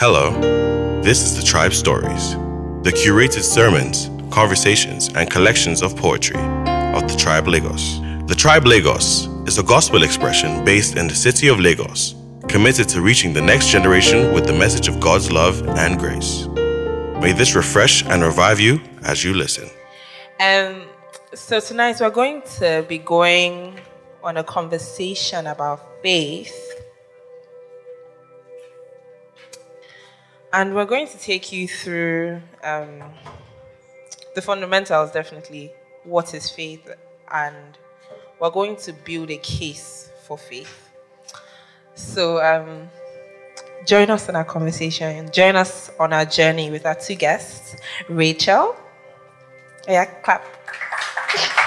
Hello, this is the Tribe Stories, the curated sermons, conversations, and collections of poetry of the Tribe Lagos. The Tribe Lagos is a gospel expression based in the city of Lagos, committed to reaching the next generation with the message of God's love and grace. May this refresh and revive you as you listen. Um, so tonight we're going to be going on a conversation about faith. And we're going to take you through um, the fundamentals, definitely. What is faith? And we're going to build a case for faith. So, um, join us in our conversation. Join us on our journey with our two guests, Rachel. Yeah, clap.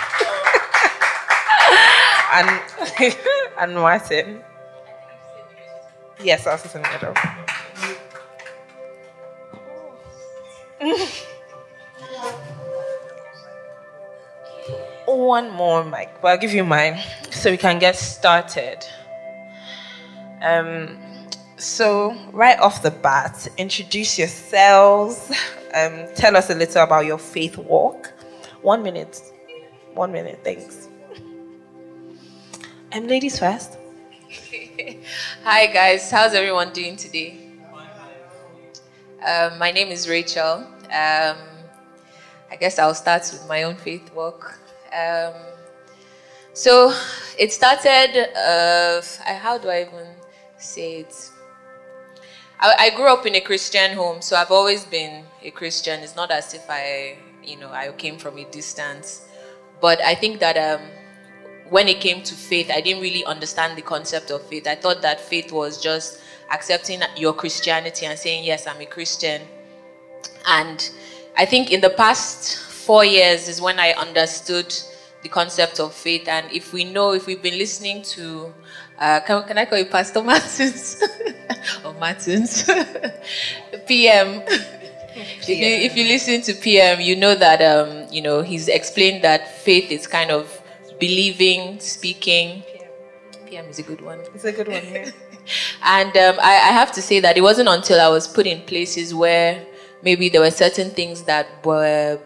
and and Martin. Yes, I'll sit in the middle. One more mic, but I'll give you mine so we can get started. Um, so right off the bat, introduce yourselves. Um, tell us a little about your faith walk. One minute. One minute, thanks. And ladies first. Hi guys, how's everyone doing today? Um, my name is Rachel. Um, I guess I'll start with my own faith walk. Um, so it started. Uh, how do I even say it? I, I grew up in a Christian home, so I've always been a Christian. It's not as if I, you know, I came from a distance. But I think that um, when it came to faith, I didn't really understand the concept of faith. I thought that faith was just accepting your Christianity and saying, Yes, I'm a Christian. And I think in the past four years is when I understood the concept of faith. And if we know, if we've been listening to, uh, can, can I call you Pastor Martins? or Martins? PM. If you, if you listen to PM, you know that, um, you know, he's explained that faith is kind of believing, speaking. PM is a good one. It's a good one, yeah. And um, I, I, have to say that it wasn't until I was put in places where maybe there were certain things that were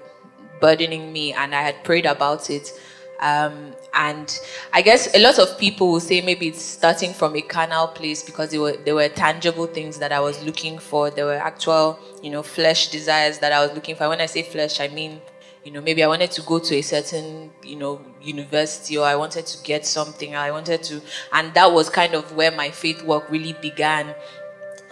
burdening me and I had prayed about it. Um, and I guess a lot of people will say maybe it's starting from a carnal place because were, there were tangible things that I was looking for. There were actual, you know, flesh desires that I was looking for. When I say flesh, I mean you know, maybe I wanted to go to a certain, you know, university or I wanted to get something, I wanted to, and that was kind of where my faith work really began.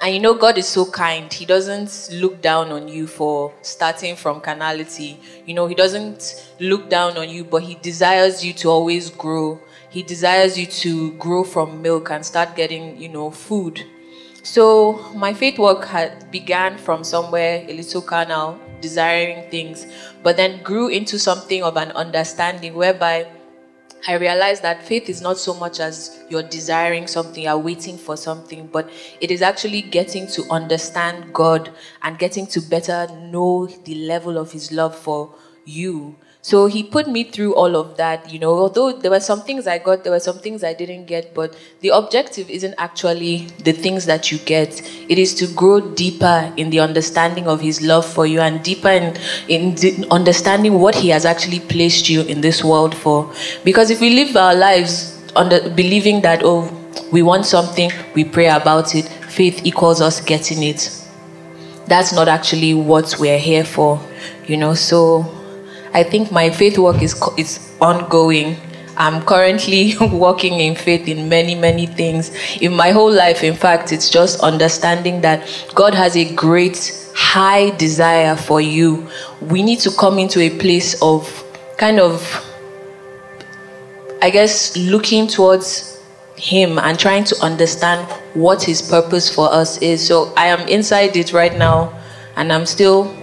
And you know, God is so kind. He doesn't look down on you for starting from carnality. You know, He doesn't look down on you, but He desires you to always grow. He desires you to grow from milk and start getting, you know, food. So my faith work had began from somewhere a little carnal, desiring things, but then grew into something of an understanding whereby I realized that faith is not so much as you're desiring something, you're waiting for something, but it is actually getting to understand God and getting to better know the level of His love for you so he put me through all of that, you know, although there were some things I got, there were some things I didn't get, but the objective isn't actually the things that you get. It is to grow deeper in the understanding of his love for you and deeper in, in understanding what he has actually placed you in this world for. Because if we live our lives under believing that, oh, we want something, we pray about it, faith equals us getting it. That's not actually what we're here for, you know, so I think my faith work is, is ongoing. I'm currently working in faith in many, many things. In my whole life, in fact, it's just understanding that God has a great, high desire for you. We need to come into a place of kind of, I guess, looking towards Him and trying to understand what His purpose for us is. So I am inside it right now, and I'm still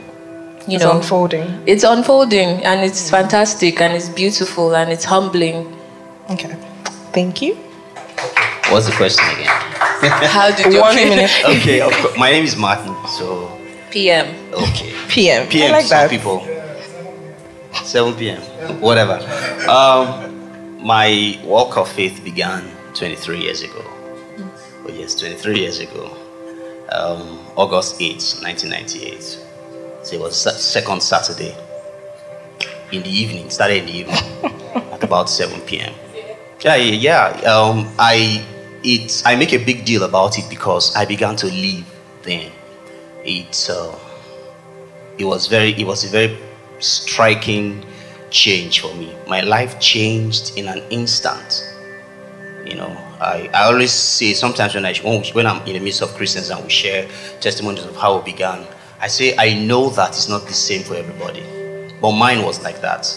you it's know unfolding. it's unfolding and it's fantastic and it's beautiful and it's humbling. Okay. Thank you. What's the question again? How did you one minute. Okay my name is martin so pm okay. Pm pm I like some that. people. 7 p.m whatever. Um, my walk of faith began 23 years ago. Oh yes 23 years ago. Um, August 8, 1998. So it was second Saturday in the evening, started in the evening at about 7 p.m. Yeah, yeah, yeah. Um, I it I make a big deal about it because I began to live then. It uh, it was very it was a very striking change for me. My life changed in an instant. You know, I, I always say sometimes when I when I'm in the midst of Christians and we share testimonies of how it began, I say I know that it's not the same for everybody, but mine was like that.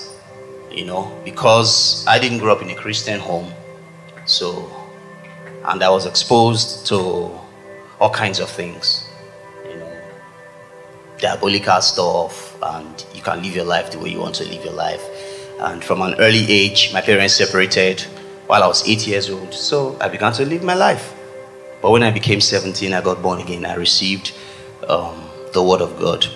You know, because I didn't grow up in a Christian home, so and I was exposed to all kinds of things. You know, diabolical stuff, and you can live your life the way you want to live your life. And from an early age, my parents separated while I was eight years old, so I began to live my life. But when I became 17, I got born again. I received um, the Word of God.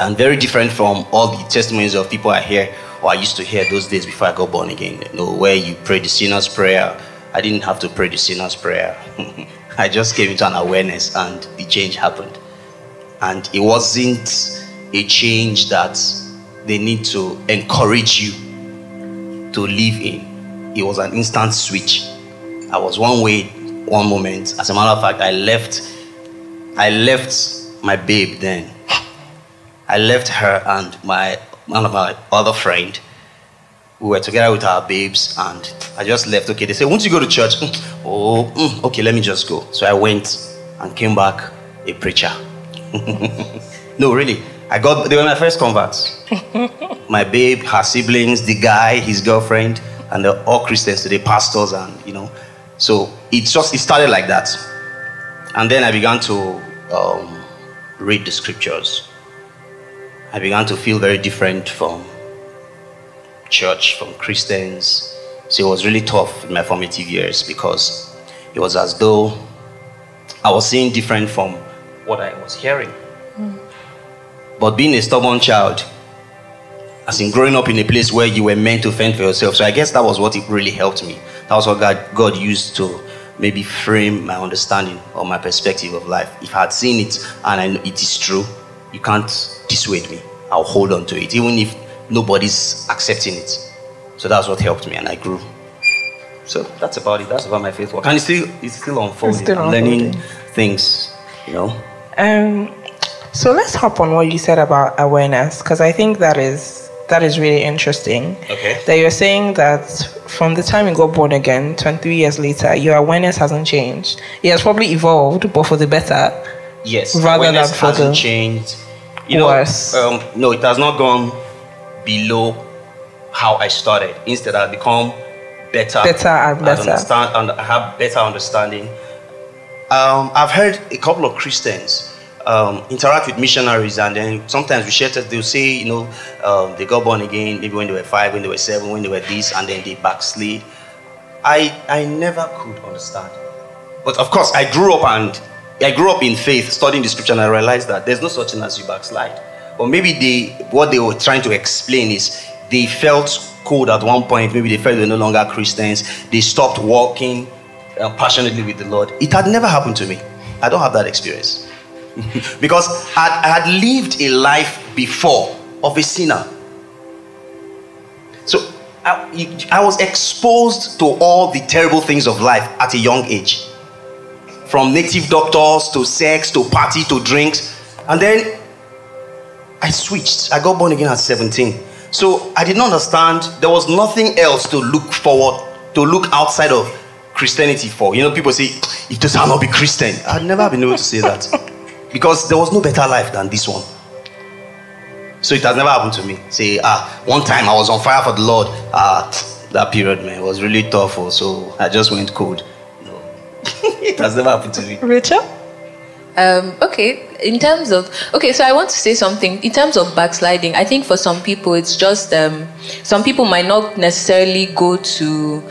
And very different from all the testimonies of people I hear or I used to hear those days before I got born again. You know, where you pray the sinner's prayer. I didn't have to pray the sinner's prayer. I just came into an awareness and the change happened. And it wasn't a change that they need to encourage you to live in. It was an instant switch. I was one way one moment. As a matter of fact, I left I left my babe then. I left her and my one of my other friend. We were together with our babes, and I just left. Okay, they said, "Won't you go to church?" Oh, mm, okay, let me just go. So I went and came back a preacher. no, really, I got. They were my first converts. my babe, her siblings, the guy, his girlfriend, and they're all Christians today, pastors, and you know. So it just it started like that, and then I began to um, read the scriptures. I began to feel very different from church, from Christians. So it was really tough in my formative years because it was as though I was seeing different from what I was hearing. Mm. But being a stubborn child, as in growing up in a place where you were meant to fend for yourself, so I guess that was what it really helped me. That was what God, God used to maybe frame my understanding or my perspective of life. If I had seen it and I know it is true, you can't dissuade me. I'll hold on to it, even if nobody's accepting it. So that's what helped me, and I grew. So that's about it. That's about my faith work, and it's still it's still unfolding. It's still I'm learning things, you know. Um. So let's hop on what you said about awareness, because I think that is that is really interesting. Okay. That you're saying that from the time you got born again, 23 years later, your awareness hasn't changed. It has probably evolved, but for the better. Yes. Rather awareness than for hasn't the changed. You worse. know, um, no, it has not gone below how I started. Instead, I've become better, Better and better. I understand, and I have better understanding. Um, I've heard a couple of Christians um, interact with missionaries, and then sometimes we share that they'll say, you know, um, they got born again, maybe when they were five, when they were seven, when they were this, and then they backslid. I I never could understand. But of course, I grew up and I grew up in faith, studying the scripture, and I realized that there's no such thing as you backslide. But maybe they what they were trying to explain is they felt cold at one point. Maybe they felt they were no longer Christians. They stopped walking uh, passionately with the Lord. It had never happened to me. I don't have that experience because I, I had lived a life before of a sinner. So I, I was exposed to all the terrible things of life at a young age from native doctors to sex to party to drinks. And then I switched. I got born again at 17. So I did not understand. There was nothing else to look forward, to look outside of Christianity for. You know, people say, this will not be Christian, I'd never been able to say that. Because there was no better life than this one. So it has never happened to me. Say, ah, one time I was on fire for the Lord. Ah, that period, man, was really tough. oh, So I just went cold. No. it has never happened to me. Rachel? Um, okay, in terms of okay, so I want to say something in terms of backsliding. I think for some people, it's just um, some people might not necessarily go to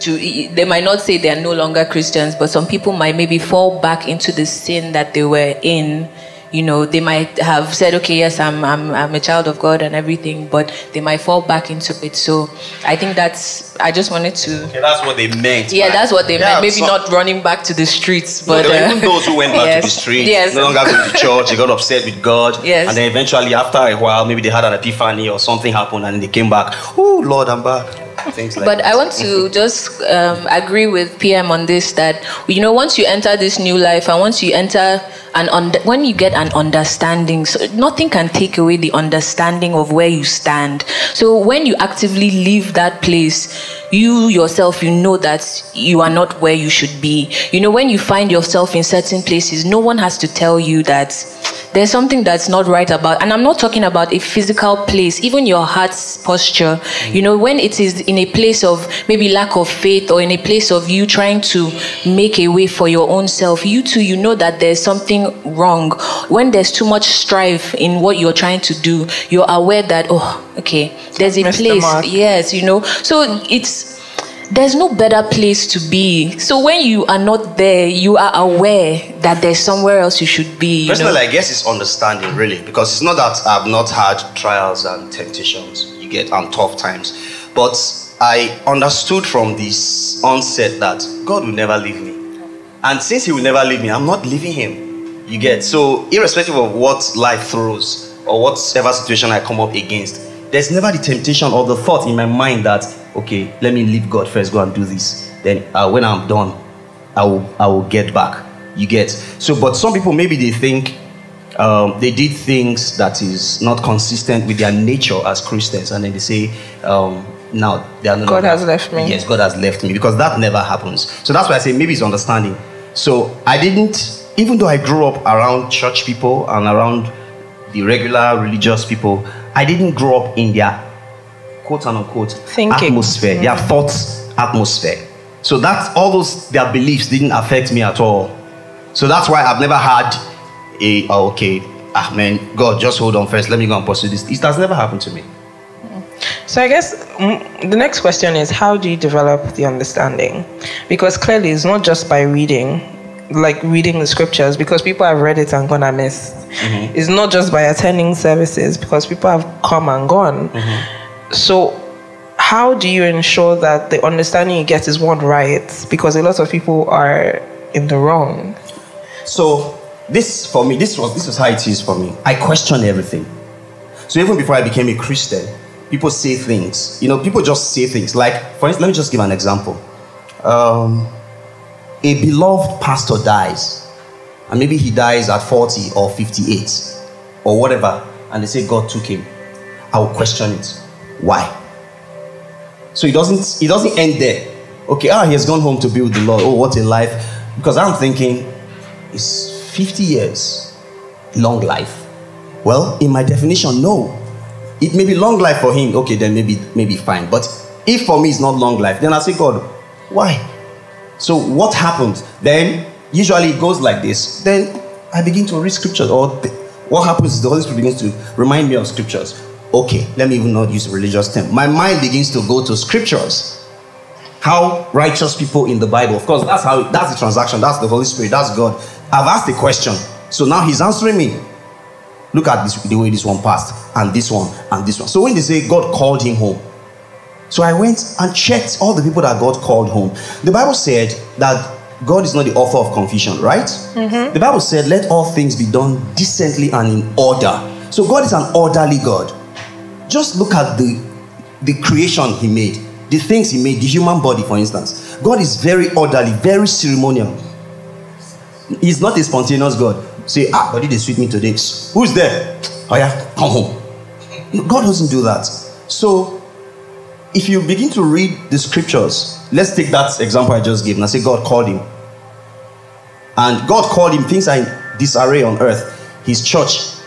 to they might not say they are no longer Christians, but some people might maybe fall back into the sin that they were in you know, they might have said, okay, yes, I'm, I'm, I'm a child of God and everything, but they might fall back into it. So I think that's, I just wanted to. Okay, that's what they meant. Yeah, man. that's what they Yeah, meant. Maybe so- not running back to the streets, But but. uh, even those who went back yes, to the street, yes. no longer going to church, they got upset with God. Yes. And then eventually, after a while, maybe they had an epiphany or something happened and they came back. Oh, Lord, I'm back. Things like But that. I want to just um, agree with PM on this that you know once you enter this new life and once you enter an und- when you get an understanding, so nothing can take away the understanding of where you stand. So when you actively leave that place, you yourself you know that you are not where you should be. You know when you find yourself in certain places, no one has to tell you that there's something that's not right about and i'm not talking about a physical place even your heart's posture. You know when it is in a place of maybe lack of faith or in a place of you trying to make a way for your own self you too you know that there's something wrong. When there's too much strife in what you're trying to do you're aware that oh okay there's a place. mark. yes you know. So it's there's no better place to be. So when you are not there, you are aware that there's somewhere else you should be. You Personally, know? I guess it's understanding, really, because it's not that I've not had trials and temptations, you get, and tough times, but I understood from this onset that God will never leave me. And since He will never leave me, I'm not leaving Him. You get? So, irrespective of what life throws or whatever situation I come up against, there's never the temptation or the thought in my mind that, okay, let me leave God first, go and do this. Then, uh, when I'm done, I will, I will get back. You get so, but some people maybe they think um, they did things that is not consistent with their nature as Christians, and then they say, um, "Now they are God has left me. Yes, God has left me because that never happens. So that's why I say maybe it's understanding. So I didn't, even though I grew up around church people and around the regular religious people, I didn't grow up in their quote and unquote Thinking. atmosphere, their thoughts atmosphere. So that's all those their beliefs didn't affect me at all. So that's why I've never had a oh, okay, ah man, God, just hold on first. Let me go and pursue this. It has never happened to me. So I guess mm, the next question is how do you develop the understanding? Because clearly it's not just by reading, like reading the scriptures, because people have read it and gone amiss. It's not just by attending services, because people have come and gone. So how do you ensure that the understanding you get is one right? Because a lot of people are in the wrong. So this for me, this was this was how it is for me. I question everything. So even before I became a Christian, people say things. You know, people just say things. Like, for instance, let me just give an example. Um, a beloved pastor dies, and maybe he dies at 40 or 58 or whatever, and they say God took him. I will question it. Why? So it doesn't it doesn't end there. Okay, ah, he has gone home to be with the Lord. Oh, what a life. Because I'm thinking, it's 50 years long life? Well, in my definition, no. It may be long life for him. Okay, then maybe maybe fine. But if for me it's not long life, then I say, God, why? So what happened? Then usually it goes like this. Then I begin to read scriptures, or what happens is the Holy Spirit begins to remind me of scriptures. Okay, let me even not use religious term. My mind begins to go to scriptures. How righteous people in the Bible. Of course, that's how that's the transaction. That's the Holy Spirit. That's God. I've asked a question, so now He's answering me. Look at this, the way this one passed, and this one, and this one. So when they say God called him home, so I went and checked all the people that God called home. The Bible said that God is not the author of confusion, right? Mm-hmm. The Bible said, let all things be done decently and in order. So God is an orderly God. Just look at the, the creation He made, the things He made, the human body, for instance. God is very orderly, very ceremonial. He's not a spontaneous God. Say, ah, body they sweet me today. Who's there? Oh yeah, come home. God doesn't do that. So if you begin to read the scriptures, let's take that example I just gave. And I say God called him. And God called him, things are in disarray on earth. His church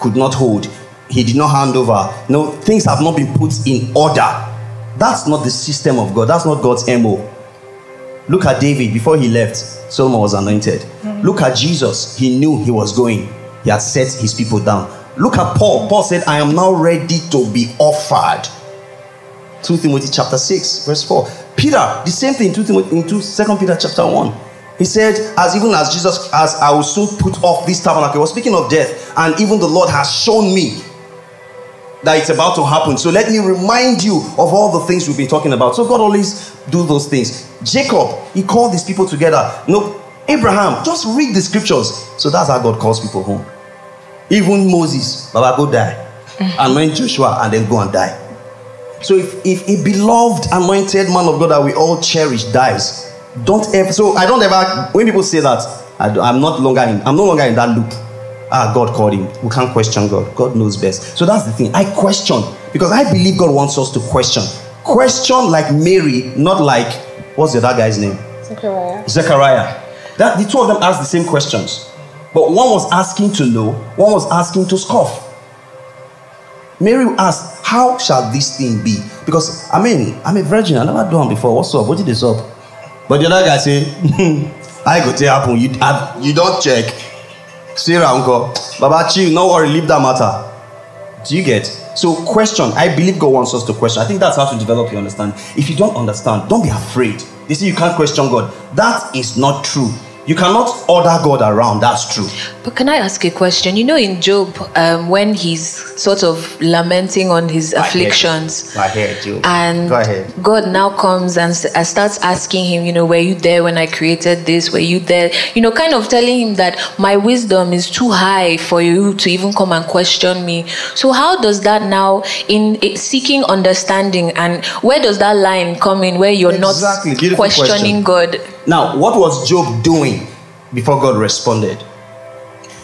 could not hold. He did not hand over. No, things have not been put in order. That's not the system of God. That's not God's MO. Look at David before he left, Solomon was anointed. Mm-hmm. Look at Jesus. He knew he was going. He had set his people down. Look at Paul. Paul said, I am now ready to be offered. 2 Timothy chapter 6, verse 4. Peter, the same thing, 2 Timothy, in 2, 2 Peter chapter 1. He said, as even as Jesus, as I will soon put off this tabernacle, he was speaking of death, and even the Lord has shown me that it's about to happen. So let me remind you of all the things we've been talking about. So God always do those things. Jacob, he called these people together. No, Abraham, just read the scriptures. So that's how God calls people home. Even Moses, Baba, go die. Mm. Anoint Joshua and then go and die. So if, if a beloved, anointed man of God that we all cherish dies, don't ever. So I don't ever. When people say that, I, am not longer in. I'm no longer in that loop. Ah, God called him. We can't question God. God knows best. So that's the thing. I question because I believe God wants us to question. Question like Mary, not like what's the other guy's name? Zechariah. Zechariah. That the two of them asked the same questions, but one was asking to know, one was asking to scoff. Mary asked, How shall this thing be? Because I mean, I'm a virgin, I never done before. What's up? What did this up? But the other guy said, I go tell happen. You have, you don't check. Sarah uncle, Baba chill, no worry, leave that matter. Do you get? So question. I believe God wants us to question. I think that's how to develop your understanding. If you don't understand, don't be afraid. They say you can't question God. That is not true. You cannot order God around. That's true. But can I ask a question? You know, in Job, um, when he's sort of lamenting on his afflictions, Go ahead, Job. and Go. God now comes and starts asking him, you know, were you there when I created this? Were you there? You know, kind of telling him that my wisdom is too high for you to even come and question me. So how does that now, in in seeking understanding, and where does that line come in where you're Exactly. not Beautiful questioning God? Now, what was Job doing before God responded?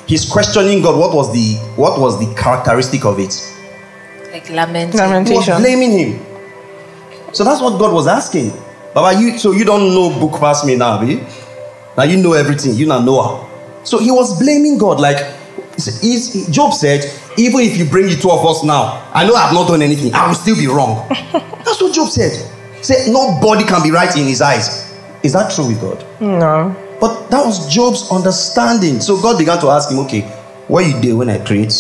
He's questioning God. What was the what was the characteristic of it? Like lamenting. Lament- He was blaming him. So that's what God was asking. Baba, you so you don't know book past me now, be? Now you know everything. You now know how. So he was blaming God. Like he's, Job said, even if you bring the two of us now, I know I've not done anything. I will still be wrong. that's what Job said. He said nobody can be right in his eyes. Is that true with God? No. But that was Job's understanding. So God began to ask him, okay, what you did when I create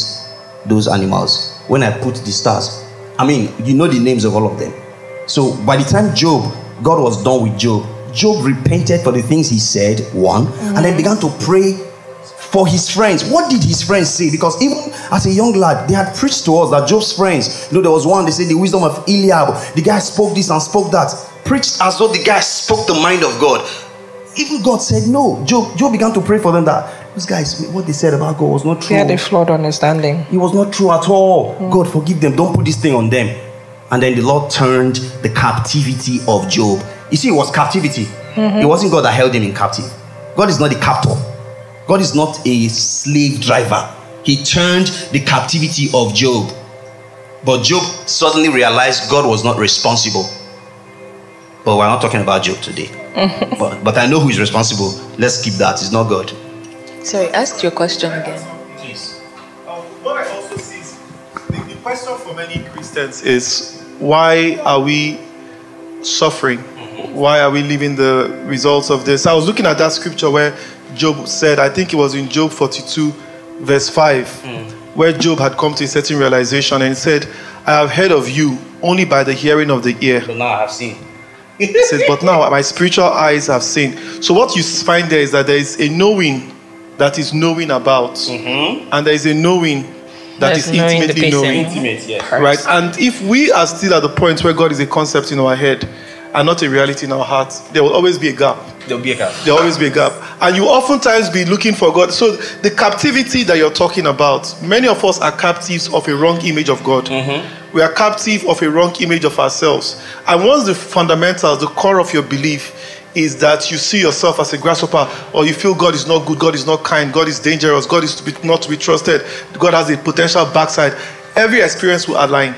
those animals? When I put the stars? I mean, you know the names of all of them. So by the time Job, God was done with Job, Job repented for the things he said, one, and then began to pray for his friends. What did his friends say? Because even as a young lad, they had preached to us that Job's friends, you know, there was one, they said the wisdom of Eliab. The guy spoke this and spoke that. Preached as though the guy spoke the mind of God. Even God said no. Job, Job began to pray for them that those guys, what they said about God was not They true. had a flawed understanding. It was not true at all. God, forgive them. Don't put this thing on them. And then the Lord turned the captivity of Job. You see, it was captivity. It wasn't God that held him in captive. God is not the captor. God is not a slave driver. He turned the captivity of Job. But Job suddenly realized God was not responsible. But we're not talking about Job today. but, but I know who is responsible. Let's keep that. It's not God. Sorry, ask your question again. Please. Um, what I also see is the, the question for many Christians is why are we suffering? Why are we living the results of this? I was looking at that scripture where Job said, I think it was in Job 42, verse 5, where Job had come to a certain realization and said, I have heard of you only by the hearing of the ear. But now I have seen. He says, but now my spiritual eyes have seen. So what you find there is that there is a knowing that is knowing about, mm-hmm. and there is a knowing that There's is knowing intimately knowing. Intimate, yes. Right? And if we are still at the point where God is a concept in our head and not a reality in our hearts, there will always be a gap. There'll be a gap. There will always be a gap. And you oftentimes be looking for God. So the captivity that you're talking about, many of us are captives of a wrong image of God. Mm-hmm. We are captive of a wrong image of ourselves. And once the fundamentals, the core of your belief is that you see yourself as a grasshopper or you feel God is not good, God is not kind, God is dangerous, God is to be, not to be trusted, God has a potential backside, every experience will align.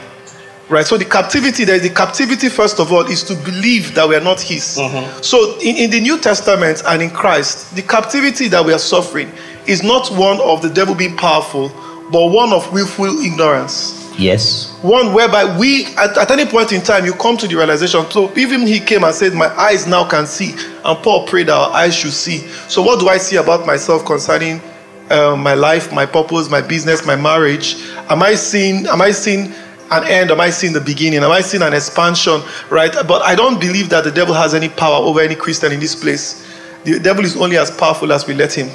Right, so the captivity, there is the captivity, first of all, is to believe that we are not His. So in, in the New Testament and in Christ, the captivity that we are suffering is not one of the devil being powerful, but one of willful ignorance. Yes. One whereby we, at, at any point in time, you come to the realization. So even he came and said, My eyes now can see. And Paul prayed that our eyes should see. So what do I see about myself concerning uh, my life, my purpose, my business, my marriage? Am I seeing, am I seeing an end? Am I seeing the beginning? Am I seeing an expansion? Right? But I don't believe that the devil has any power over any Christian in this place. The devil is only as powerful as we let him.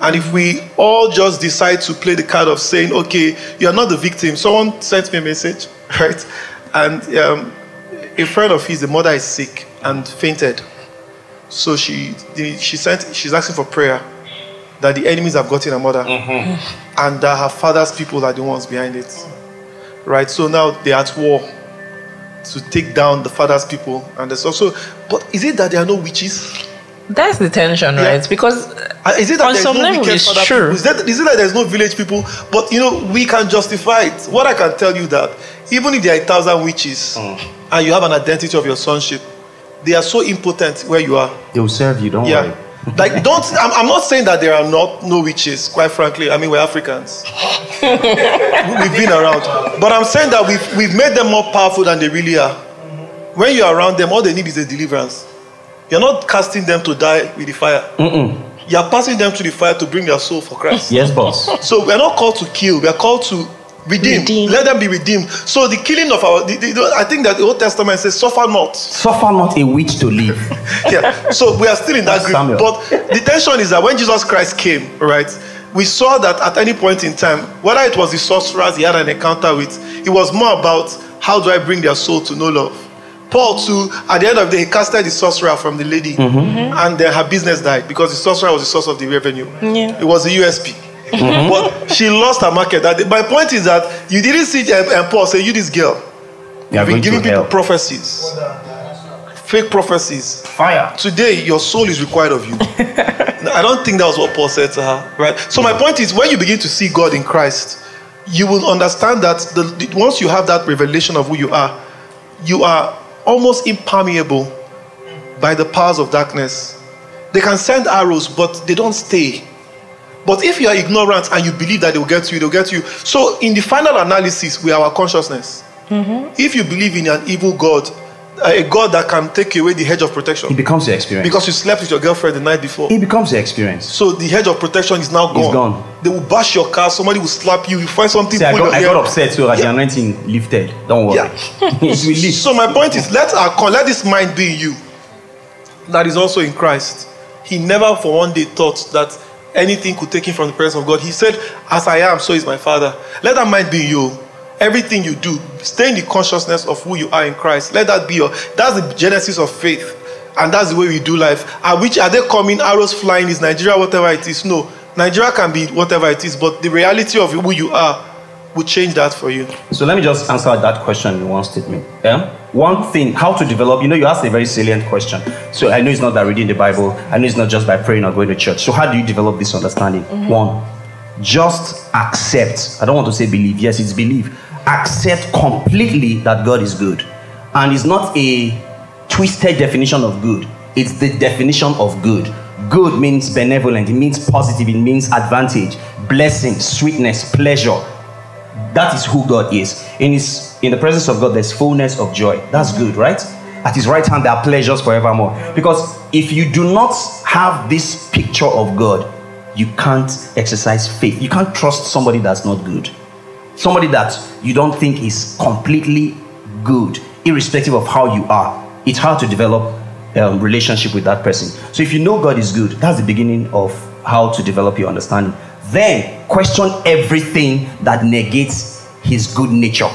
And if we all just decide to play the card of saying, okay, you're not the victim. Someone sent me a message, right? And um, a friend of his, the mother is sick and fainted. So she, she sent, she's asking for prayer that the enemies have gotten her mother mm-hmm. and that her father's people are the ones behind it. Right? So now they're at war to take down the father's people. And there's also, but is it that there are no witches? That's the tension, yeah. right? Because uh, is it that on some no level it's true. Is, that, is it that there's no village people? But you know, we can justify it. What I can tell you that even if there are a thousand witches mm. and you have an identity of your sonship, they are so impotent where you are. They will serve you, don't yeah. worry. Like don't I'm, I'm, not saying that there are not no witches quite frankly i mean we're africans we've been around but i'm saying that we've, we've made them more powerful than they really are when you're around them all they need is a deliverance you're not casting them to die with the fire. Mm-mm. You're passing them to the fire to bring their soul for Christ. yes, boss. So we're not called to kill. We're called to redeem. redeem. Let them be redeemed. So the killing of our, the, the, I think that the Old Testament says, "Suffer not." Suffer not a witch to live. yeah. So we are still in that group. But the tension is that when Jesus Christ came, right, we saw that at any point in time, whether it was the sorcerers he had an encounter with, it was more about how do I bring their soul to know love. Paul too, at the end of the day, he casted the sorcerer from the lady, mm-hmm. mm-hmm. and then her business died because the sorcerer was the source of the revenue. Yeah. It was the USP. Mm-hmm. But she lost her market. My point is that you didn't see um, Paul say, "You this girl." You've been giving people hell. prophecies, fake prophecies. Fire. Today, your soul is required of you. I don't think that was what Paul said to her, right? So my point is, when you begin to see God in Christ, you will understand that the, once you have that revelation of who you are, you are almost impermeable by the powers of darkness. They can send arrows, but they don't stay. But if you are ignorant and you believe that they will get you, they'll get you. So, in the final analysis, we are our consciousness. Mm-hmm. If you believe in an evil God, a God that can take away the hedge of protection. It becomes your experience. Because you slept with your girlfriend the night before. It becomes your experience. So the hedge of protection is now gone. It's gone. They will bash your car, somebody will slap you, you find something. See, I, got, I got, upset so yeah. the anointing lifted. Don't worry. Yeah. so my point is let our let this mind be in you that is also in Christ. He never for one day thought that anything could take him from the presence of God. He said, As I am, so is my Father. Let that mind be you everything you do, stay in the consciousness of who you are in Christ. Let that be your that's the genesis of faith. And that's the way we do life. Are which are they coming, arrows flying? Is Nigeria whatever it is? No. Nigeria can be whatever it is, but the reality of who you are will change that for you. So let me just answer that question in one statement. Yeah? One thing, how to develop, you know, you asked a very salient question. So I know it's not that reading the Bible, I know it's not just by praying or going to church. So how do you develop this understanding? Mm-hmm. One, just accept. I don't want to say believe. Yes, it's believe accept completely that God is good. And it's not a twisted definition of good, it's the definition of good. Good means benevolent, it means positive, it means advantage, blessing, sweetness, pleasure. That is who God is. In his in the presence of God, there's fullness of joy. That's good, right? At his right hand, there are pleasures forevermore. Because if you do not have this picture of God, you can't exercise faith. You can't trust somebody that's not good somebody that you don't think is completely good, irrespective of how you are, it's hard to develop a um, relationship with that person. So if you know God is good, that's the beginning of how to develop your understanding. Then question everything that negates his good nature,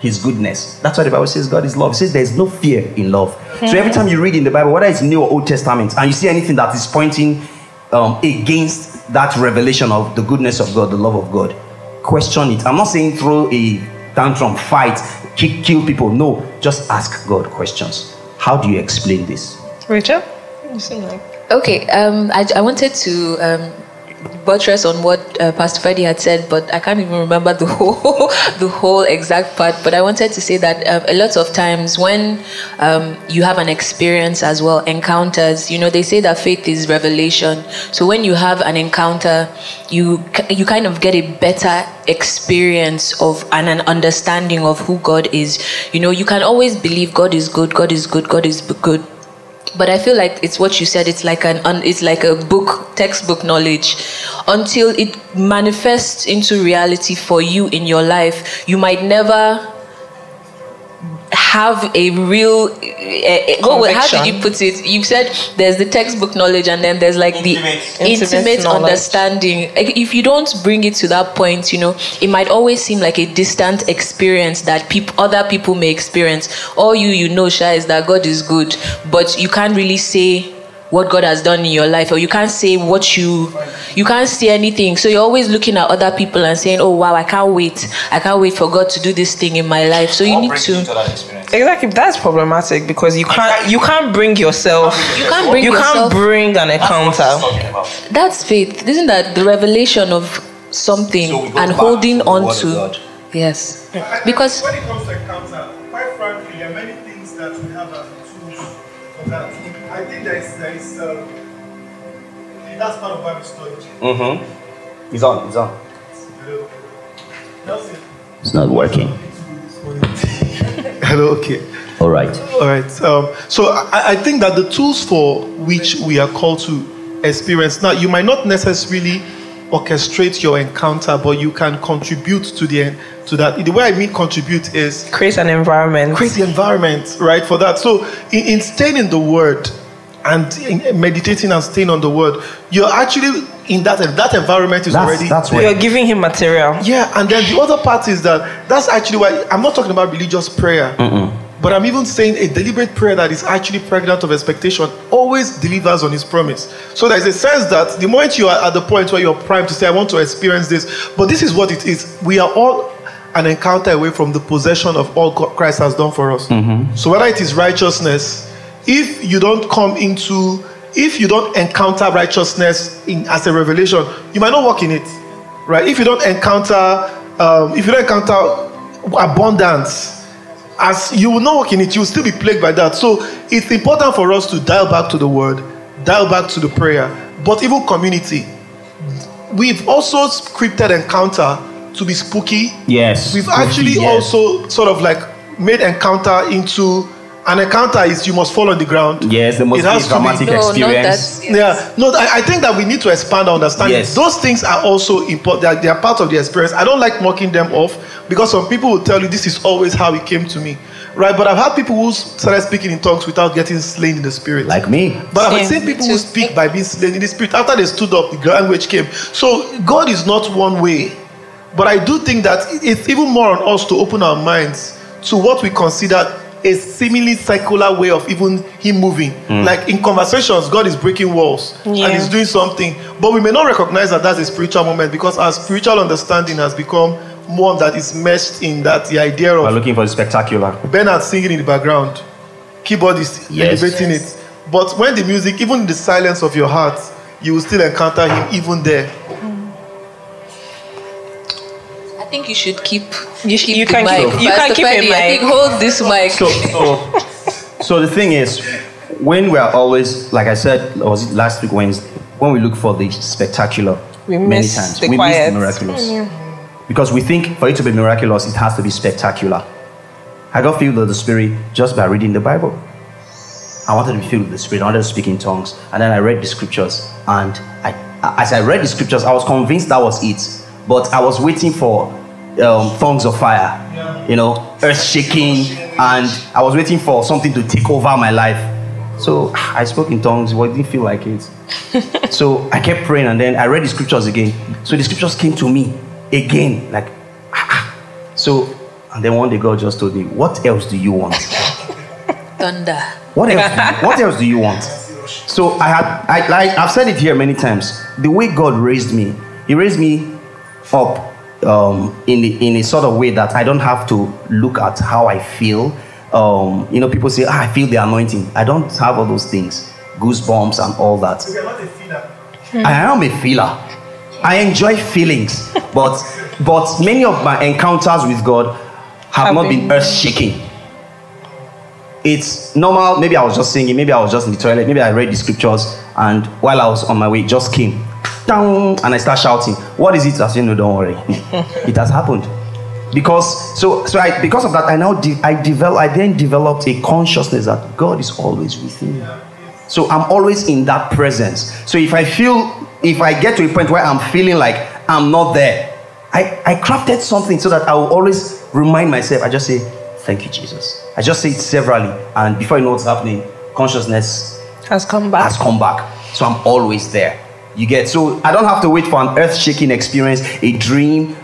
his goodness. That's why the Bible says God is love. It says there's no fear in love. So every time you read in the Bible, whether it's New or Old Testament, and you see anything that is pointing um, against that revelation of the goodness of God, the love of God, question it. I'm not saying throw a tantrum, fight, kick, kill people. No, just ask God questions. How do you explain this? Rachel, you seem like. Okay, um, I, I wanted to um, buttress on what uh, Pastor Freddie had said, but I can't even remember the whole the whole exact part. But I wanted to say that um, a lot of times when um, you have an experience as well, encounters, you know, they say that faith is revelation. So when you have an encounter, you you kind of get a better experience of and an understanding of who God is. You know, you can always believe God is good, God is good, God is good but I feel like it's what you said. It's like an it's like a book textbook knowledge. Until it manifests into reality for you in your life, you might never have a real. Uh, uh, what, how did you put it? You said there's the textbook knowledge, and then there's like the Intimate intimate understanding. Like, if you don't bring it to that point, you know, it might always seem like a distant experience that people, other people may experience. All you you know, Sha, is that God is good, but you can't really say what God has done in your life, or you can't say what you you can't say anything. So you're always looking at other people and saying, "Oh wow, I can't wait! I can't wait for God to do this thing in my life." So you need to. Exactly, that's problematic because you can't you can't bring yourself. You can't bring you yourself- can't bring an encounter. That's faith, isn't that the revelation of something So and back holding to the on word of to? Yes, because is, there is that's part of Bible study. Mm-hmm. He's on. He's on. It's not working. Hello, okay. All right. All right. Um, so I, I think that the tools for which we are called to experience now, you might not necessarily orchestrate your encounter, but you can contribute to the to that. The way I mean contribute is Create an environment. create the environment right for that. So in, in staying in the Word and meditating and staying on the Word, you're actually in that that environment is That's already that's You're giving him material. yeah, and then the other part is that that's actually why I'm not talking about religious prayer, but I'm even saying a deliberate prayer that is actually pregnant of expectation always delivers on His promise. So there's a sense that the moment you are at the point where you're primed to say, I want to experience this, but this is what it is. We are all an encounter away from the possession of all Christ has done for us. Mm-hmm. So whether it is righteousness, if you don't come into if you don't encounter righteousness in, as a revelation, you might not walk in it right? If you don't encounter, um, if you don't encounter abundance, as you will not walk in it, you will still be plagued by that. So it's important for us to dial back to the word, dial back to the prayer, but even community. We've also scripted encounter to be spooky. Yes. We've actually Yes. also sort of like made encounter into an encounter is you must fall on the ground. Yes, there must It be a has be- dramatic no, not experience. that. yeah, no, I, I think that we need to expand our understanding. Yes. Those things are also important. They are, they are part of the experience. I don't like mocking them off because some people will tell you this is always how it came to me, right? But I've had people who started speaking in tongues without getting slain in the spirit. Like me. But I've Same, seen people who speak by being slain in the spirit. After they stood up, the language came. So God is not one way. But I do think that it's even more on us to open our minds to what we consider a seemingly circular way of even Him moving. Hmm. Like in conversations, God is breaking walls Yeah. and He's doing something. But we may not recognize that that's a spiritual moment because our spiritual understanding has become one that is meshed in that the idea We're of looking for the spectacular. Bernard singing in the background, keyboard is Yes. elevating it. But when the music, even in the silence of your heart, you will still encounter him even there. Think you should keep. You, sh- keep you the can mic. keep, you Pastor can keep Fadi, it, I think hold this mic. So, so, so the thing is, when we are always, like I said, or was it last week Wednesday, when we look for the spectacular, We many miss times the we quiet. miss the miraculous, mm-hmm. because we think for it to be miraculous, it has to be spectacular. I got filled with the Spirit just by reading the Bible. I wanted to be filled with the Spirit. I wanted to speak in tongues, and then I read the scriptures. And I, as I read the scriptures, I was convinced that was it. But I was waiting for um, tongues of fire, you know, earth shaking, and I was waiting for something to take over my life. So I spoke in tongues, but it didn't feel like it. so I kept praying, and then I read the scriptures again. So the scriptures came to me again, like. So, and then one day God just told me, "What else do you want?" Thunder. What else? what else do you want? So I had, I like, I've said it here many times. The way God raised me, He raised me up um, in in a sort of way that I don't have to look at how I feel. Um, you know, people say, ah, I feel the anointing. I don't have all those things, goosebumps and all that. I am a feeler. I enjoy feelings, but but many of my encounters with God have Have not been been- earth shaking. It's normal. Maybe I was just singing. Maybe I was just in the toilet. Maybe I read the scriptures, and while I was on my way, it just came, down, and I start shouting. What is it? I say, no, don't worry. it has happened. Because so so I because of that I now de- I develop I then developed a consciousness that God is always with me. So I'm always in that presence. So if I feel, if I get to a point where I'm feeling like I'm not there, I, I crafted something so that I will always remind myself, I just say, Thank you, Jesus. I just say it severally, and before you know what's happening, consciousness Has come back. has come back. So I'm always there. You get so I don't have to wait for an earth-shaking experience, a dream.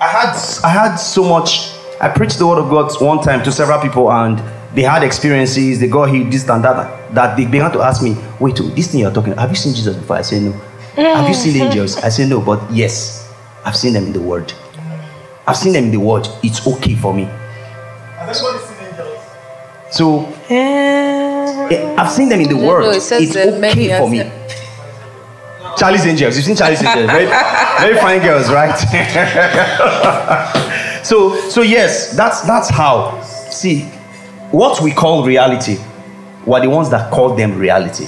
I had I had so much. I preached the word of God one time to several people, and they had experiences. They got healed, this and that. That they began to ask me, "Wait, oh, this thing you're talking. Have you seen Jesus before?" I say no. Have you seen angels? I say no, but yes, I've seen them in the Word. I've seen them in the Word. It's okay for me. So eh, I've seen them in the No, Word. no, it says it's okay for me. Charlie's Angels. You've seen Charlie's Angels. Very, very fine girls, right? so, so yes, that's that's how. See, what we call reality were the ones that called them reality.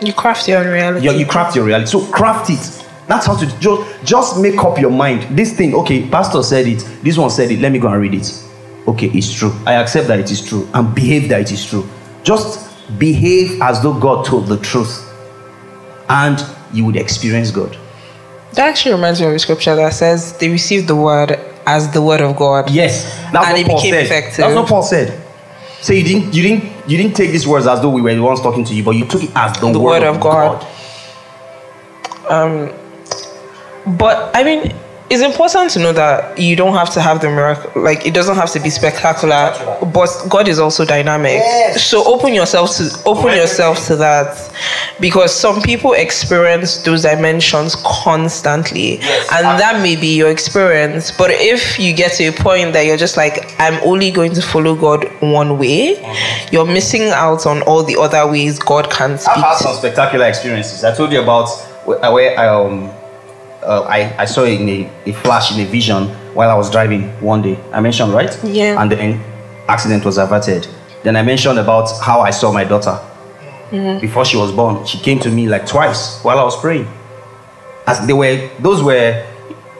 you craft your own reality. You, you craft your reality. So craft it. That's how to just just make up your mind. This thing, okay, pastor said it. This one said it. Let me go and read it. Okay, it's true. I accept that it is true and behave that it is true. Just behave as though God told the truth, and you would experience God. That actually reminds me of a scripture that says they received the word as the word of God. Yes, that's And what it Paul became said. effective. That's what Paul said. So you didn't, you didn't, you didn't take these words as though we were the ones talking to you, but you took it as the, The word, word of God. God. Um, but I mean, it's important to know that you don't have to have the miracle. Like it doesn't have to be spectacular. But God is also dynamic. Yes. So open yourself to open yourself to that, because some people experience those dimensions constantly, and that may be your experience. But if you get to a point that you're just like, I'm only going to follow God one way, you're missing out on all the other ways God can speak. I've had some spectacular experiences. I told you about where I um uh, I, I saw it in a, a flash in a vision while I was driving one day. I mentioned right? Yeah. And the accident was averted. Then I mentioned about how I saw my daughter mm-hmm. before she was born. She came to me like twice while I was praying. As they were, those were.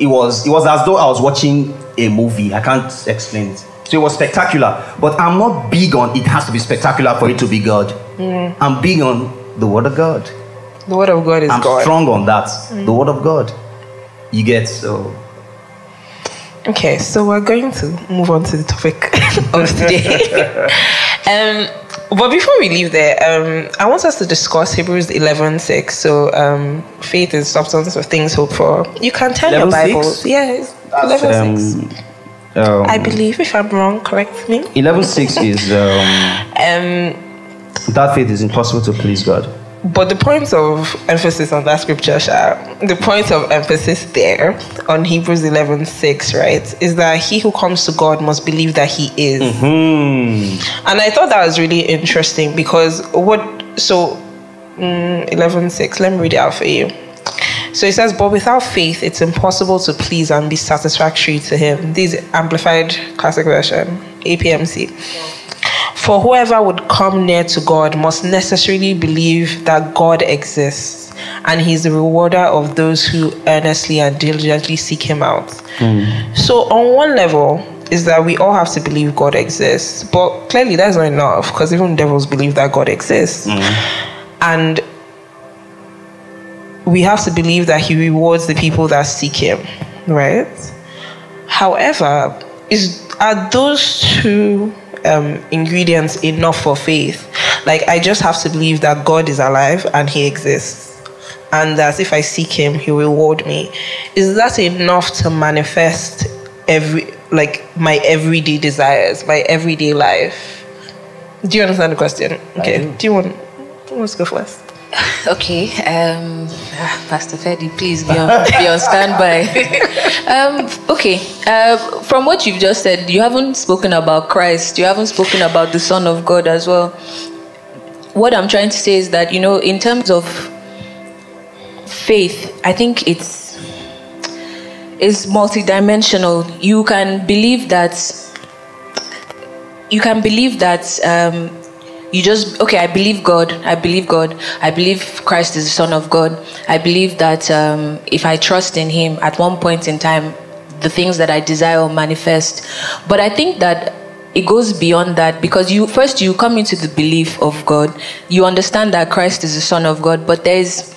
It was it was as though I was watching a movie. I can't explain it. So it was spectacular. But I'm not big on it has to be spectacular for it to be God. Mm-hmm. I'm big on the word of God. The word of God is I'm God. strong on that. Mm. The word of God. You get so. Okay, so we're going to move on to the topic of today. um, but before we leave there, um, I want us to discuss Hebrews 11 6. So, um, faith is substance of things hoped for. You can turn your 11:6? Bibles. Yeah, it's 11 6. Um, um, I believe, if I'm wrong, correct me. 11.6 is um, Um, that faith is impossible to please God. But the point of emphasis on that scripture, Sha, the point of emphasis there on Hebrews 11 6, right, is that he who comes to God must believe that he is. Hmm. And I thought that was really interesting because what so mm, 11 6, let me read it out for you. So it says, But without faith, it's impossible to please and be satisfactory to Him. This is Amplified Classic Version, APMC. For whoever would come near to God must necessarily believe that God exists and He's the rewarder of those who earnestly and diligently seek Him out. Hmm. So, on one level, is that we all have to believe God exists, but clearly that's not enough because even devils believe that God exists. Hmm. And we have to believe that he rewards the people that seek him, right? However, is are those two um, ingredients enough for faith? Like I just have to believe that God is alive and he exists, and that if I seek him, he will reward me. Is that enough to manifest every like my everyday desires, my everyday life? Do you understand the question? Okay. Do you want? Who wants to go first? Okay, um, ah, Pastor Fedi, please be on, be on standby. um, okay, uh, from what you've just said, you haven't spoken about Christ, you haven't spoken about the Son of God as well. What I'm trying to say is that, you know, in terms of faith, I think it's is multidimensional. You can believe that you can believe that um, you just okay i believe god. I believe god. I believe christ is the son of god. I believe that um, if i trust in him at one point in time the things that i desire will manifest. But i think that it goes beyond that because you first you come into the belief of god. You understand that christ is the son of god but there's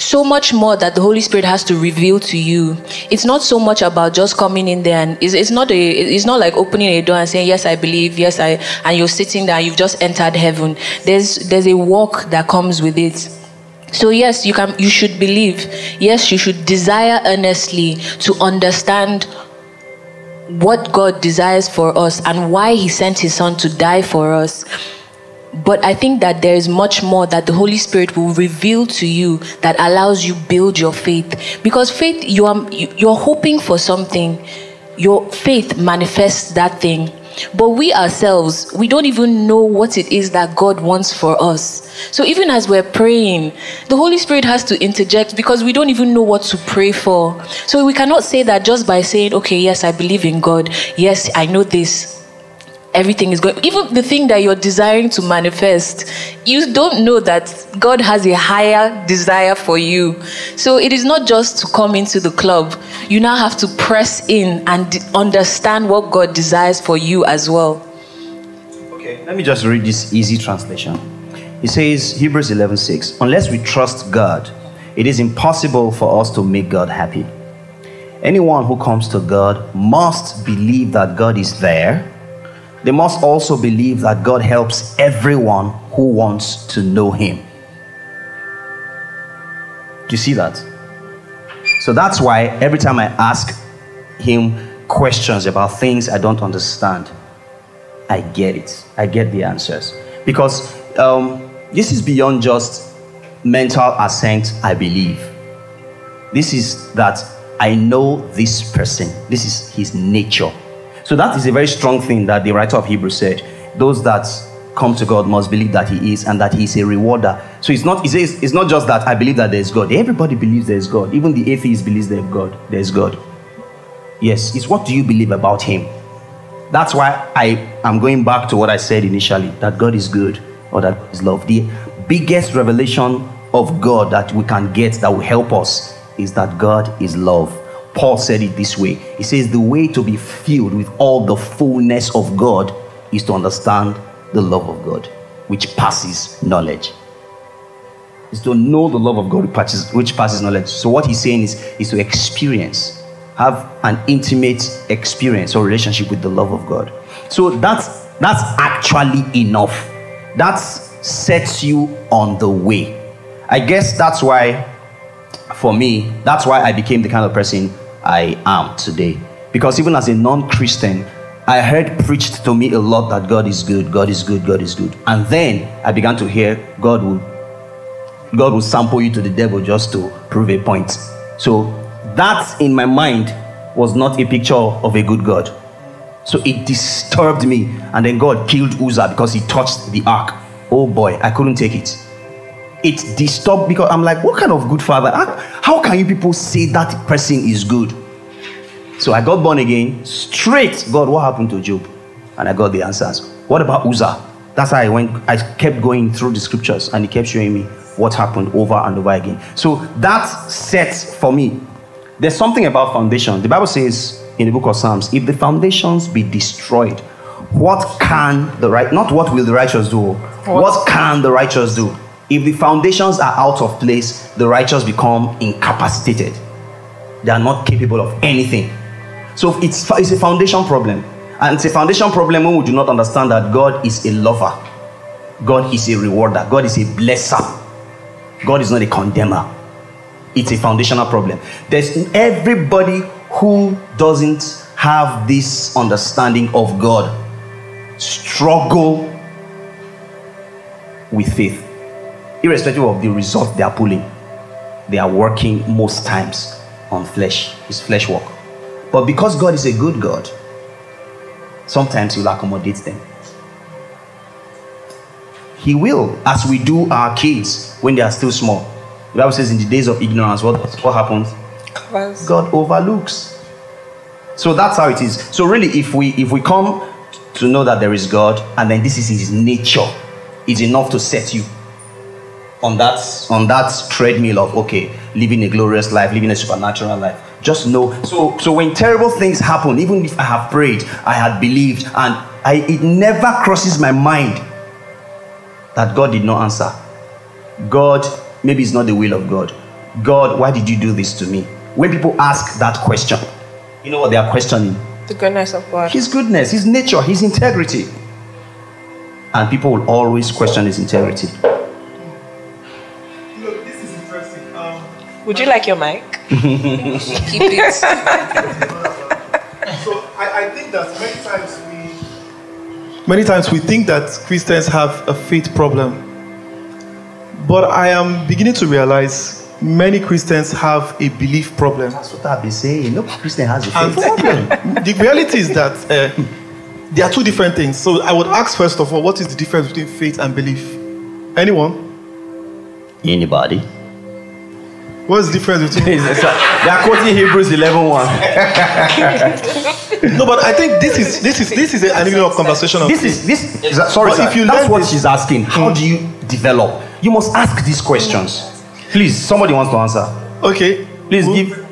so much more that the Holy Spirit has to reveal to you. It's not so much about just coming in there and it's, it's not a it's not like opening a door and saying yes I believe yes I and you're sitting there you've just entered heaven. There's there's a walk that comes with it. So yes, you can you should believe. Yes, you should desire earnestly to understand what God desires for us and why he sent his son to die for us. But I think that there is much more that the Holy Spirit will reveal to you that allows you build your faith. Because faith, you are you're hoping for something. Your faith manifests that thing. But we ourselves, we don't even know what it is that God wants for us. So even as we're praying, the Holy Spirit has to interject because we don't even know what to pray for. So we cannot say that just by saying, okay, yes, I believe in God. Yes, I know this everything is going even the thing that you're desiring to manifest you don't know that god has a higher desire for you. So it is not just to come into the club. You now have to press in and understand what god desires for you as well. Okay let me just read this easy translation. It says hebrews 11 6 unless we trust god it is impossible for us to make god happy. Anyone who comes to god must believe that god is there they must also believe that God helps everyone who wants to know Him. Do you see that? So that's why every time I ask Him questions about things I don't understand, I get it. I get the answers. Because um, this is beyond just mental assent, I believe. This is that I know this person, this is his nature. So that is a very strong thing that the writer of Hebrews said. Those that come to God must believe that He is and that He is a rewarder. So it's not, says, it's not just that I believe that there's God. Everybody believes there's God. Even the atheist believes there's God. There's God. Yes, it's what do you believe about Him? That's why I am going back to what I said initially that God is good or that is love. The biggest revelation of God that we can get that will help us is that God is love. Paul said it this way He says, The way to be filled with all the fullness of God is to understand the love of God, which passes knowledge. Is to know the love of God which passes, knowledge. So, what he's saying is, is to experience, have an intimate experience or relationship with the love of God. So, that's, that's actually enough. That sets you on the way. I guess that's why for me, that's why I became the kind of person I am today. Because even as a non Christian, I heard preached to me a lot that God is good, God is good, God is good. And then I began to hear God will God will sample you to the devil just to prove a point. So that in my mind was not a picture of a good God. So it disturbed me. And then God killed Uzzah because he touched the ark. Oh boy, I couldn't take it it disturbed because I'm like, what kind of good father? How, can you people say that person is good? So I got born again, straight. God, what happened to Job? And I got the answers. What about Uzzah? That's how I went. I kept going through the scriptures, and he kept showing me what happened over and over again. So that sets for me. There's something about foundation. The Bible says in the book of Psalms, if the foundations be destroyed, what can the right? Not what will the righteous do? What, what can the righteous do? If the foundations are out of place, the righteous become incapacitated. They are not capable of anything. So it's, it's a foundation problem. And it's a foundation problem when we do not understand that God is a lover, God is a rewarder, God is a blesser, God is not a condemner. It's a foundational problem. There's everybody who doesn't have this understanding of God struggle with faith irrespective of the result they are pulling, they are working most times on flesh. It's flesh work. But because God is a good God, sometimes He will accommodate them. He will, as we do our kids when they are still small. The Bible says, in the days of ignorance, what, what happens? God overlooks. So that's how it is. So really, if we if we come to know that there is God, and then this is His nature, it's enough to set you on that on that treadmill of okay living a glorious life living a supernatural life just know so so when terrible things happen even if i have prayed i had believed and i it never crosses my mind that god did not answer god maybe it's not the will of god God, why did you do this to me? When people ask that question, you know what they are questioning? The goodness of God. His goodness, His nature, His integrity. And people will always question His integrity. Would you like your mic? Keep it. so I, I think that many times we many times we think that Christians have a faith problem. But I am beginning to realize many Christians have a belief problem. That's what I've been saying. No Christian has a And faith problem. the reality is that uh, there are two different things. So I would ask first of all, what is the difference between faith and belief? Anyone? Anybody? What is the difference between? These? They are quoting Hebrews 11 1. no, but I think this is this is this is an element of conversation. Of This is this. is- Sorry, But sir. if you That's what this- she's asking. How hmm. do you develop? You must ask these questions. Please, somebody wants to answer. okay. Please Who- give.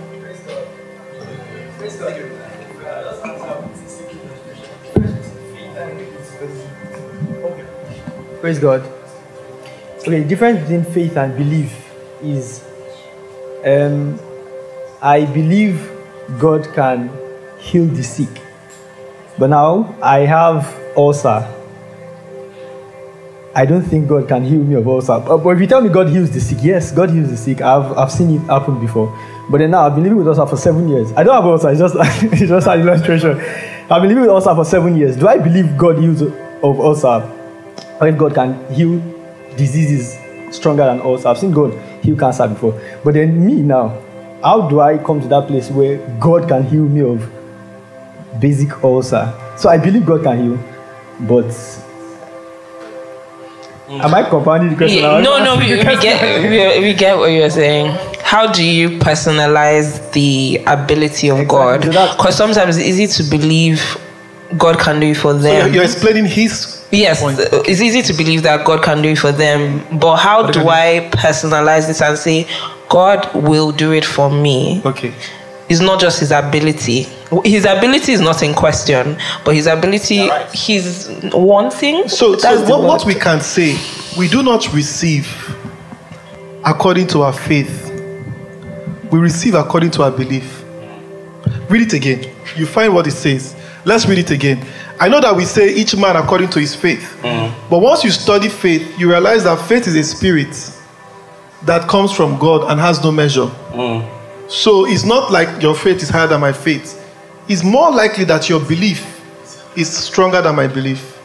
Praise God. Okay, the difference between faith and belief is um, I believe God can heal the sick. But now I have ulcer. I don't think God can heal me of ulcer. But but if you tell me God heals the sick, yes, God heals the sick. I've, I've seen it happen before. But then now I've been living with ulcer for seven years. I don't have ulcer, it's just, it's just an illustration. I've been living with ulcer for seven years. Do I believe God heals of ulcer? or if God can heal diseases stronger than us. I've seen God heal cancer before. But then me now, how do I come to that place where God can heal me of basic ulcer? So I believe God can heal, but mm. am I compounding the question? Yeah, no, no, we, we get we, we get what you're saying. How do you personalize the ability of God? Because sometimes it's easy to believe God can do it for So them. you're, you're explaining his. Yes, point. it's easy to believe that God can do it for them, but how do I personalize this and say, God will do it for me? Okay. It's not just his ability. His ability is not in question, but his ability, he's wanting. So, That's so what, what we can say, we do not receive according to our faith. We receive according to our belief. Read it again. You find what it says. Let's read it again. I know that we say each man according to his faith. Mm. But once you study faith, you realize that faith is a spirit that comes from God and has no measure. Mm. So it's not like your faith is higher than my faith. It's more likely that your belief is stronger than my belief.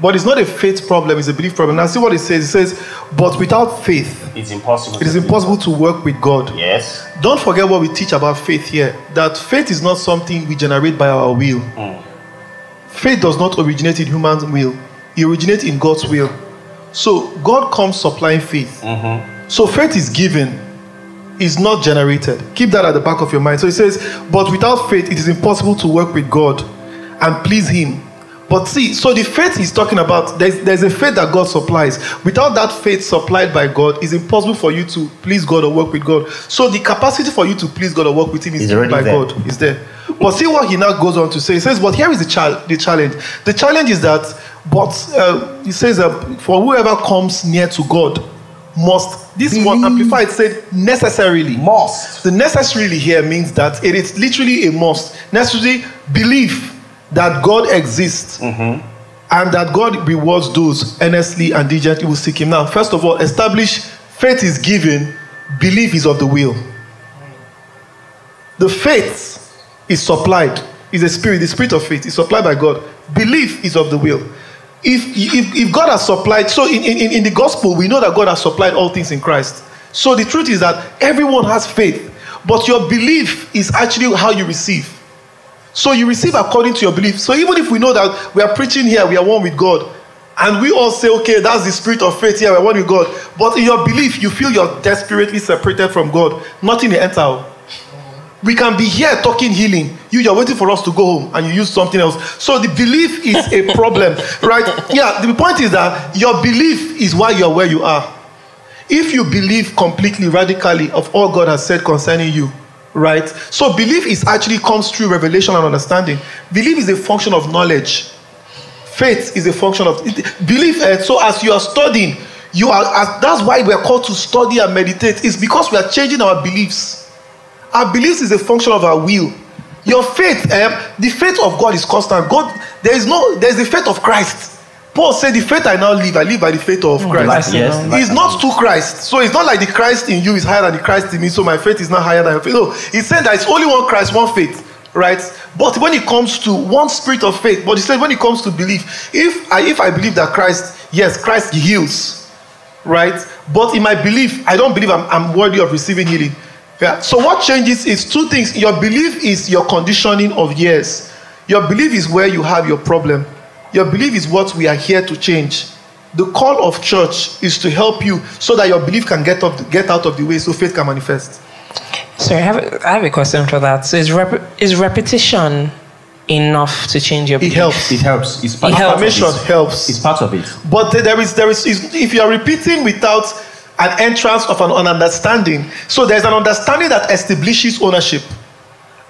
But it's not a faith problem, it's a belief problem. Now see what it says. It says, but without faith, It's impossible. it is impossible to work with God. Yes. Don't forget what we teach about faith here. That faith is not something we generate by our will. Hmm. Faith does not originate in human will. It originates in God's will. So God comes supplying faith. Mm-hmm. So faith is given, is not generated. Keep that at the back of your mind. So it says, but without faith, it is impossible to work with God and please Him. But see, so the faith he's talking about, there's, there's a faith that God supplies. Without that faith supplied by God, it's impossible for you to please God or work with God. So the capacity for you to please God or work with Him is It's given already by there. God. Is there. But see what he now goes on to say. He says, but here is the, chal- the challenge. The challenge is that, but uh, he says, uh, for whoever comes near to God must, this one amplified said necessarily. Must. The necessarily here means that it is literally a must. Necessarily believe that God exists mm-hmm. and that God rewards those earnestly and diligently who seek Him. Now, first of all, establish faith is given, belief is of the will. The faith is supplied, is a spirit, the spirit of faith is supplied by God. Belief is of the will. If, if, if God has supplied, so in, in, in the gospel, we know that God has supplied all things in Christ. So the truth is that everyone has faith, but your belief is actually how you receive. So you receive according to your belief. So even if we know that we are preaching here, we are one with God, and we all say, okay, that's the spirit of faith here, we're one with God. But in your belief, you feel you're desperately separated from God. Nothing will enter. We can be here talking healing. You, you're waiting for us to go home and you use something else. So the belief is a problem, right? Yeah, the point is that your belief is why you're where you are. If you believe completely, radically of all God has said concerning you, right? So belief is actually comes through revelation and understanding. Belief is a function of knowledge. Faith is a function of belief. eh, so as you are studying, You are. As, that's why we are called to study and meditate. It's because we are changing our beliefs. Our beliefs is a function of our will. Your faith, um, the faith of God is constant. God, there is no, there is the faith of Christ. Paul said, "The faith I now live, I live by the faith of hmm. Christ." Yes, It's not to Christ. So it's not like the Christ in you is higher than the Christ in me, so my faith is not higher than your faith. No, he said that it's only one Christ, one faith, right? But when it comes to one spirit of faith, but he said when it comes to belief, if I if I believe that Christ, yes, Christ heals, right? But in my belief, I don't believe I'm, I'm worthy of receiving healing. Yeah. So what changes is two things. Your belief is your conditioning of years. Your belief is where you have your problem. Your belief is what we are here to change. The call of church is to help you so that your belief can get up, get out of the way, so faith can manifest. So I have, I have a question for that. So is, rep- is repetition enough to change your belief? It helps. It helps. It's part, It helps. of Affirmation it. helps. It's part of it. But there is there is is- if you are repeating without an entrance of an, an understanding, so there's an understanding that establishes ownership.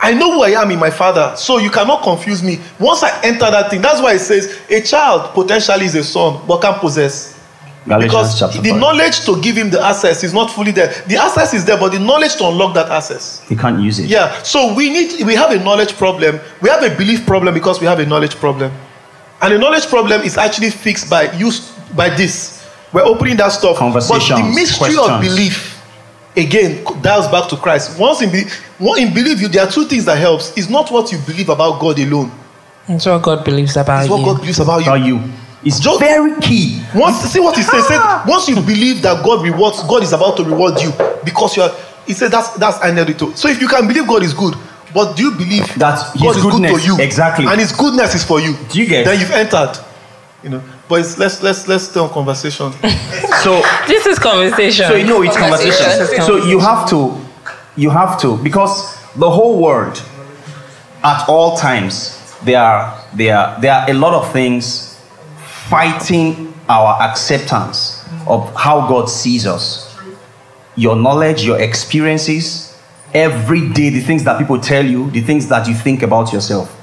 I know who I am in my father, so you cannot confuse me. Once I enter that thing, that's why it says a child potentially is a son, but can't possess. Galatians Because the 5. knowledge to give him the access is not fully there. The access is there, but the knowledge to unlock that access. He can't use it. Yeah. So we need we have a knowledge problem. We have a belief problem because we have a knowledge problem. And the knowledge problem is actually fixed by use by this. We're opening that stuff. But the mystery of belief again dials back to Christ. Once in belief, one in belief, you there are two things that helps. It's not what you believe about God alone. It's what God believes about It's what you. God believes about you. About you. It's Just- very key. Once see what he said, said once you believe that God rewards, God is about to reward you because you are. He said that's that's inevitable. So if you can believe God is good, but do you believe That His God is good goodness- to you? exactly. And His goodness is for you. Do you get- Then you've entered. You know. But it's, let's let's let's stay on conversation. So This is conversation. So you know it's Conversation. conversation. So you have to, you have to, because the whole world, at all times, there are there are there are a lot of things fighting our acceptance of how God sees us. Your knowledge, your experiences, every day, the things that people tell you, the things that you think about yourself.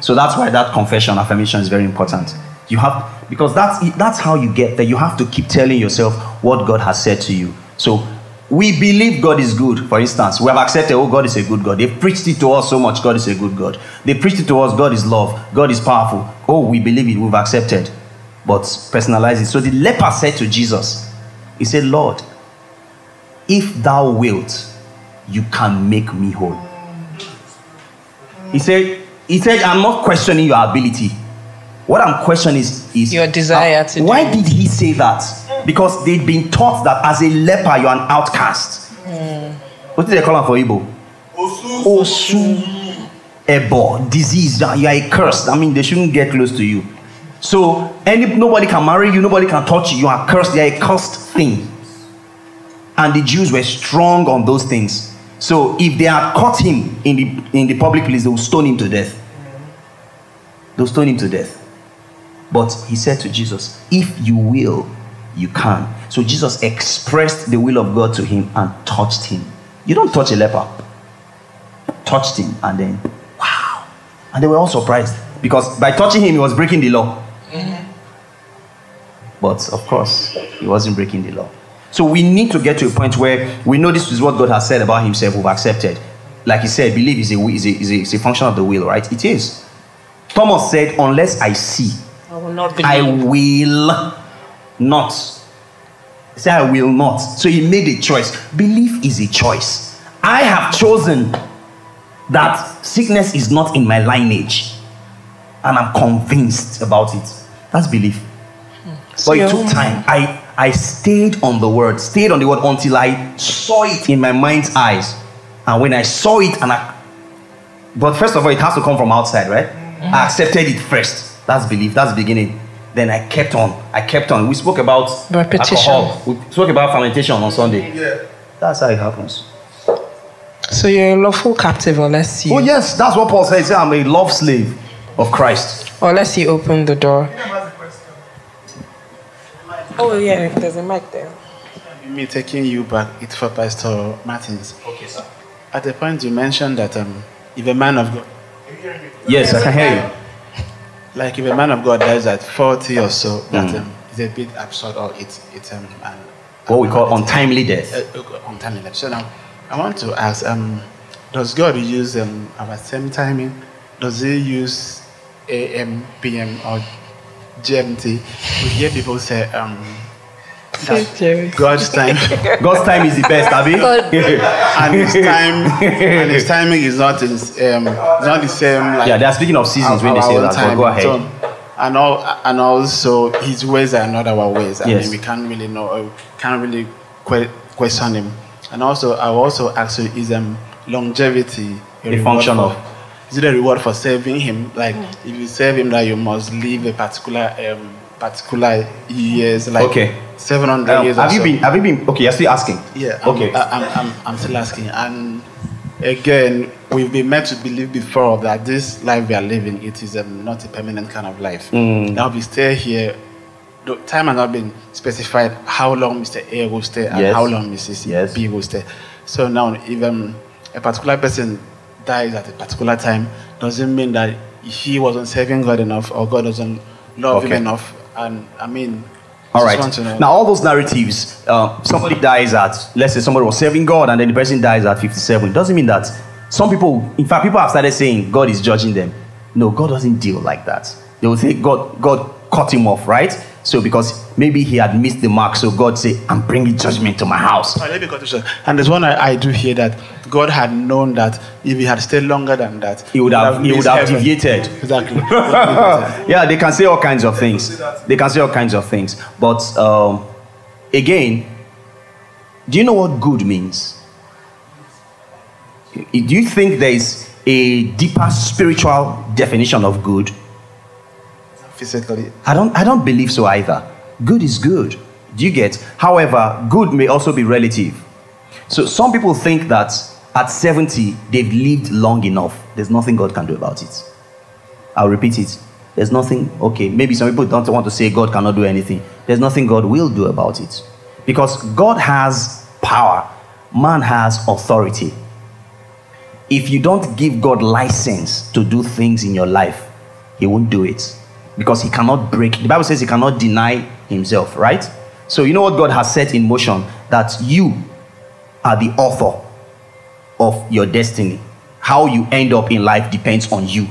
So that's why that confession, affirmation is very important. You have because that's that's how you get there. You have to keep telling yourself what God has said to you. So we believe God is good. For instance, we have accepted, oh, God is a good God. They've preached it to us so much. God is a good God. They preached it to us. God is love. God is powerful. Oh, we believe it. We've accepted. But personalize it. So the leper said to Jesus, He said, Lord, if thou wilt, you can make me whole. He said, He said, I'm not questioning your ability. What I'm questioning is, is Your desire to do Why it. did he say that? Because they'd been taught that as a leper, you're an outcast. Hmm. What did they call him for Igbo? Osu. Ebo, disease, you are a curse. I mean, they shouldn't get close to you. So, any nobody can marry you, nobody can touch you. You are cursed. You are a cursed thing. And the Jews were strong on those things. So, if they had caught him in the in the public place, they would stone him to death. They'll stone him to death. But he said to Jesus, If you will, you can. So Jesus expressed the will of God to him and touched him. You don't touch a leper. Touched him, and then, wow. And they were all surprised because by touching him, he was breaking the law. But of course, he wasn't breaking the law. So we need to get to a point where we know this is what God has said about himself, we've accepted. Like he said, believe is a, is a, is a, is a function of the will, right? It is. Thomas said, Unless I see, not believe. I will not. Say, I will not. So he made a choice. Belief is a choice. I have chosen that sickness is not in my lineage. And I'm convinced about it. That's belief. Hmm. But it took time. I, I stayed on the word, stayed on the word until I saw it in my mind's eyes. And when I saw it, and I, but first of all, it has to come from outside, right? Mm-hmm. I accepted it first. That's belief. That's beginning. Then I kept on. I kept on. We spoke about Repetition. alcohol. We spoke about fermentation on Sunday. Yeah. That's how it happens. So you're a lawful captive unless you Oh yes, that's what Paul says. "I'm a love slave of Christ." unless you open the door. Oh yeah, there's a mic there. Me taking you back, it's for Pastor Martins. Okay, sir. At the point you mentioned that um, if a man of God, Yes, I can hear you. Like if a man of God dies at 40 or so, that um, is a bit absurd or it's it's um an, What we call untimely death. uh, uh, untimely death. So now, I want to ask: um, Does God use um our same timing? Does He use AM, PM, or GMT? We hear people say um. That God's time God's time is the best, Abby. and his time and his timing is not is, um not the same like yeah, they're speaking of seasons when they say own that. But time. go ahead. So, and all and also his ways are not our ways. I Yes. mean, we can't really know, uh, can't really que- question him. And also, I will also ask you: Is um longevity A reward function for- of- Is it a reward for serving him? Like, if you serve him, that you must live a particular um particular years, like Okay. seven hundred Um, years. have you so. been? Have you been? Okay, you're still asking. Yeah. I'm, Okay. I'm, I'm, I'm still asking. And again, we've been meant to believe before that this life we are living, it is um, not a permanent kind of life. Mm. Now we stay here. The time has not been specified how long Mr. A will stay and Yes. how long Mrs. Yes. B will stay. So now, if um, a particular person dies at a particular time, doesn't mean that he wasn't serving God enough or God doesn't love Okay. him enough. And I mean, All just want to know. Now, all those narratives, uh, somebody dies at, let's say somebody was serving God and then the person dies at 57. It doesn't mean that some people, in fact, people have started saying God is judging them. No, God doesn't deal like that. They will say God, God cut him off, right? So because maybe he had missed the mark, so God said, I'm bringing judgment to my house. Sorry, let me cut you short. And there's one I, I do hear that God had known that if he had stayed longer than that, He would have, he would missed have deviated. Exactly. yeah, they can say all kinds of things. They can say all kinds of things. But um, again, do you know what good means? Do you think there is a deeper spiritual definition of good? Physically. I don't I don't believe so either. Good is good. Do you get? However, good may also be relative. So some people think that at 70 they've lived long enough. There's nothing God can do about it. I'll repeat it. There's nothing, okay, maybe some people don't want to say God cannot do anything. There's nothing God will do about it. Because God has power, man has authority. If you don't give God license to do things in your life, he won't do it. Because he cannot break. The Bible says he cannot deny himself, right? So you know what God has set in motion? That you are the author of your destiny. How you end up in life depends on you.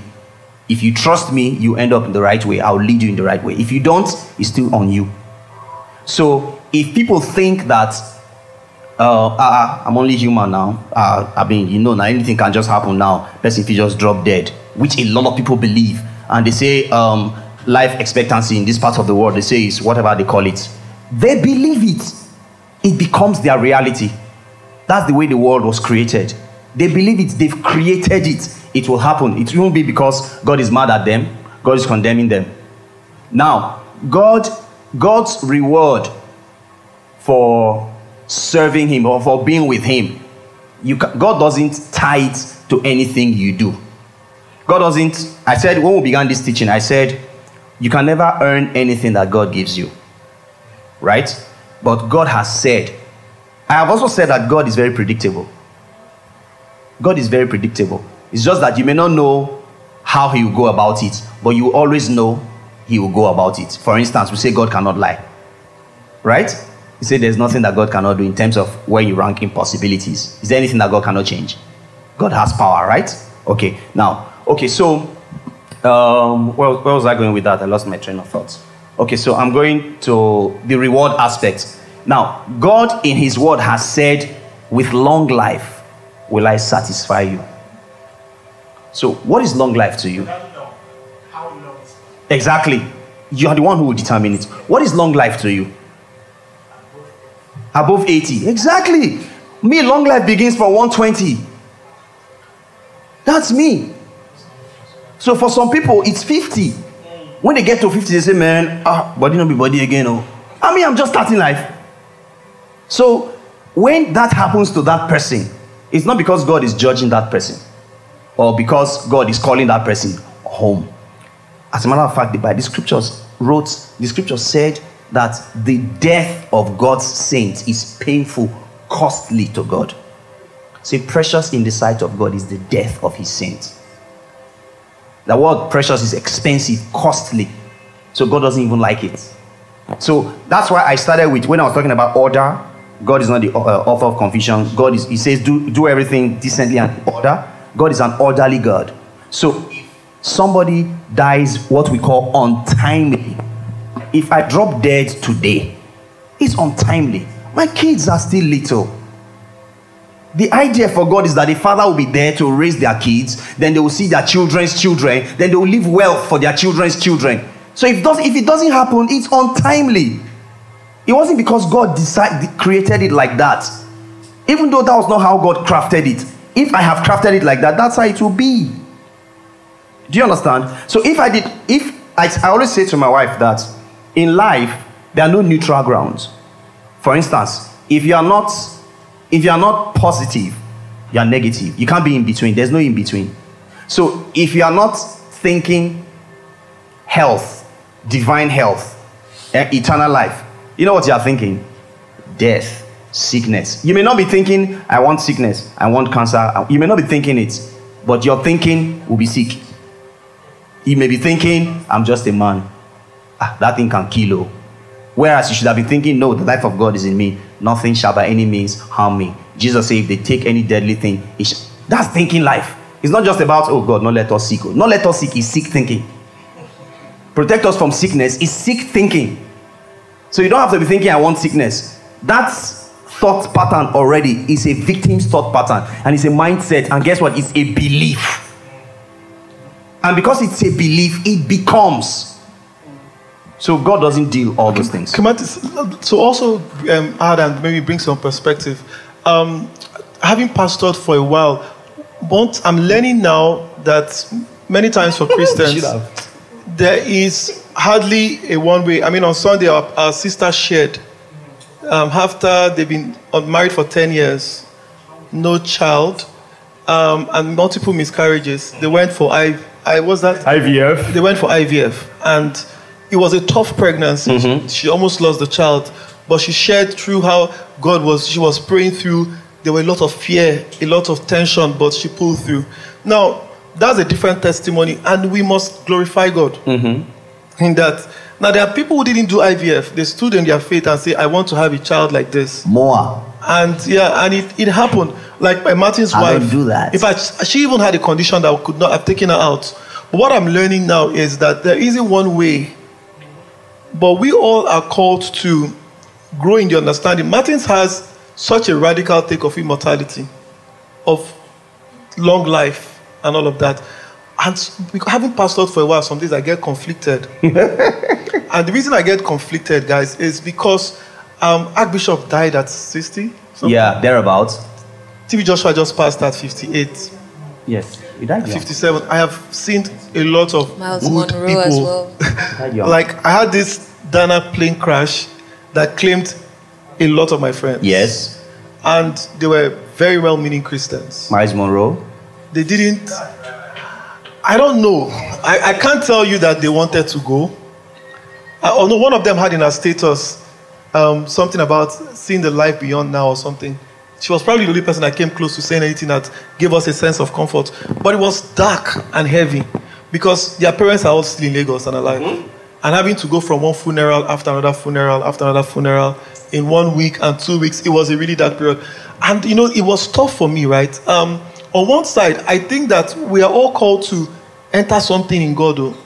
If you trust me, you end up in the right way. I'll lead you in the right way. If you don't, it's still on you. So if people think that uh, uh, I'm only human now, uh, I mean, you know, now anything can just happen now. Person if you just drop dead, which a lot of people believe, and they say um, life expectancy in this part of the world, they say is whatever they call it. They believe it. It becomes their reality. That's the way the world was created. They believe it, they've created it. It will happen. It won't be because God is mad at them, God is condemning them. Now, God, God's reward for serving Him or for being with Him, you God doesn't tie it to anything you do. God doesn't. I said when we began this teaching, I said you can never earn anything that God gives you, right? But God has said. I have also said that God is very predictable. God is very predictable. It's just that you may not know how He will go about it, but you always know He will go about it. For instance, we say God cannot lie, right? You say there's nothing that God cannot do in terms of where you rank impossibilities. Is there anything that God cannot change? God has power, right? Okay, now, okay, so um, where, where was I going with that? I lost my train of thought. Okay, so I'm going to the reward aspect. Now, God in His word has said, with long life will I satisfy you. So, what is long life to you? Exactly. You are the one who will determine it. What is long life to you? Above 80. Exactly. Me, long life begins from 120. That's me. So for some people, it's 50. When they get to 50, they say, man, ah, body not be body again. Oh. I mean, I'm just starting life. So when that happens to that person, it's not because God is judging that person or because God is calling that person home. As a matter of fact, the Bible, the scriptures wrote, the scriptures said that the death of God's saints is painful, costly to God. Say, precious in the sight of God is the death of his saints. The word precious is expensive, costly. So God doesn't even like it. So that's why I started with when I was talking about order. God is not the uh, author of confusion. God is, He says, do, do everything decently and order. God is an orderly God. So if somebody dies what we call untimely, if I drop dead today, it's untimely. My kids are still little. The idea for God is that the father will be there to raise their kids, then they will see their children's children, then they will leave wealth for their children's children. So if, does, if it doesn't happen, it's untimely. It wasn't because God decided, created it like that. Even though that was not how God crafted it. If I have crafted it like that, that's how it will be. Do you understand? So if I did, if I, I always say to my wife that in life there are no neutral grounds. For instance, if you are not if you are not positive, you are negative. You can't be in between. There's no in between. So if you are not thinking health, divine health, eh, eternal life, you know what you are thinking? Death, sickness. You may not be thinking, I want sickness, I want cancer. You may not be thinking it, but your thinking will be sick. You may be thinking, I'm just a man. Ah, that thing can kill you. Whereas you should have been thinking, no, the life of God is in me. Nothing shall by any means harm me. Jesus said, if they take any deadly thing, that's thinking life. It's not just about, oh God, not let us seek. Not let us seek is sick thinking. Protect us from sickness is sick thinking. So you don't have to be thinking, I want sickness. That's thought pattern already is a victim's thought pattern and it's a mindset. And guess what? It's a belief. And because it's a belief, it becomes. So God doesn't deal all those things. Come on, so also um, add and maybe bring some perspective. Um, having pastored for a while, but I'm learning now that many times for Christians, there is hardly a one way. I mean, on Sunday, our, our sister shared um, after they've been married for 10 years, no child, um, and multiple miscarriages. They went for I, I was that IVF. They went for IVF, and it was a tough pregnancy. Mm-hmm. She almost lost the child, but she shared through how God was. She was praying through. There were a lot of fear, a lot of tension, but she pulled through. Now that's a different testimony, and we must glorify God mm-hmm. in that. Now there are people who didn't do IVF. They stood in their faith and say, "I want to have a child like this." More. And yeah, and it, it happened. Like my Martin's I wife. don't do that. In fact, she even had a condition that could not have taken her out. But what I'm learning now is that there isn't one way but we all are called to grow in the understanding. Martins has such a radical take of immortality, of long life, and all of that. And having pastored for a while, some days I get conflicted. and the reason I get conflicted, guys, is because um, Archbishop died at 60. Yeah, thereabouts. TB Joshua just passed at 58. Yes, he died young. 57. I have seen a lot of Myles good Munroe people. as well. Like I had this Dana plane crash that claimed a lot of my friends. yes, And they were very well meaning Christians. Myles Munroe. They didn't I don't know. I, I can't tell you that they wanted to go. I, although one of them had in her status um, something about seeing the life beyond now or something. She was probably the only person that came close to saying anything that gave us a sense of comfort. But it was dark and heavy because their parents are all still in Lagos and alive. And having to go from one funeral after another funeral after another funeral in one week and two weeks, it was a really dark period. And you know, it was tough for me, right? Um, on one side, I think that we are all called to enter something in God. Though.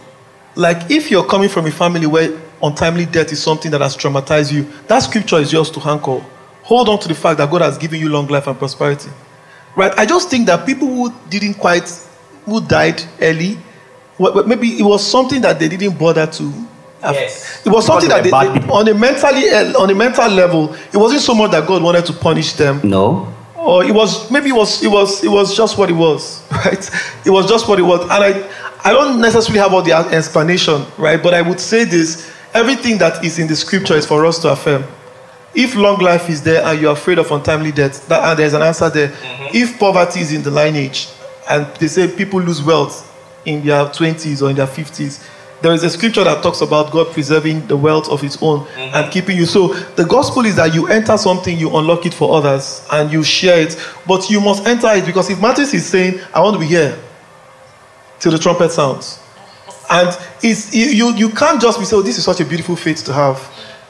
Like if you're coming from a family where untimely death is something that has traumatized you, that scripture is yours to handle. Hold on to the fact that God has given you long life and prosperity. Right? I just think that people who didn't quite, who died early, well, well, maybe it was something that they didn't bother to. Yes. It was something that they, they were bad they- people. on a mentally uh, on a mental level, it wasn't so much that God wanted to punish them No. or it was maybe it was it was it was just what it was right it was just what it was and i i don't necessarily have all the explanation right but i would say this everything that is in the scripture is for us to affirm if long life is there and you're afraid of untimely death that, and there's an answer there mm-hmm. if poverty is in the lineage and they say people lose wealth in their 20s or in their 50s there is a scripture that talks about God preserving the wealth of His own mm-hmm. and keeping you. So the gospel is that you enter something, you unlock it for others, and you share it. But you must enter it because if Matthew is saying, "I want to be here till the trumpet sounds," and it's you, you, you can't just be saying, "Oh, this is such a beautiful faith to have."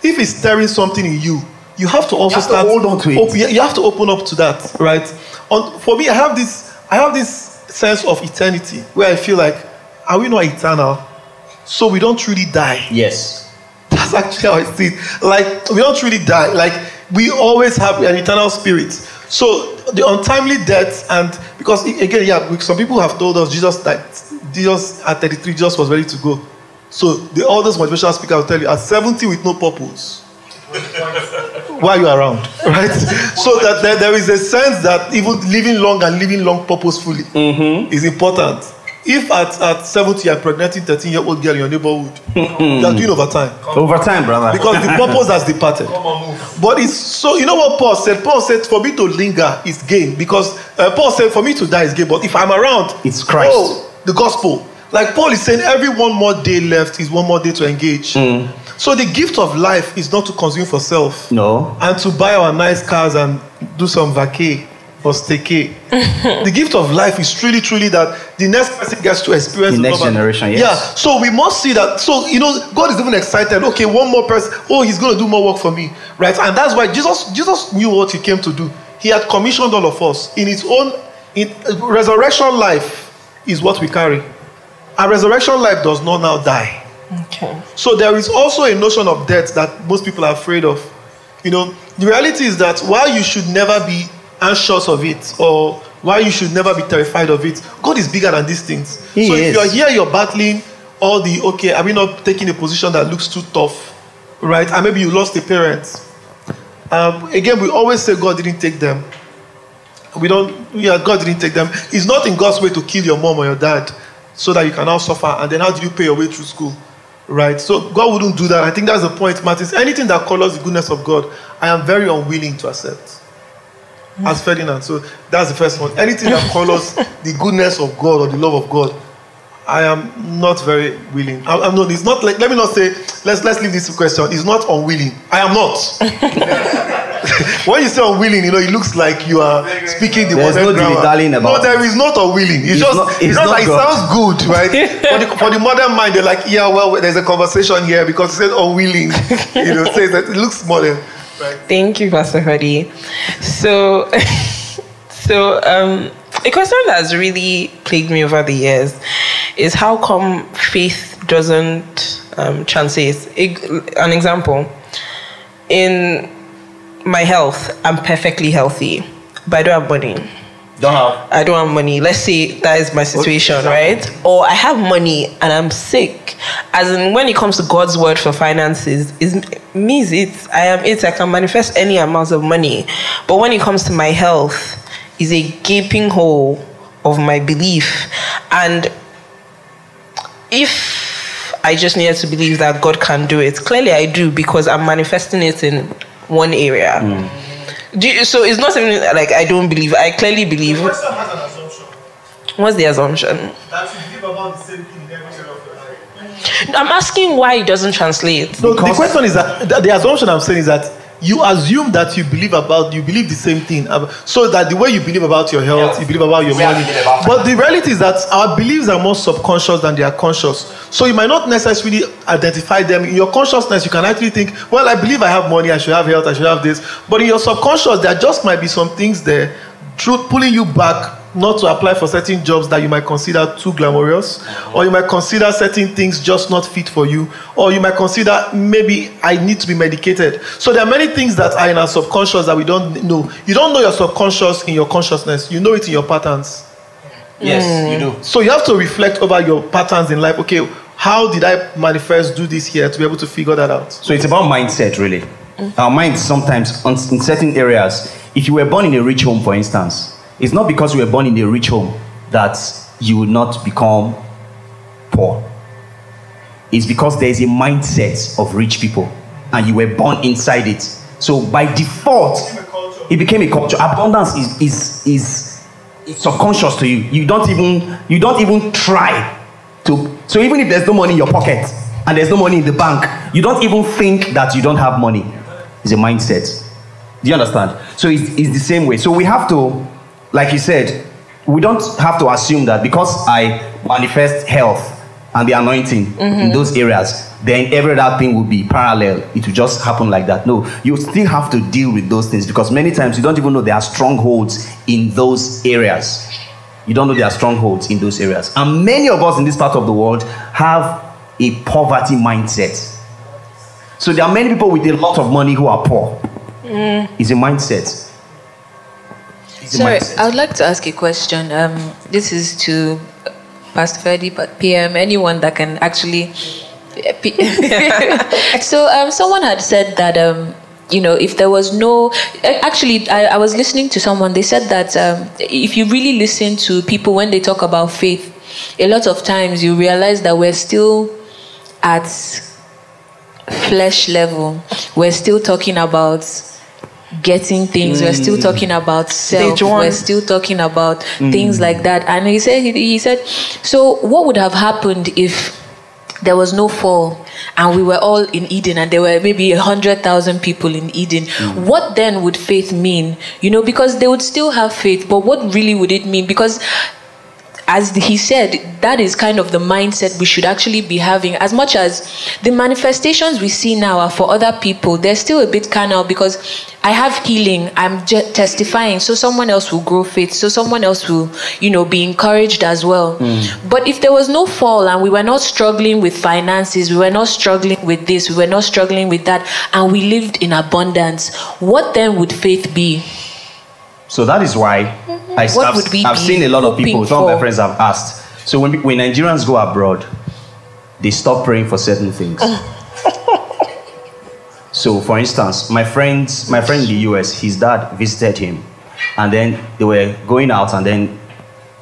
if it's stirring something in you, you have to also have to start hold on to it. op- you you have to open up to that, right? On, for me, I have this I have this sense of eternity where I feel like, are we not eternal? So we don't truly die. Yes. That's actually how I see it. Like we don't really die. Like we always have an eternal spirit. So the untimely death, and because again, yeah, some people have told us Jesus that Jesus at 33, Jesus was ready to go. So the oldest motivational speaker will tell you at 70 with no purpose. Why are you around? Right? So that there, there is a sense that even living long and living long purposefully mm-hmm. is important. If at, at 70 you're pregnanting 13 year old girl in your neighborhood, mm-hmm. you are doing overtime Over time, brother. because the purpose has departed. But it's so you know what Paul said. Paul said, "For me to linger is gain," because uh, Paul said, "For me to die is gain." But if I'm around, It's Christ. Oh, the gospel. Like Paul is saying, every one more day left is one more day to engage. Mm. So the gift of life is not to consume for self no. and to buy our nice cars and do some vacay or staycay. the gift of life is truly, truly that the next person gets to experience The next love and- generation, yes. Yeah. So we must see that. So you know, God is even excited. Okay, one more person. Oh, He's going to do more work for me, right? And that's why Jesus, Jesus knew what He came to do. He had commissioned all of us in His own. In, resurrection life is what we carry. Our resurrection life does not now die. Okay. So there is also a notion of death that most people are afraid of. You know, the reality is that while you should never be anxious of it or why you should never be terrified of it, God is bigger than these things. He so if you're here, you're battling all the okay, are we not taking a position that looks too tough, right? And maybe you lost a parent. Um, again, we always say God didn't take them. We don't, yeah, God didn't take them. It's not in God's way to kill your mom or your dad so that you can now suffer. And then how do you pay your way through school? Right? So God wouldn't do that. I think that's the point, Martins. Anything that colors the goodness of God, I am very unwilling to accept. Hmm. As Ferdinand. So that's the first one. Anything that colors the goodness of God or the love of God, I am not very willing. I, I'm not. It's not like. Let me not say. Let's let's leave this question. It's not unwilling. I am not. when you say unwilling, you know, it looks like you are speaking the There's modern no grammar. about No, there is not unwilling. It's, It's just. not- it's, it's just not like it sounds good, right? for, the, for the modern mind, they're like, yeah, well, there's a conversation here because it said unwilling. you know, says that it looks modern. Right. Thank you, Pastor Fadi. So, so um, a question that has really plagued me over the years is how come faith doesn't um, translate? An example: in my health, I'm perfectly healthy, but I don't have money. Don't have. I don't have money. Let's say that is my situation, right? Or I have money and I'm sick. As in, when it comes to God's word for finances, is means it. I am it. I can manifest any amount of money. But when it comes to my health, is a gaping hole of my belief. And if I just needed to believe that God can do it, clearly I do because I'm manifesting it in one area. Mm. Do you, so it's not even like I don't believe. I clearly believe. has an What's the assumption? that you believe about the same thing in every area of your life. I'm asking why it doesn't translate. No, the question is that the, the assumption I'm saying is that you assume that you believe about you believe the same thing, so that the way you believe about your health, you believe about your We money. about But the reality is that our beliefs are more subconscious than they are conscious. So you might not necessarily identify them in your consciousness. You can actually think, well, I believe I have money, I should have health, I should have this. But in your subconscious, there just might be some things there, truth pulling you back not to apply for certain jobs that you might consider too glamorous, or you might consider certain things just not fit for you, or you might consider maybe I need to be medicated. So there are many things that are in our subconscious that we don't know. You don't know your subconscious in your consciousness, you know it in your patterns. Yes, you hmm. do. So you have to reflect over your patterns in life. Okay, how did I manifest, do this here to be able to figure that out? So it's about mindset, really. Our minds sometimes, in certain areas, if you were born in a rich home, for instance, it's not because you were born in a rich home that you will not become poor. It's because there is a mindset of rich people and you were born inside it. So by default, it became a culture. Abundance is, is, is, subconscious to you. You don't even you don't even try to so even if there's no money in your pocket and there's no money in the bank, you don't even think that you don't have money. It's a mindset. Do you understand? So it's, it's the same way. So we have to, like you said, we don't have to assume that because I manifest health and the anointing in mm-hmm. those areas, then every other thing will be parallel. It will just happen like that. No, you still have to deal with those things because many times you don't even know there are strongholds in those areas. You don't know there are strongholds in those areas. And many of us in this part of the world have a poverty mindset. So there are many people with a lot of money who are poor. Mm. It's a mindset. Sorry, mindset. I would like to ask a question. Um, this is to Pastor but PM, anyone that can actually. so, um, someone had said that, um, you know, if there was no. eh, Actually, I, I was listening to someone, they said that um, if you really listen to people when they talk about faith, a lot of times you realize that we're still at flesh level. We're still talking about getting things. We're still mm. talking about self. We're still talking about mm. things like that. And he said, he, he said, so what would have happened if there was no fall and we were all in Eden and there were maybe a hundred thousand people in Eden? Mm. What then would faith mean? You know, because they would still have faith, but what really would it mean? Because as he said, that is kind of the mindset we should actually be having. As much as the manifestations we see now are for other people, they're still a bit carnal because I have healing, I'm je- testifying, so someone else will grow faith, so someone else will, you know, be encouraged as well. Hmm. But if there was no fall and we were not struggling with finances, we were not struggling with this, we were not struggling with that, and we lived in abundance, what then would faith be? So that is why hmm. I, What would we I've seen a lot of people, some of my friends have asked. So when, when Nigerians go abroad, they stop praying for certain things. Uh. so for instance, my friends, my friend in the US, his dad visited him, and then they were going out, and then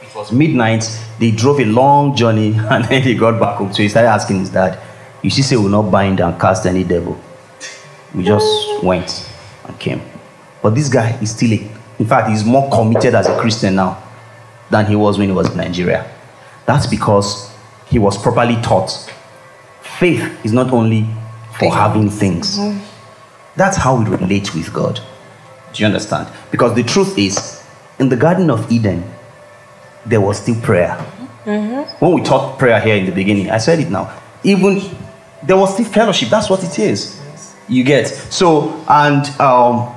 it was midnight. They drove a long journey, and then they got back home. So he started asking his dad, "You see, say we will not bind and cast any devil." We just went and came. But this guy is still, a, in fact, he's more committed as a Christian now than he was when he was in Nigeria. That's because he was properly taught. Faith is not only for having things. That's how we relate with God. Do you understand? Because the truth is, in the Garden of Eden, there was still prayer. When we taught prayer here in the beginning, I said it now. Even there was still fellowship. That's what it is. You get so, and um,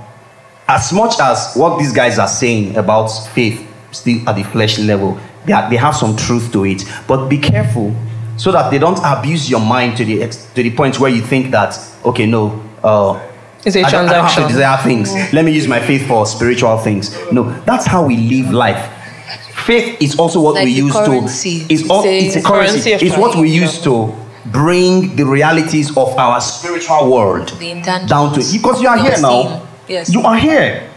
as much as what these guys are saying about faith, still at the flesh level, they, are, they have some truth to it. But be careful so that they don't abuse your mind to the ex- to the point where you think that okay, no. Uh, It's a I don't, I don't have to desire things. Let me use my faith for spiritual things. No, that's how we live life. Faith is also what Like we the use currency. to. It's, all, Say- it's a Currency currency. It's what we money. use to bring the realities of our spiritual world The down to because you are here now. Yes. You are here.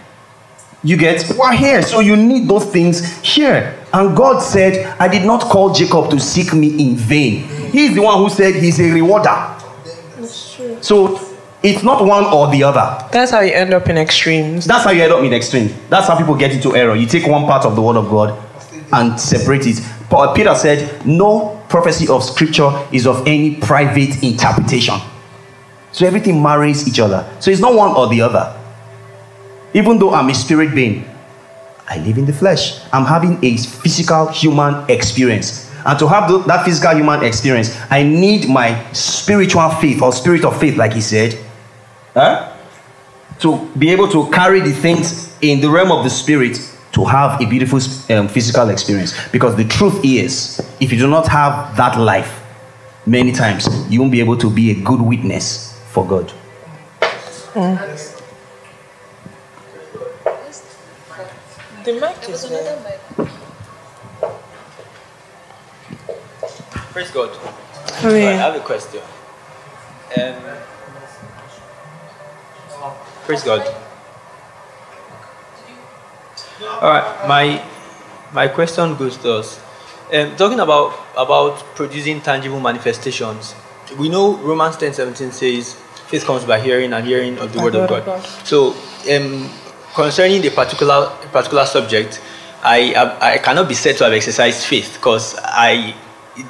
You get you are here, so you need those things here. And God said, I did not call Jacob to seek me in vain. He's the one who said he's a rewarder. So it's not one or the other. That's how you end up in extremes. That's how you end up in extreme. That's how people get into error. You take one part of the word of God and separate it. Paul, Peter said, No prophecy of scripture is of any private interpretation. So everything marries each other. So it's not one or the other. Even though I'm a spirit being, I live in the flesh. I'm having a physical human experience. And to have that physical human experience, I need my spiritual faith or spirit of faith, like he said, huh? to be able to carry the things in the realm of the spirit to have a beautiful um, physical experience. Because the truth is, if you do not have that life, many times you won't be able to be a good witness for God. The mic is there. Mic. Praise God. Oh, I have a question. Um, praise God. All right, my my question goes to us. Um, talking about about producing tangible manifestations, we know Romans ten seventeen says faith comes by hearing and hearing of the word of God. So, um, concerning the particular particular subject, I, I I cannot be said to have exercised faith because I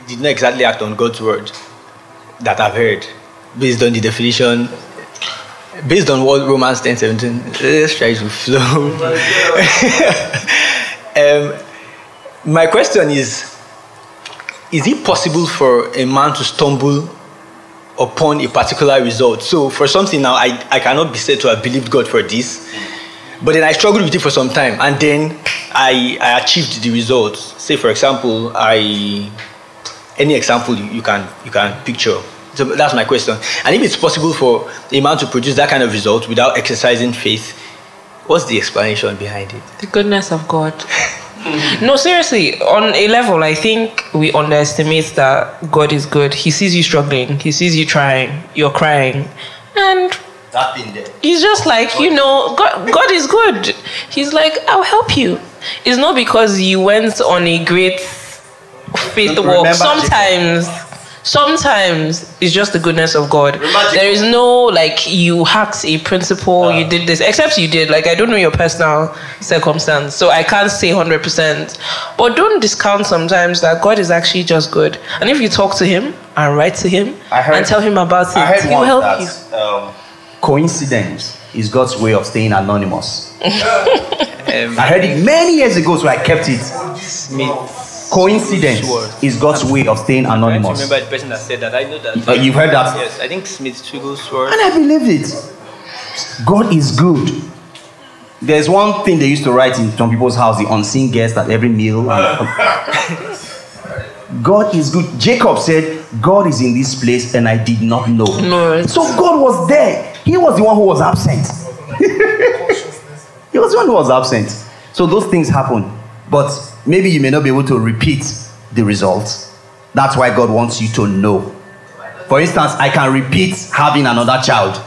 did not exactly act on God's word that I've heard based on the definition based on what Romans 10 17 let's try to flow. Um, my question is is it possible for a man to stumble upon a particular result? So for something now, I, I cannot be said to have believed God for this, but then I struggled with it for some time, and then I, I achieved the results. Say for example, I any example you, you can you can picture. So that's my question. And if it's possible for a man to produce that kind of result without exercising faith, what's the explanation behind it? The goodness of God. no, seriously, on a level, I think we underestimate that God is good. He sees you struggling, He sees you trying, you're crying. And That thing there. He's just like, you know, God, God is good. He's like, I'll help you. It's not because you went on a great faith walk. Remember Sometimes, sometimes it's just the goodness of God. There is no like you hacked a principle, you did this, except you did. Like I don't know your personal circumstance, so I can't say hundred percent. But don't discount sometimes that God is actually just good. And if you talk to Him and write to Him I heard- and tell Him about it, I heard He'll help that, you. Um, coincidence is God's way of staying anonymous. I heard it many years ago, so I kept it. Smith. Coincidence is God's way of staying I anonymous. remember the person that said that. I know that. Uh, you've heard that? Yes, I think Smith Wigglesworth. And I believe it. God is good. There's one thing they used to write in some people's house, the unseen guest at every meal. God is good. Jacob said, God is in this place and I did not know. No. So God was there. He was the one who was absent. he was the one who was absent. So those things happen. But maybe you may not be able to repeat the results. That's why God wants you to know. For instance, I can repeat having another child.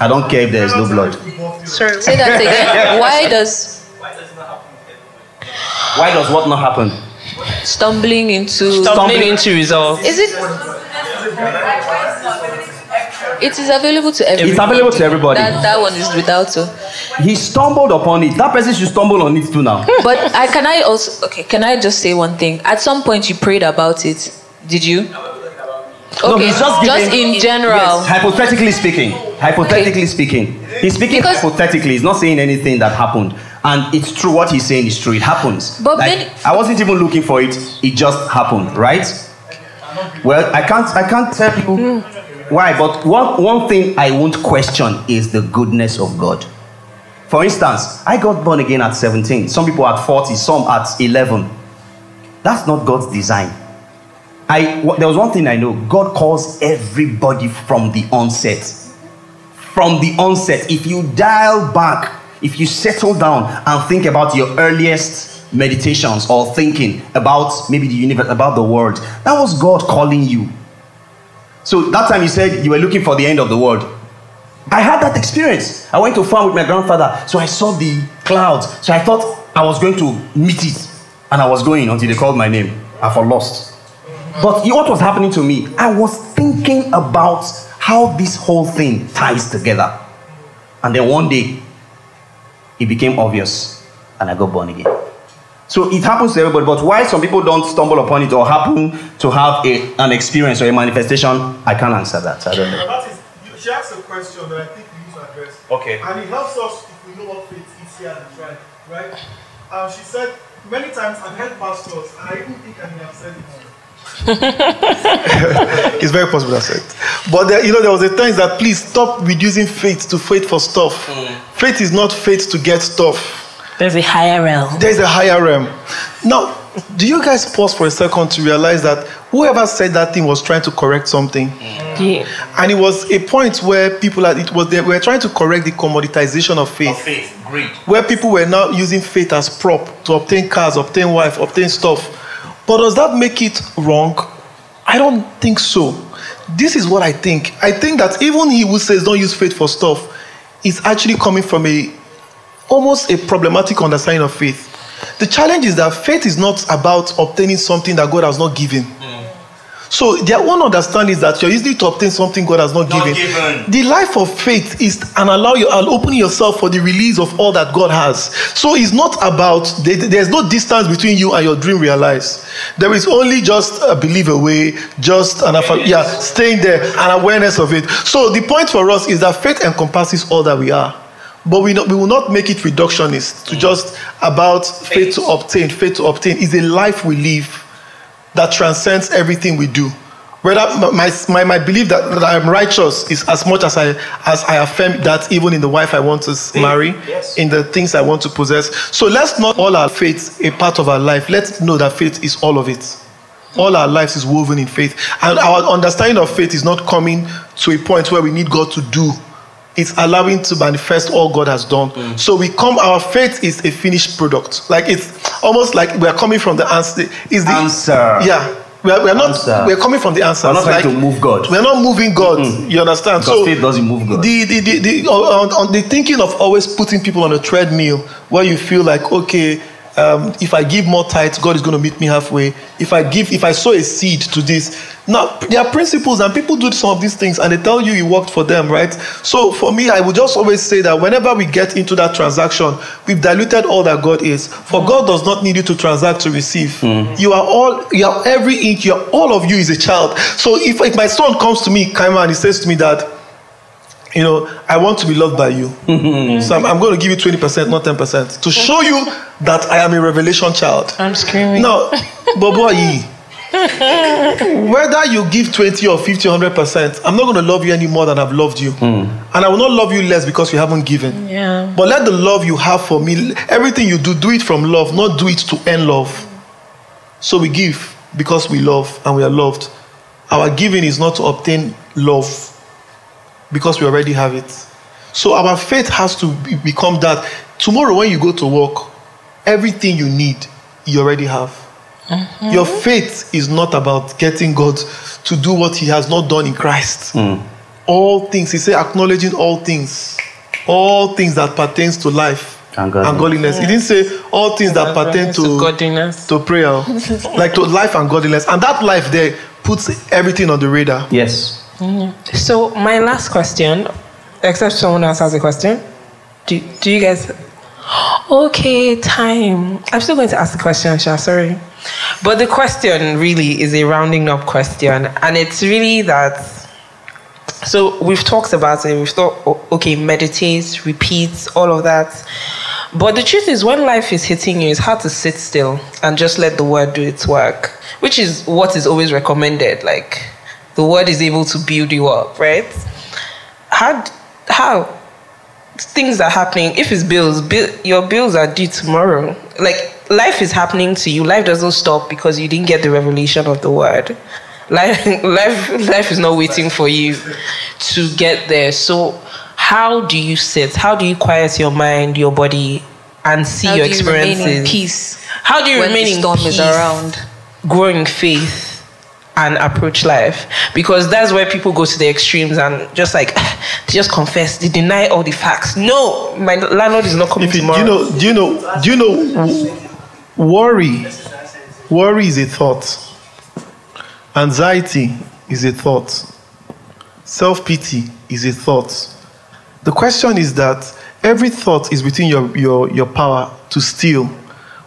I don't care if there is no blood. Sorry. Say that again. Why does Why does what not happen? stumbling into Stumbling into results. is it? It is available to everyone. It's available to everybody. That that one is without. So. He stumbled upon it. That person should stumble on it too now. But I can I also okay? Can I just say one thing? At some point, you prayed about it. Did you? No, Okay, he's just giving- in general. Yes, hypothetically speaking. Hypothetically speaking. He's speaking Because- hypothetically. He's not saying anything that happened. And it's true. What he's saying is true. It happens. But Like, many- I wasn't even looking for it. It just happened, right? Well, I can't. I can't tell you hmm. Why. But one one thing I won't question is the goodness of God. For instance, I got born again at 17. Some people at 40. Some at 11. That's not God's design. I, there was one thing I know. God calls everybody from the onset. From the onset, if you dial back, if you settle down and think about your earliest meditations or thinking about maybe the universe, about the world, that was God calling you. So that time you said you were looking for the end of the world. I had that experience. I went to farm with my grandfather, so I saw the clouds. So I thought I was going to meet it, and I was going until they called my name. I for lost. But you know what was happening to me? I was thinking about how this whole thing ties together. And then one day, it became obvious, and I got born again. So it happens to everybody, but why some people don't stumble upon it or happen to have a, an experience or a manifestation, I can't answer that. I don't know. That is, you- she asked a question that I think we need to address. Okay. And it helps us if we know what faith is here at the tribe, right? Um, she said, many times I've heard pastors, and I even think I may have said it. it's very possible I said it. But there, you know, there was a time that please stop reducing faith to faith for stuff. Faith is not faith to get stuff. There's a higher realm. There's a higher realm. Now, do you guys pause for a second to realize that whoever said that thing was trying to correct something? Yeah. And it was a point where people had, it was they were trying to correct the commoditization of faith. Of Faith, greed. Where people were now using faith as prop to obtain cars, obtain wife, obtain stuff. But does that make it wrong? I don't think so. This is what I think. I think that even he who says don't use faith for stuff is actually coming from a almost a problematic understanding of faith. The challenge is that faith is not about obtaining something that God has not given. Hmm. So their one understanding is that you're using to obtain something God has not, Not given. given. The life of faith is and allow you and open yourself for the release of all that God has. So it's not about there's no distance between you and your dream realized. There is only just uh, a belief away, just an affa- yeah, staying there and awareness of it. So the point for us is that faith encompasses all that we are. But we, not, we will not make it reductionist to mm. just about faith to obtain. Faith to obtain is a life we live that transcends everything we do. Whether my, my, my belief that, that I am righteous is as much as I as I affirm that even in the wife I want to marry, yes. in the things I want to possess. So let's not all our faith a part of our life. Let's know that faith is all of it. All our lives is woven in faith. And our understanding of faith is not coming to a point where we need God to do. It's allowing to manifest all God has done. Mm. So we come, our faith is a finished product. Like it's almost like we are coming from the answer. Is the Answer. Yeah. We are, we are not we are coming from the answer. We're not trying to move God. We are not moving God. You understand? Because faith doesn't move God. The, the, the, the, on, on the thinking of always putting people on a treadmill where you feel like, okay, um, if I give more tithe, God is going to meet me halfway. If I give, if I sow a seed to this, now there are principles, and people do some of these things, and they tell you you worked for them, right? So for me, I would just always say that whenever we get into that transaction, we've diluted all that God is. For God does not need you to transact to receive. You are all, you are every inch, you are, all of you is a child. So if, if my son comes to me, Kaima, and he says to me that you know, I want to be loved by you. Mm-hmm. so I'm, I'm going to give you 20%, not 10%, to show you that I am a revelation child. I'm screaming. Now, Bobo Yi, whether you give 20 or 50 or 100%, I'm not going to love you any more than I've loved you. Hmm. And I will not love you less because you haven't given. Yeah. But let the love you have for me, everything you do, do it from love, not do it to earn love. So we give because we love and we are loved. Our giving is not to obtain love because we already have it. So our faith has to be- become that. Tomorrow, when you go to work, everything you need, you already have. Mm-hmm. Your faith is not about getting God to do what He has not done in Christ. Mm. All things, He said, acknowledging all things, all things that pertains to life And godliness. godliness. He didn't say all things that pertain to godliness. to prayer, like to life and godliness. And that life there puts everything on the radar. Yes. So my last question, except someone else has a question. Do, do you guys? Okay, time. I'm still going to ask the question, Sha. Sorry, but the question really is a rounding up question, and it's really that. So we've talked about it. We've thought, okay, meditate, repeat, all of that. But the truth is, when life is hitting you, it's hard to sit still and just let the word do its work, which is what is always recommended. Like, the word is able to build you up, right? How, how things are happening? If it's bills, bill, your bills are due tomorrow. Like, life is happening to you. Life doesn't stop because you didn't get the revelation of the word. Life, life, life is not waiting for you to get there. So, how do you sit? How do you quiet your mind, your body, and see How your do you remain experiences? in peace How do you when remain the in storm peace, is around? Growing faith, and approach life? Because that's where people go to the extremes and just like they just confess, they deny all the facts. No, my landlord is not coming If you, do you know, do you know, do you know, worry, worry is a thought. Anxiety is a thought. Self pity is a thought. The question is that every thought is within your, your, your power to steal.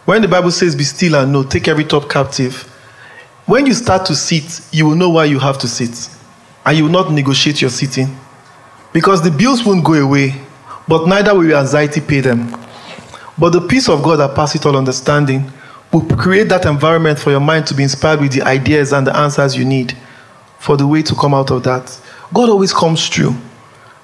When the Bible says, Be still and know, take every thought captive. When you start to sit, you will know why you have to sit. And you will not negotiate your sitting. Because the bills won't go away, but neither will your anxiety pay them. But the peace of God that passes all understanding will create that environment for your mind to be inspired with the ideas and the answers you need for the way to come out of that. God always comes through.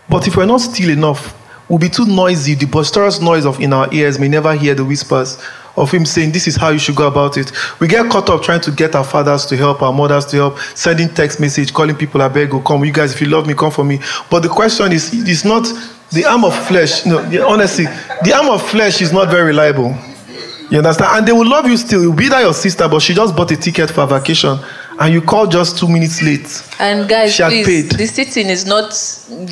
But if we're not still enough, we'll be too noisy. The boisterous noise of in our ears may never hear the whispers of Him saying, This is how you should go about it. We get caught up trying to get our fathers to help, our mothers to help, sending text message, calling people, I beg, you, come. You guys, if you love me, come for me. But the question is, it's not the arm of flesh. No, honestly, the arm of flesh is not very reliable. You understand? And they will love you still. You'll be that your sister, but she just bought a ticket for a vacation and you call just two minutes late. And guys, She had please, paid. the sitting is not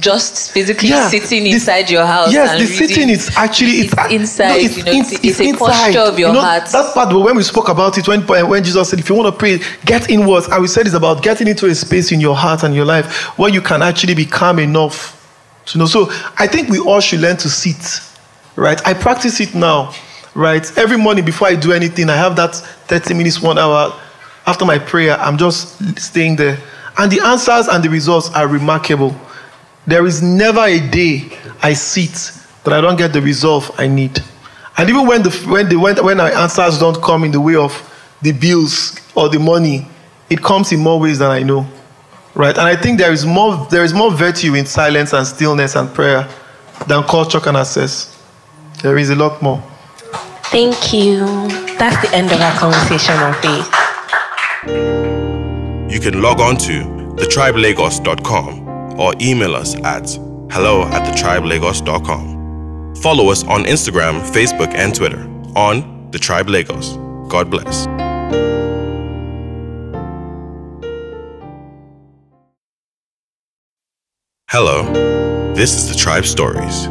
just physically Yeah, sitting this- inside your house. Yes, and the reading. sitting is actually it's, It's inside, No, it's, you know, it's, it's- it's a inside. posture of your you know, heart. That part when we spoke about it when when Jesus said, if you want to pray, get inwards. And we said it's about getting into a space in your heart and your life where you can actually be calm enough to know. So I think we all should learn to sit. Right? I practice it now. Right? Every morning before I do anything, I have that 30 minutes, one hour after my prayer. I'm just staying there. And the answers and the results are remarkable. There is never a day I sit that I don't get the resolve I need. And even when the when the when, when my answers don't come in the way of the bills or the money, it comes in more ways than I know. Right? And I think there is more there is more virtue in silence and stillness and prayer than culture can assess. There is a lot more. Thank you. That's the end of our conversation on faith. You can log on to thetribelagos.com or email us at hello at thetribelagos.com. Follow us on Instagram, Facebook, and Twitter on The Tribe Lagos. God bless. Hello, this is The Tribe Stories,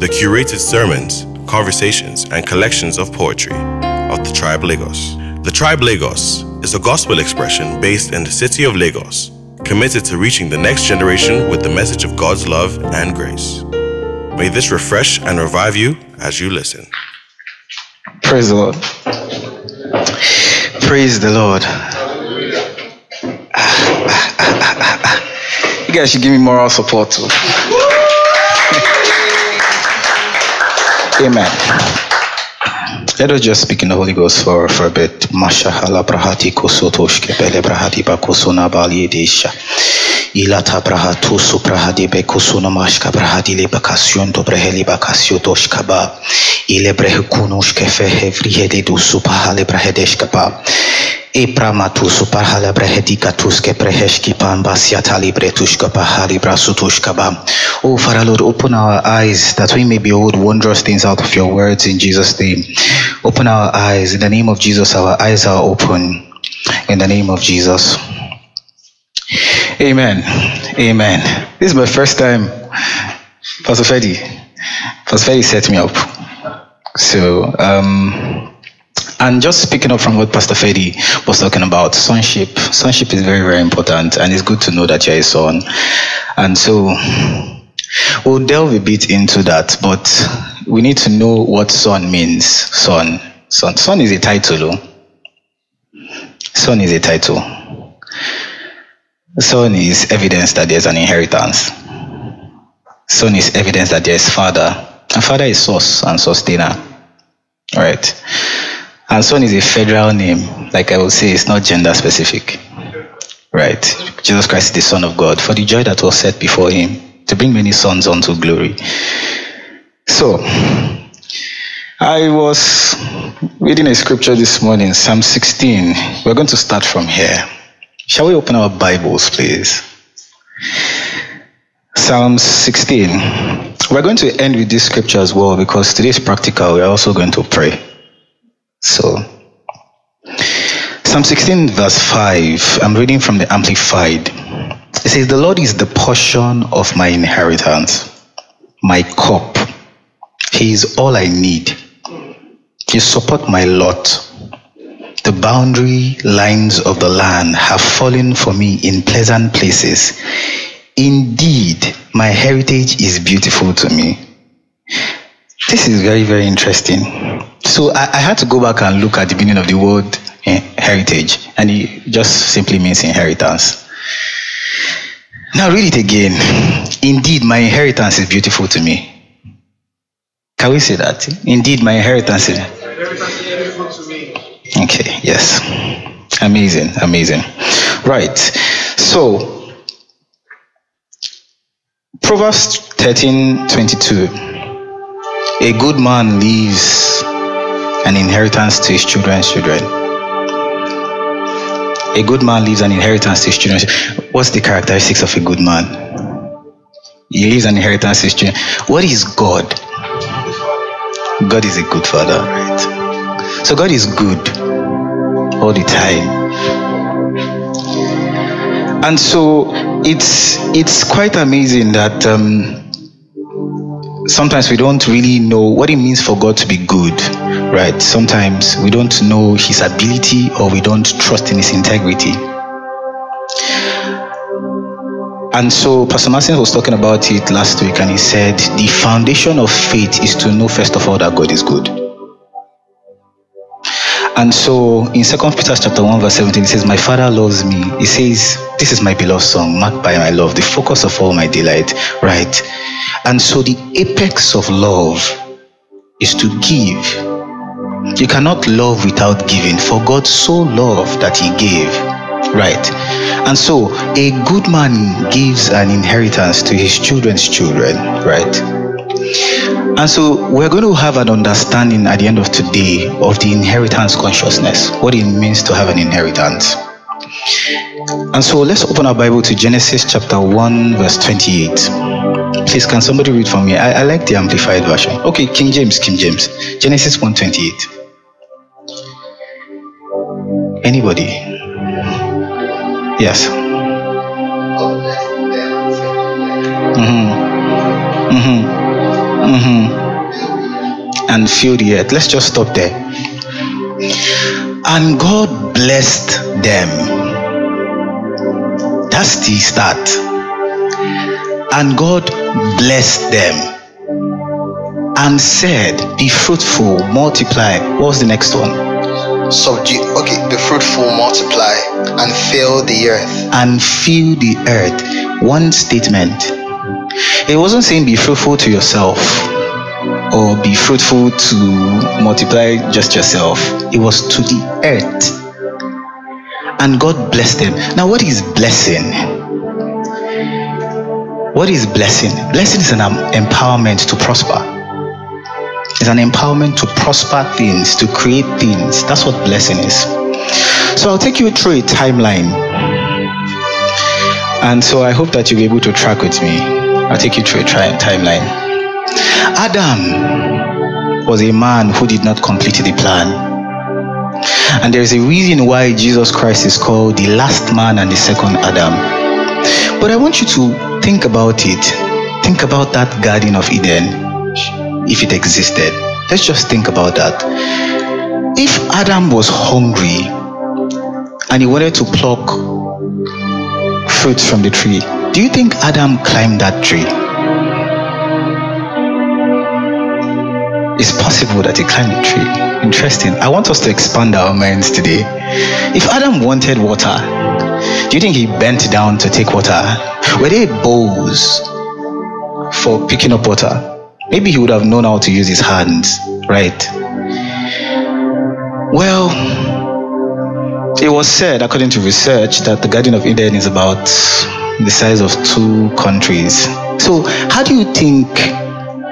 the curated sermons, conversations, and collections of poetry of The Tribe Lagos. The Tribe Lagos is a gospel expression based in the city of Lagos, committed to reaching the next generation with the message of God's love and grace. May this refresh and revive you as you listen. Praise the Lord. Praise the Lord. Ah, ah, ah, you guys should give me moral support too. Amen. Let us just speak in the Holy Ghost for, for a bit. Masha hala brahati kosotosh kebele brahati bakosona bali edesha. Ilata brahatu suprahadi bekosona mashka brahadi le bakasyon to breheli bakasyo tosh kaba. Ile brehekunosh kefe hevri hede du supahale brahedesh kaba. Epramatu suparhala brehedika tuske preheshki pambasya libre tushka pahali brasutushkaba. Oh, Father Lord, open our eyes that we may behold wondrous things out of your words in Jesus' name. Open our eyes. In the name of Jesus, our eyes are open. In the name of Jesus. Amen. Amen. This is my first time. Pastor Freddy. Pastor Freddy set me up. So, um, and just speaking up from what Pastor Fedi was talking about, sonship. Sonship is very, very important, and it's good to know that you're a son. And so we'll delve a bit into that, but we need to know what son means. Son. Son, son is a title. Son is a title. Son is evidence that there's an inheritance. Son is evidence that there's father. And father is source and sustainer. Right? And son is a federal name. Like I will say, it's not gender specific. Right? Jesus Christ is the Son of God for the joy that was set before him to bring many sons unto glory. So, I was reading a scripture this morning, Psalm 16. We're going to start from here. Shall we open our Bibles, please? Psalm 16. We're going to end with this scripture as well because today is practical. We're also going to pray. So, Psalm 16, verse 5, I'm reading from the Amplified. It says, The Lord is the portion of my inheritance, my cup. He is all I need. You support my lot. The boundary lines of the land have fallen for me in pleasant places. Indeed, my heritage is beautiful to me. This is very, very interesting. So I, I had to go back and look at the meaning of the word eh, heritage, and it just simply means inheritance. Now read it again. Indeed, my inheritance is beautiful to me. Can we say that? Indeed, my inheritance is. Okay, yes. Amazing, amazing. Right. So, Proverbs 13 22. A good man leaves an inheritance to his children's children. A good man leaves an inheritance to his children. What's the characteristics of a good man? He leaves an inheritance to his children. What is God? God is a good father, right? So God is good all the time. And so it's it's quite amazing that um, sometimes we don't really know what it means for God to be good, right? Sometimes we don't know His ability or we don't trust in His integrity. And so Pastor Martin was talking about it last week, and he said the foundation of faith is to know first of all that God is good. And so in Second Peter chapter 1, verse 17, it says, My father loves me. He says, This is my beloved song, marked by my love, the focus of all my delight. Right. And so the apex of love is to give You cannot love without giving, for God so loved that he gave. Right. And so a good man gives an inheritance to his children's children, right? And so we're going to have an understanding at the end of today of the inheritance consciousness, what it means to have an inheritance. And so let's open our Bible to Genesis chapter 1, verse 28. Please, can somebody read for me? I, I like the amplified version. Okay, King James, King James. Genesis 1 28. Anybody? Yes. Mm-hmm. Mm-hmm. Mm-hmm. And fill the earth. Let's just stop there. And God blessed them. That's the start. And God blessed them and said, Be fruitful, multiply. What was the next one? Subdue, okay, be fruitful, multiply, and fill the earth. And fill the earth. One statement. It wasn't saying be fruitful to yourself or be fruitful to multiply just yourself. It was to the earth. And God blessed them. Now, what is blessing? What is blessing? Blessing is an um, empowerment to prosper. It's an empowerment to prosper things, to create things. That's what blessing is. So I'll take you through a timeline. And so I hope that you'll be able to track with me. I'll take you through a tri- timeline. Adam was a man who did not complete the plan. And there is a reason why Jesus Christ is called the last man and the second Adam. But I want you to think about it. Think about that Garden of Eden if it existed. Let's just think about that. If Adam was hungry and he wanted to pluck fruits from the tree, do you think Adam climbed that tree? It's possible that he climbed the tree. Interesting. I want us to expand our minds today. If Adam wanted water, do you think he bent down to take water? Were there bowls for picking up water? Maybe he would have known how to use his hands, right? Well, it was said, according to research, that the Garden of Eden is about the size of two countries. So, how do you think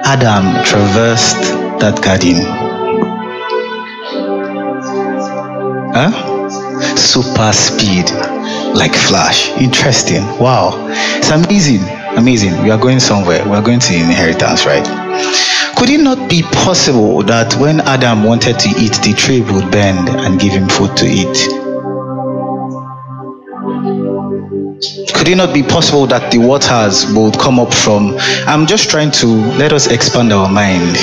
Adam traversed that garden? Huh? Super speed, like Flash. Interesting. Wow. It's amazing. Amazing. We are going somewhere. We are going to inheritance, right? Could it not be possible that when Adam wanted to eat, the tree would bend and give him food to eat? Could it not be possible that the waters would come up from? I'm just trying to let us expand our mind.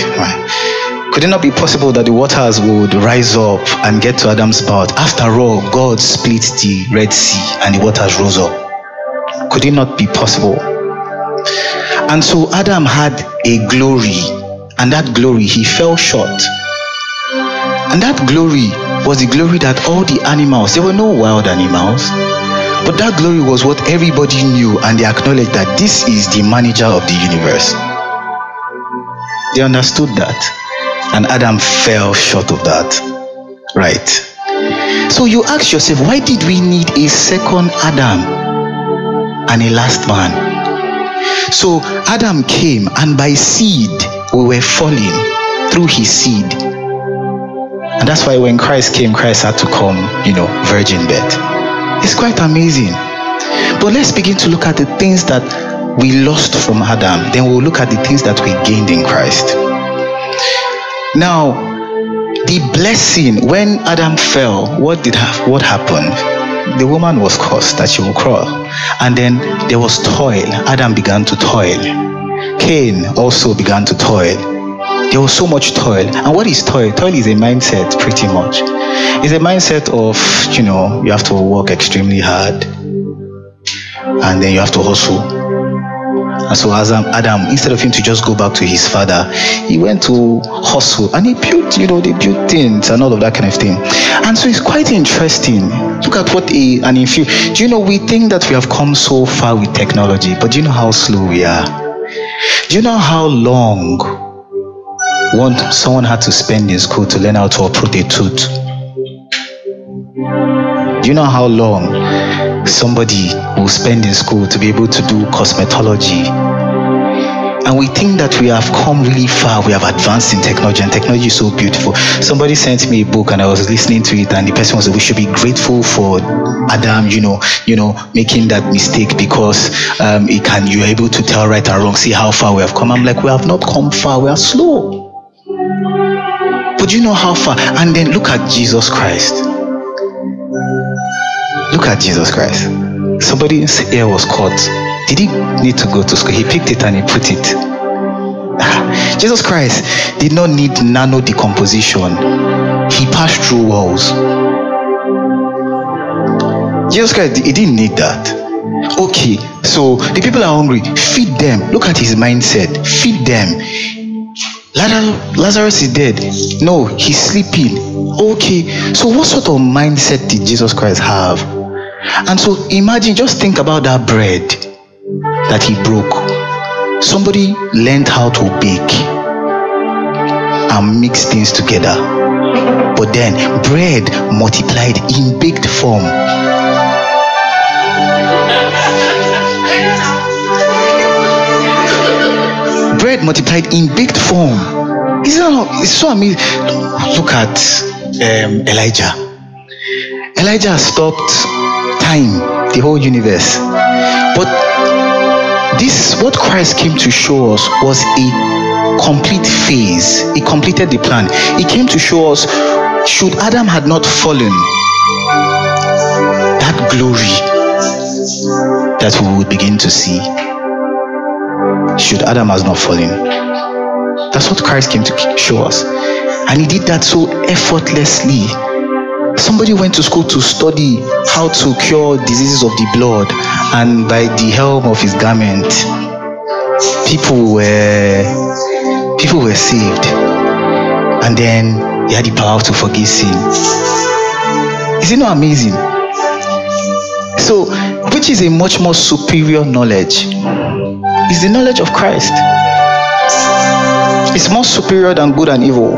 Could it not be possible that the waters would rise up and get to Adam's spout? After all, God split the Red Sea and the waters rose up. Could it not be possible? And so Adam had a glory, and that glory he fell short. And that glory was the glory that all the animals, there were no wild animals, but that glory was what everybody knew, and they acknowledged that this is the manager of the universe. They understood that, and Adam fell short of that. Right. So you ask yourself, why did we need a second Adam and a last man? So Adam came, and by seed we were falling through his seed. And that's why when Christ came, Christ had to come, you know, virgin birth. It's quite amazing. But let's begin to look at the things that we lost from Adam. Then we'll look at the things that we gained in Christ. Now, the blessing when Adam fell, what did have what happened? the woman was cursed that she will crawl. And then there was toil. Adam began to toil. Cain also began to toil. There was so much toil. And what is toil? Toil is a mindset, pretty much. It's a mindset of, you know, you have to work extremely hard and then you have to hustle and so as Adam, instead of him to just go back to his father, he went to hustle and he built, you know, they built things and all of that kind of thing. And so it's quite interesting. Look at what a an inferior. Do you know we think that we have come so far with technology, but do you know how slow we are? Do you know how long one someone had to spend in school to learn how to uproot a tooth. You know how long somebody will spend in school to be able to do cosmetology? And we think that we have come really far, we have advanced in technology, and technology is so beautiful. Somebody sent me a book and I was listening to it, and the person was we should be grateful for Adam, you know, you know, making that mistake because um, it can you're able to tell right and wrong, see how far we have come. I'm like, we have not come far, we are slow. But you know how far? And then look at Jesus Christ. Look at Jesus Christ. Somebody's ear was caught. Did he need to go to school? He picked it and he put it. Ah, Jesus Christ did not need nano decomposition. He passed through walls. Jesus Christ, he didn't need that. Okay, so the people are hungry. Feed them. Look at his mindset. Feed them. Lazarus is dead. No, he's sleeping. Okay, so what sort of mindset did Jesus Christ have? And so imagine, just think about that bread that he broke. Somebody learned how to bake and mix things together. But then bread multiplied in baked form. Bread multiplied in baked form. Isn't it's so amazing. Look at um, Elijah. Elijah stopped time, the whole universe. But this, what Christ came to show us, was a complete phase. He completed the plan. He came to show us, should Adam had not fallen, that glory that we would begin to see should Adam has not fallen. That's what Christ came to show us. And he did that so effortlessly. Somebody went to school to study how to cure diseases of the blood, and by the help of his garment, people were people were saved. And then he had the power to forgive sin. Is it not amazing? So, which is a much more superior knowledge? Is the knowledge of Christ. It's more superior than good and evil.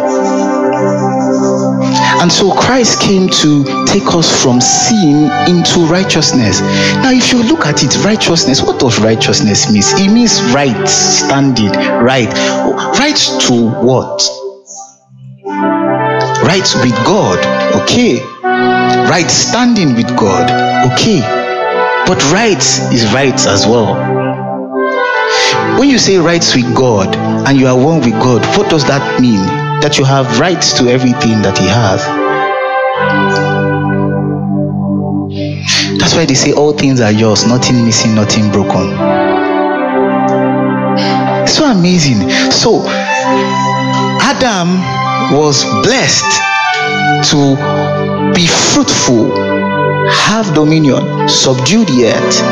And so Christ came to take us from sin into righteousness. Now, if you look at it, righteousness, what does righteousness mean? It means right standing, right. Right to what? Right with God, okay. Right standing with God, okay. But right is right as well. When you say rights with God and you are one with God, what does that mean? That you have rights to everything that He has. That's why they say all things are yours, nothing missing, nothing broken. So amazing. So, Adam was blessed to be fruitful, have dominion, subdue the earth,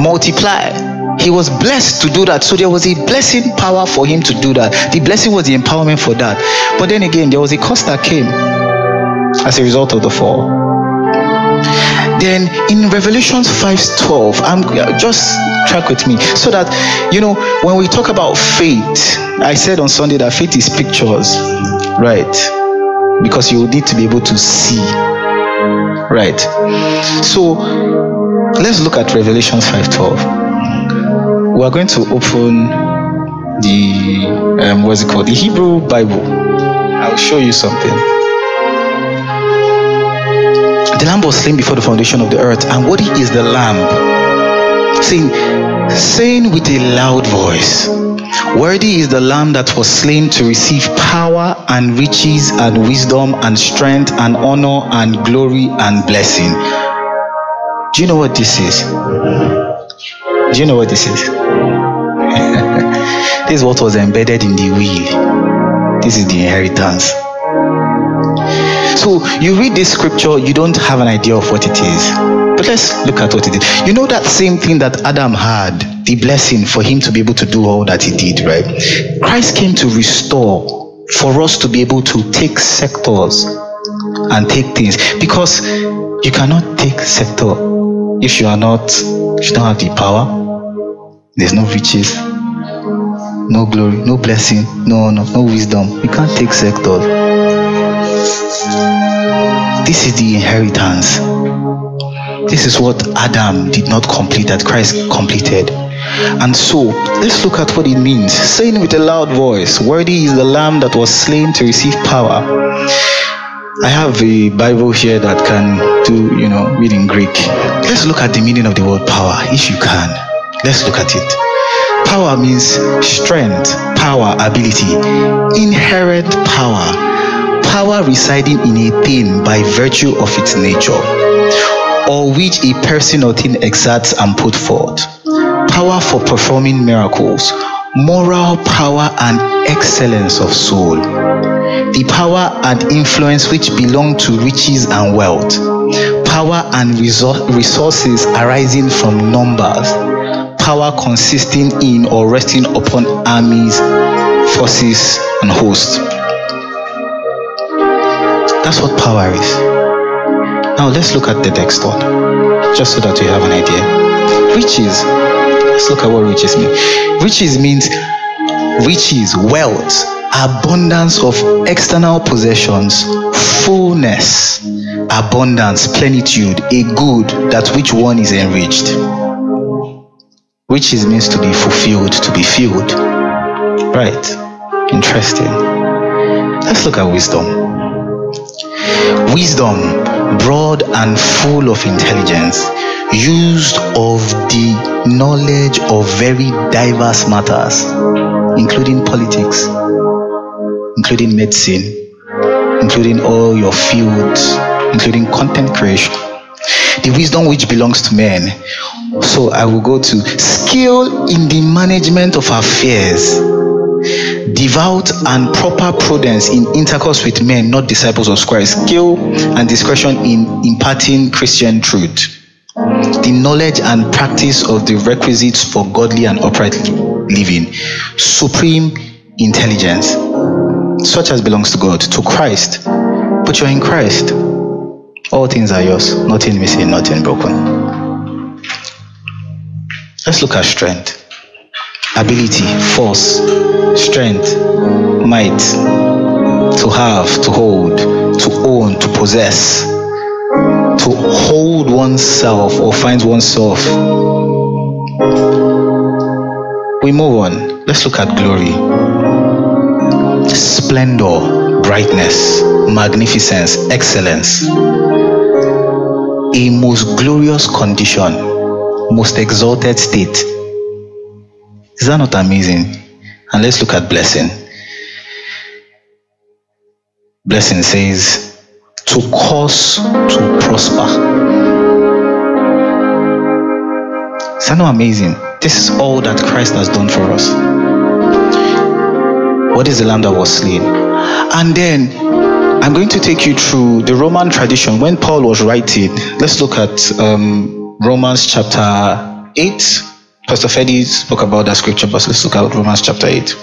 multiply he was blessed to do that. So there was a blessing power for him to do that. The blessing was the empowerment for that. But then again, there was a cost that came as a result of the fall. Then in Revelations 5:12, I'm just track with me so that you know when we talk about faith, I said on Sunday that faith is pictures, right? Because you need to be able to see, right? So let's look at Revelations 5:12 we are going to open the um, what's it called? The hebrew bible. I'll show you something. The lamb was slain before the foundation of the earth and what is the lamb. Saying saying with a loud voice worthy is the lamb that was slain to receive power and riches and wisdom and strength and honor and glory and blessing. Do you know what this is do you know what this is? this is what was embedded in the will. This is the inheritance. So you read this scripture, you don't have an idea of what it is. But let's look at what it is. You know that same thing that Adam had, the blessing for him to be able to do all that he did, right? Christ came to restore for us to be able to take sectors and take things because you cannot take sector if you are not you don't have the power there's no riches. no glory, no blessing, no honor, no wisdom. You can't take sector. This is the inheritance. This is what Adam did not complete that Christ completed. And so, let's look at what it means. Saying with a loud voice, Worthy is the Lamb that was slain to receive power. I have a Bible here that can do, you know, read in Greek. Let's look at the meaning of the word power, if you can. Let's look at it. Power means strength, power, ability, inherent power, power residing in a thing by virtue of its nature, or which a person or thing exerts and put forth. Power for performing miracles, moral power and excellence of soul. The power and influence which belong to riches and wealth. Power and resou- resources arising from numbers power consisting in or resting upon armies, forces, and hosts. That's what power is. Now let's look at the next one, just so that you have an idea. Riches. Let's look at what riches mean. Riches means riches, wealth, abundance of external possessions, fullness, abundance, plenitude, a good that which one is enriched. Riches means to be fulfilled, to be filled. Right. Interesting. Let's look at wisdom. Wisdom, broad and full of intelligence, used of the knowledge of very diverse matters, including politics, including medicine, including all your fields, including content creation. The wisdom which belongs to men. So I will go to skill in the management of affairs devout and proper prudence in intercourse with men, not disciples of Christ, skill and discretion in imparting Christian truth, the knowledge and practice of the requisites for godly and upright living, supreme intelligence, such as belongs to God, to Christ. But you're in Christ. All things are yours, nothing missing, nothing broken. Let's look at strength ability, force, strength, might, to have, to hold, to own, to possess, to hold oneself or find oneself. We move on. Let's look at glory. Splendor, brightness, magnificence, excellence. A most glorious condition, most exalted state is that not amazing? And let's look at blessing. Blessing says, to cause to prosper. Is that not amazing? This is all that Christ has done for us. What is the lamb that was slain? And then I'm going to take you through the Roman tradition. When Paul was writing, let's look at um, Romans chapter 8, Pastor Fedi spoke about that scripture, but let's look at Romans chapter 8.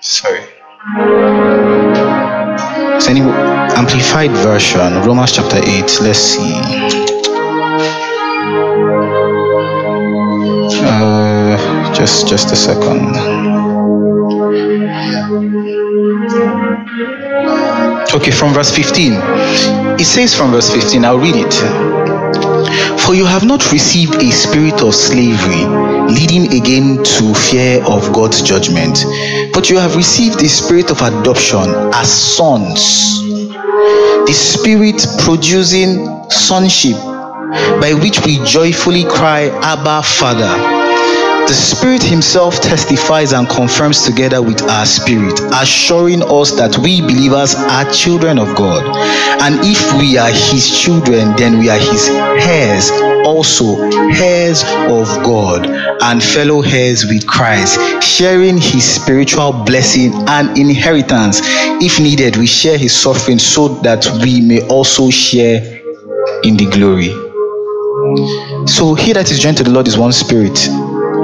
Sorry. It's any amplified version, Romans chapter 8. Let's see. Uh, just just a second. Okay, from verse 15. It says from verse 15, I'll read it. For you have not received a spirit of slavery, leading again to fear of God's judgment, but you have received the spirit of adoption as sons. The spirit producing sonship, by which we joyfully cry, Abba, Father. The Spirit Himself testifies and confirms together with our spirit, assuring us that we believers are children of God. And if we are His children, then we are His heirs, also heirs of God, and fellow heirs with Christ, sharing His spiritual blessing and inheritance. If needed, we share His suffering so that we may also share in the glory. So, he that is joined to the Lord is one spirit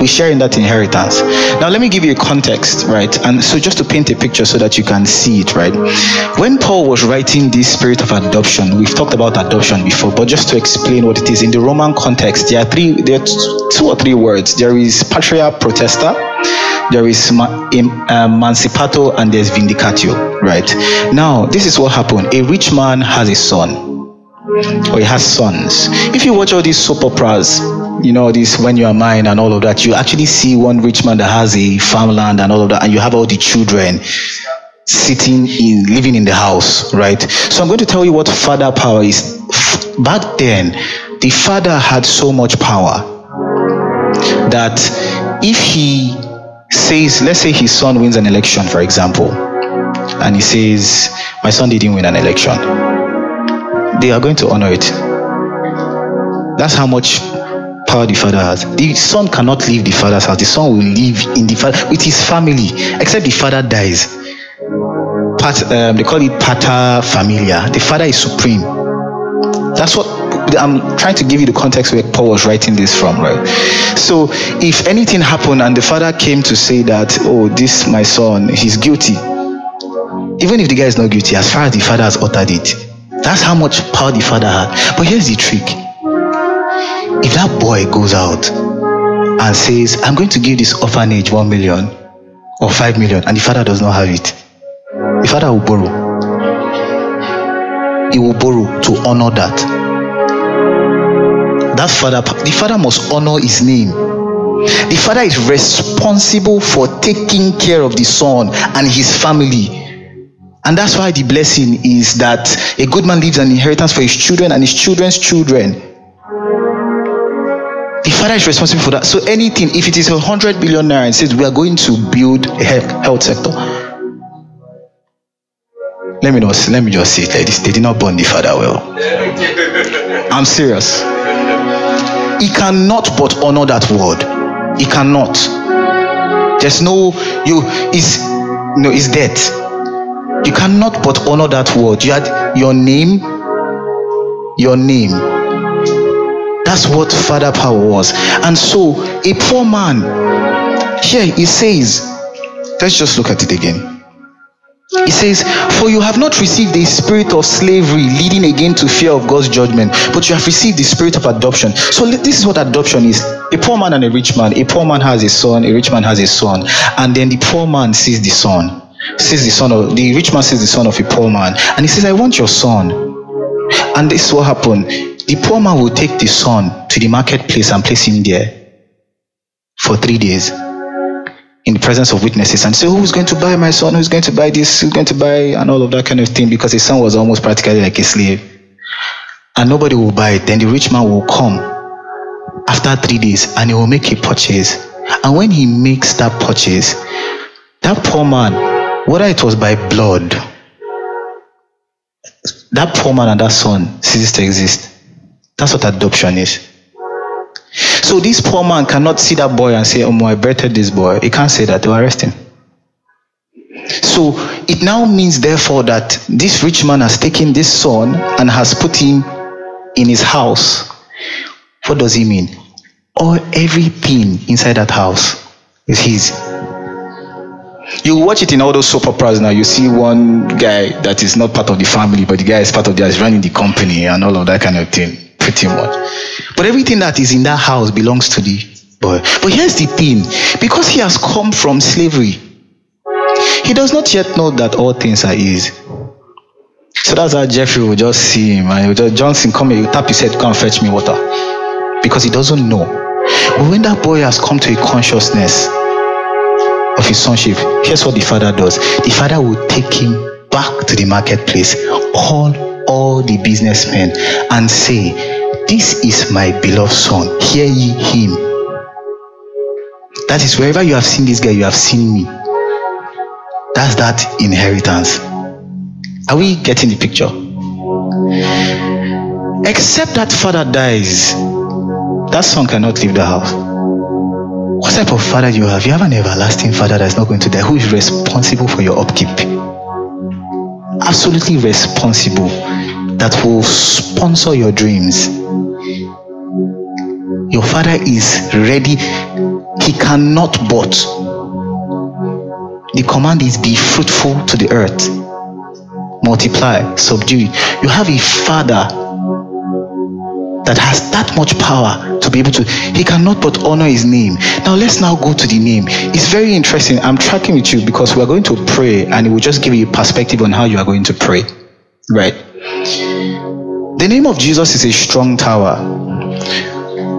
we share in that inheritance. Now, let me give you a context, right? And so, just to paint a picture so that you can see it, right? When Paul was writing this spirit of adoption, we've talked about adoption before, but just to explain what it is in the Roman context, there are three, there are two or three words. There is patria protesta, there is ma- emancipato and there's vindicatio, right? Now, this is what happened. A rich man has a son or he has sons. If you watch all these soap operas, you know, this When You Are Mine and all of that, you actually see one rich man that has a farmland and all of that, and you have all the children sitting in, living in the house, right? So I'm going to tell you what father power is. Back then, the father had so much power that if he says, let's say his son wins an election, for example, and he says, My son didn't win an election they are going to honor it. That's how much power the father has. The son cannot leave the father's house. The son will live in the father with his family, except the father dies. Pat, um, they call it pater familia. The father is supreme. That's what I'm trying to give you the context where Paul was writing this from, right? So, if anything happened and the father came to say that, oh, this my son, he's guilty, even if the guy is not guilty, as far as the father has uttered it, that's how much power the father had. But here's the trick if that boy goes out and says, I'm going to give this orphanage one million or five million, and the father does not have it, the father will borrow. He will borrow to honor that. That father, the father must honor his name. The father is responsible for taking care of the son and his family. And that's why the blessing is that a good man leaves an inheritance for his children and his children's children. The father is responsible for that. So anything, if it is a hundred billion naira and says we are going to build a health sector. Let me not let me just say it like this. They did not born the father well. I'm serious. He cannot but honor that word. He cannot. There's no you is no is death you cannot but honor that word. You had your name, your name. That's what father power was. And so, a poor man, here he says, let's just look at it again. He says, For you have not received the spirit of slavery leading again to fear of God's judgment, but you have received the spirit of adoption. So, this is what adoption is a poor man and a rich man. A poor man has a son, a rich man has a son, and then the poor man sees the son says the son of the rich man says the son of a poor man, and he says, I want your son. And this will happen. The poor man will take the son to the marketplace and place him there for three days in the presence of witnesses and say, Who's going to buy my son? Who's going to buy this? Who's going to buy and all of that kind of thing? Because his son was almost practically like a slave. And nobody will buy it. Then the rich man will come after three days and he will make a purchase. And when he makes that purchase, that poor man whether it was by blood, that poor man and that son ceases to exist. That's what adoption is. So this poor man cannot see that boy and say, Oh, I birthed this boy. He can't say that. They will arrest him. So it now means, therefore, that this rich man has taken this son and has put him in his house. What does he mean? All everything inside that house is his. You watch it in all those soap operas now. You see one guy that is not part of the family, but the guy is part of the is running the company and all of that kind of thing, pretty much. But everything that is in that house belongs to the boy. But here's the thing: because he has come from slavery, he does not yet know that all things are easy. So that's how Jeffrey will just see him and just Johnson come here, you tap his head, come fetch me water. Because he doesn't know. But when that boy has come to a consciousness of his sonship, here's what the father does the father will take him back to the marketplace, call all the businessmen, and say, This is my beloved son, hear ye him. That is wherever you have seen this guy, you have seen me. That's that inheritance. Are we getting the picture? Except that father dies, that son cannot leave the house. What type of father you have? You have an everlasting father that's not going to die, who is responsible for your upkeep. Absolutely responsible, that will sponsor your dreams. Your father is ready, he cannot but. The command is be fruitful to the earth, multiply, subdue. You have a father that has that much power to be able to, he cannot but honor his name. Now let's now go to the name. It's very interesting. I'm tracking with you because we're going to pray and it will just give you perspective on how you are going to pray. Right. The name of Jesus is a strong tower.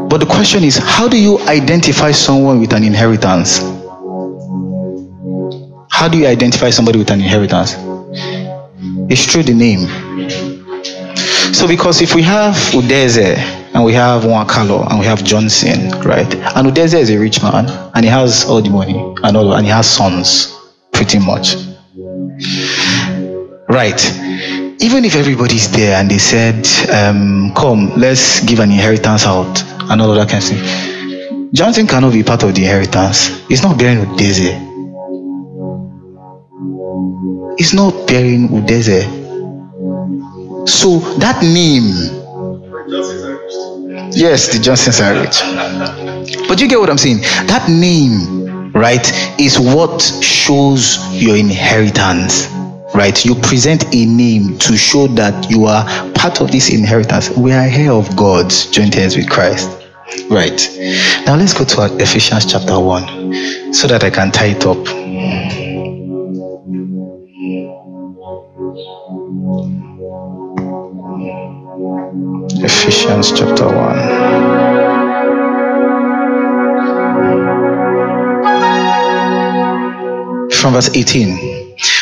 But the question is, how do you identify someone with an inheritance? How do you identify somebody with an inheritance? It's through the name. So, because if we have Udeze and we have Wakalo and we have Johnson, right? And Udeze is a rich man and he has all the money and all, and he has sons, pretty much. Right. Even if everybody's there and they said, um, "Come, let's give an inheritance out," and all of that kind of thing, Johnson cannot be part of the inheritance. He's not bearing Udeze. He's not bearing Udeze. So that name, yes, the Johnsons are rich. But you get what I'm saying? That name, right, is what shows your inheritance. Right, you present a name to show that you are part of this inheritance. We are here of God, joint heirs with Christ. Right. Now let's go to Ephesians chapter 1 so that I can tie it up. Ephesians chapter 1. From verse 18.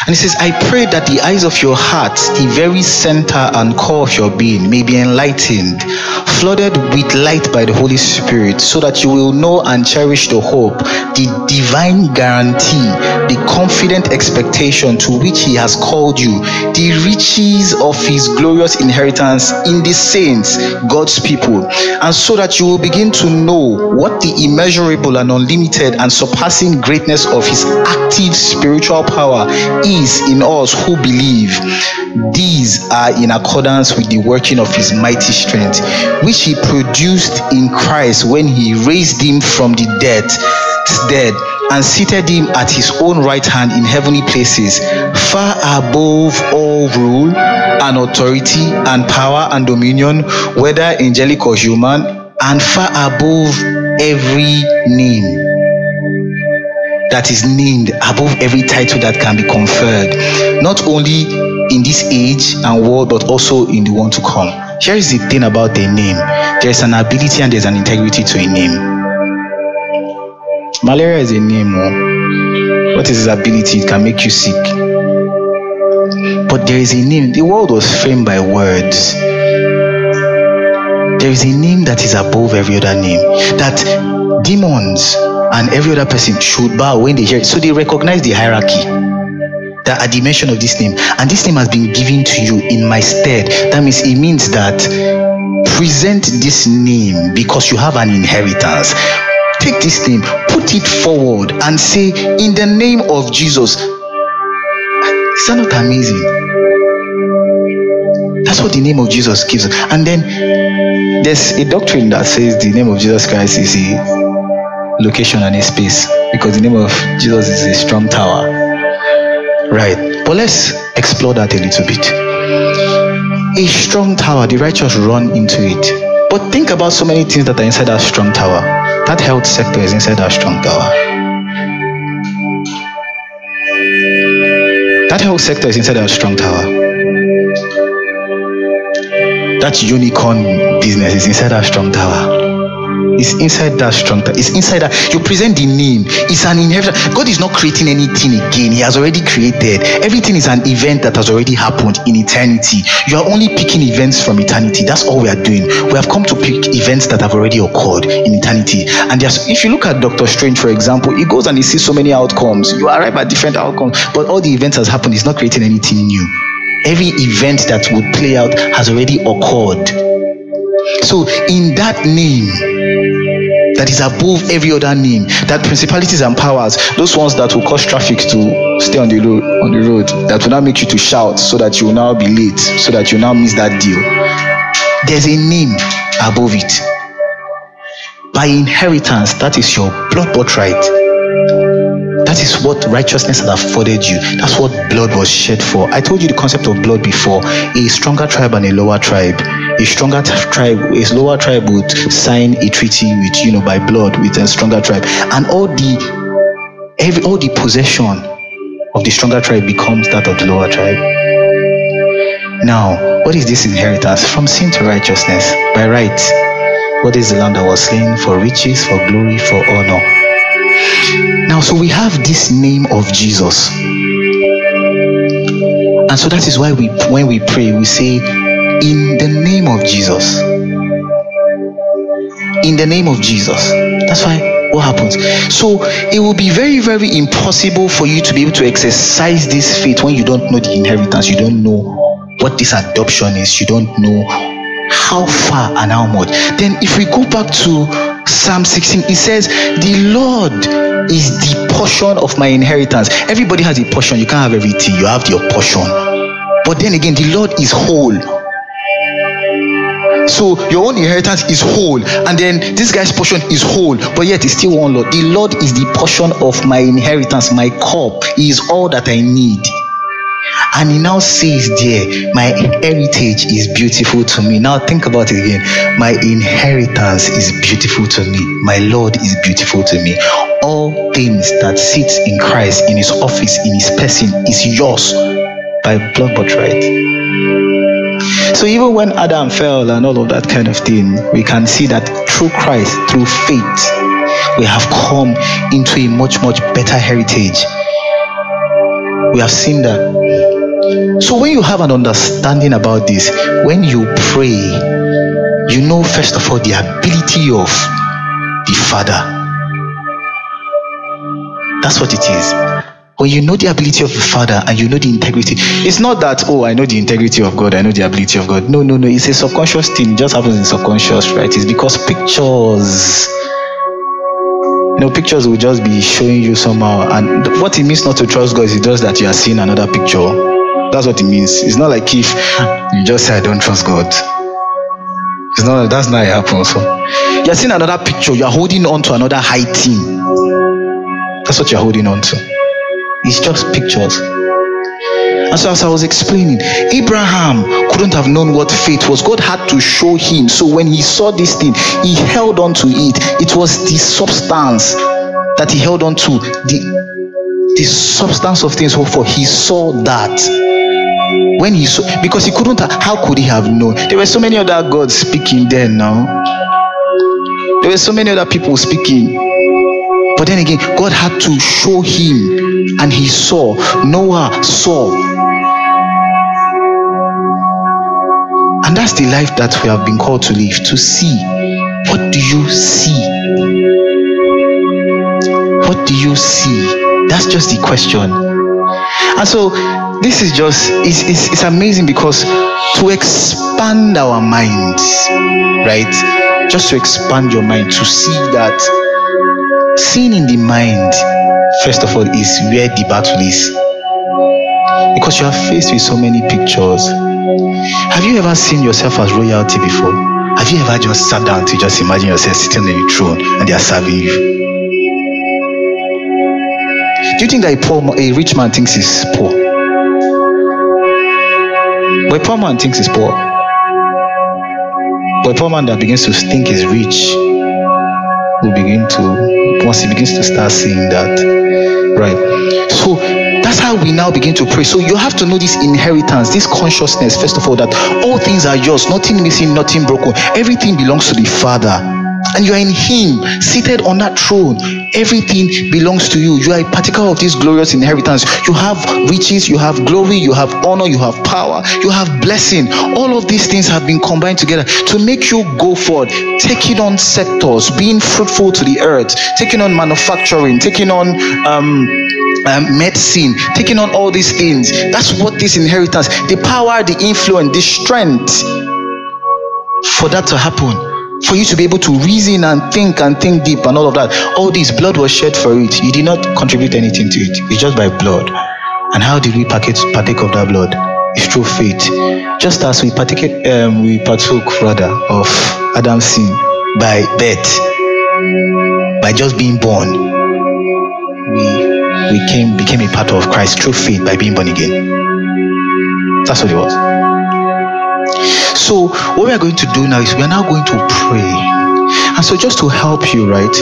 And he says, I pray that the eyes of your heart, the very center and core of your being, may be enlightened, flooded with light by the Holy Spirit, so that you will know and cherish the hope, the divine guarantee, the confident expectation to which he has called you, the riches of his glorious inheritance in the saints, God's people, and so that you will begin to know what the immeasurable and unlimited and surpassing greatness of his active spiritual power is in us who believe. These are in accordance with the working of his mighty strength, which he produced in Christ when he raised him from the dead, dead and seated him at his own right hand in heavenly places, far above all rule and authority and power and dominion, whether angelic or human, and far above every name that is named above every title that can be conferred, not only in this age and world, but also in the one to come. Here is the thing about a name there's an ability and there's an integrity to a name. Malaria is a name. Oh. What is its ability? It can make you sick. But there is a name. The world was framed by words. There is a name that is above every other name. That demons and every other person should bow when they hear it. So they recognize the hierarchy that at the mention of this name, and this name has been given to you in my stead. That means it means that present this name because you have an inheritance. Take this name, put it forward, and say, In the name of Jesus. Is that not amazing? That's what the name of Jesus gives. And then there's a doctrine that says the name of Jesus Christ is a location and a space because the name of Jesus is a strong tower. Right. But let's explore that a little bit. A strong tower, the righteous run into it. But think about so many things that are inside that strong tower. That health sector is inside that strong tower. That health sector is inside that strong tower. That unicorn business is inside that strong tower. It's inside that strong. It's inside that you present the name. It's an inheritance. God is not creating anything again. He has already created. Everything is an event that has already happened in eternity. You are only picking events from eternity. That's all we are doing. We have come to pick events that have already occurred in eternity. And if you look at Doctor Strange, for example, he goes and he sees so many outcomes. You arrive at different outcomes, but all the events has happened. He's not creating anything new. Every event that would play out has already occurred. So, in that name, that is above every other name, that principalities and powers, those ones that will cause traffic to stay on the road, on the road, that will now make you to shout so that you will now be late, so that you now miss that deal. There's a name above it. By inheritance, that is your blood birthright. That is what righteousness has afforded you. That's what blood was shed for. I told you the concept of blood before a stronger tribe and a lower tribe a stronger tribe, a lower tribe would sign a treaty with, you know, by blood with a stronger tribe, and all the every all the possession of the stronger tribe becomes that of the lower tribe. Now, what is this inheritance? From sin to righteousness, by right. What is the lamb that was slain for riches, for glory, for honor? Now, so we have this name of Jesus. And so that is why we when we pray, we say, In the name of Jesus. In the name of Jesus. That's why what happens. So it will be very, very impossible for you to be able to exercise this faith when you don't know the inheritance, you don't know what this adoption is, you don't know how far and how much. Then if we go back to Psalm 16, it says, The Lord is the portion of my inheritance. Everybody has a portion. You can't have everything, you have your portion. But then again, the Lord is whole. So your own inheritance is whole, and then this guy's portion is whole, but yet it's still one Lord. The Lord is the portion of my inheritance, my cup. Is all that I need. And he now says there, my heritage is beautiful to me. Now think about it again. My inheritance is beautiful to me. My Lord is beautiful to me. All things that sits in Christ, in his office, in his person, is yours by blood birthright. So even when Adam fell and all of that kind of thing, we can see that through Christ, through faith, we have come into a much, much better heritage. We have seen that. So when you have an understanding about this, when you pray, you know first of all the ability of the Father. That's what it is. When you know the ability of the Father and you know the integrity, it's not that, oh, I know the integrity of God, I know the ability of God. No, no, no. It's a subconscious thing. It just happens in subconscious, right? It's because pictures, you know, pictures will just be showing you somehow. And what it means not to trust God is just that you are seeing another picture. That's what it means. It's not like if you just say, I don't trust God. It's not, that's not it happens. So you're seeing another picture, you're holding on to another high thing. That's what you're holding on to. It's just pictures. And so, as I was explaining, Abraham couldn't have known what faith was. God had to show him. So, when he saw this thing, he held on to it. It was the substance that he held on to, the, the substance of things hoped for. He saw that. When he saw, because he couldn't, how could he have known? There were so many other gods speaking there now. There were so many other people speaking. But then again, God had to show him, and he saw. Noah saw. And that's the life that we have been called to live to see. What do you see? What do you see? That's just the question. And so, this is just, it's, it's, it's amazing because to expand our minds, right? Just to expand your mind, to see that seeing in the mind, first of all, is where the battle is. Because you are faced with so many pictures. Have you ever seen yourself as royalty before? Have you ever just sat down to just imagine yourself sitting on a throne and they are serving you? Do you think that a poor, a rich man thinks he's poor? But a poor man thinks he's poor. But a poor man that begins to think he's rich will begin to once he begins to start seeing that right? So that's how we now begin to pray. So you have to know this inheritance this consciousness first of all that all things are yours. Nothing missing nothing broken. Everything belongs to the father and you are in him seated on that throne everything belongs to you. You are a particle of this glorious inheritance. You have riches you have glory you have honor you have power you have blessing. All of these things have been combined together to make you go forward taking on sectors being fruitful to the earth taking on manufacturing taking on um, um, medicine, taking on all these things. That's what this inheritance, the power, the influence, the strength for that to happen for you to be able to reason and think and think deep and all of that. All this blood was shed for it. You did not contribute anything to it. It's just by blood. And how did we partake, of that blood? It's through faith. Just as we partake, um, we partook rather of Adam's sin by birth, by just being born. We we came became a part of Christ through faith by being born again. That's what it was. So, what we are going to do now is we are now going to pray. And so, just to help you, right?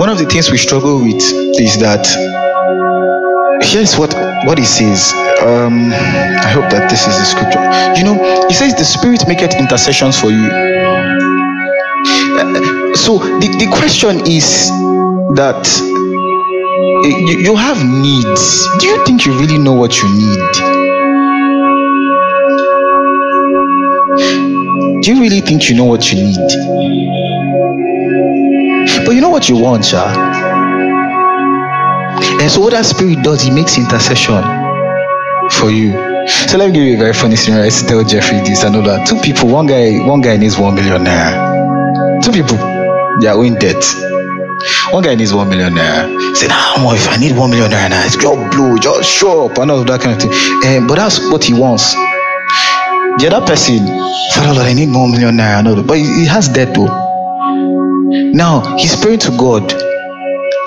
One of the things we struggle with is that here's what what he says. Um, I hope that this is the scripture. You know, he says the Spirit maketh intercessions for you. Uh, so the, the question is that you, you have needs. Do you think you really know what you need? Do you really think you know what you need? But you know what you want, Sha? And so what that spirit does, he makes intercession for you. So let me give you a very funny scenario. I used to tell Jeffrey this and all that. Two people, one guy, one guy needs one million naira. Two people, they are in debt. One guy needs one million naira. Say, nah, if I need one one million naira, it's just blow, just show up, and all of that kind of thing. Um, but that's what he wants. The other person, Father Lord, I need one million naira, no, but he, he has debt though. Now he's praying to God.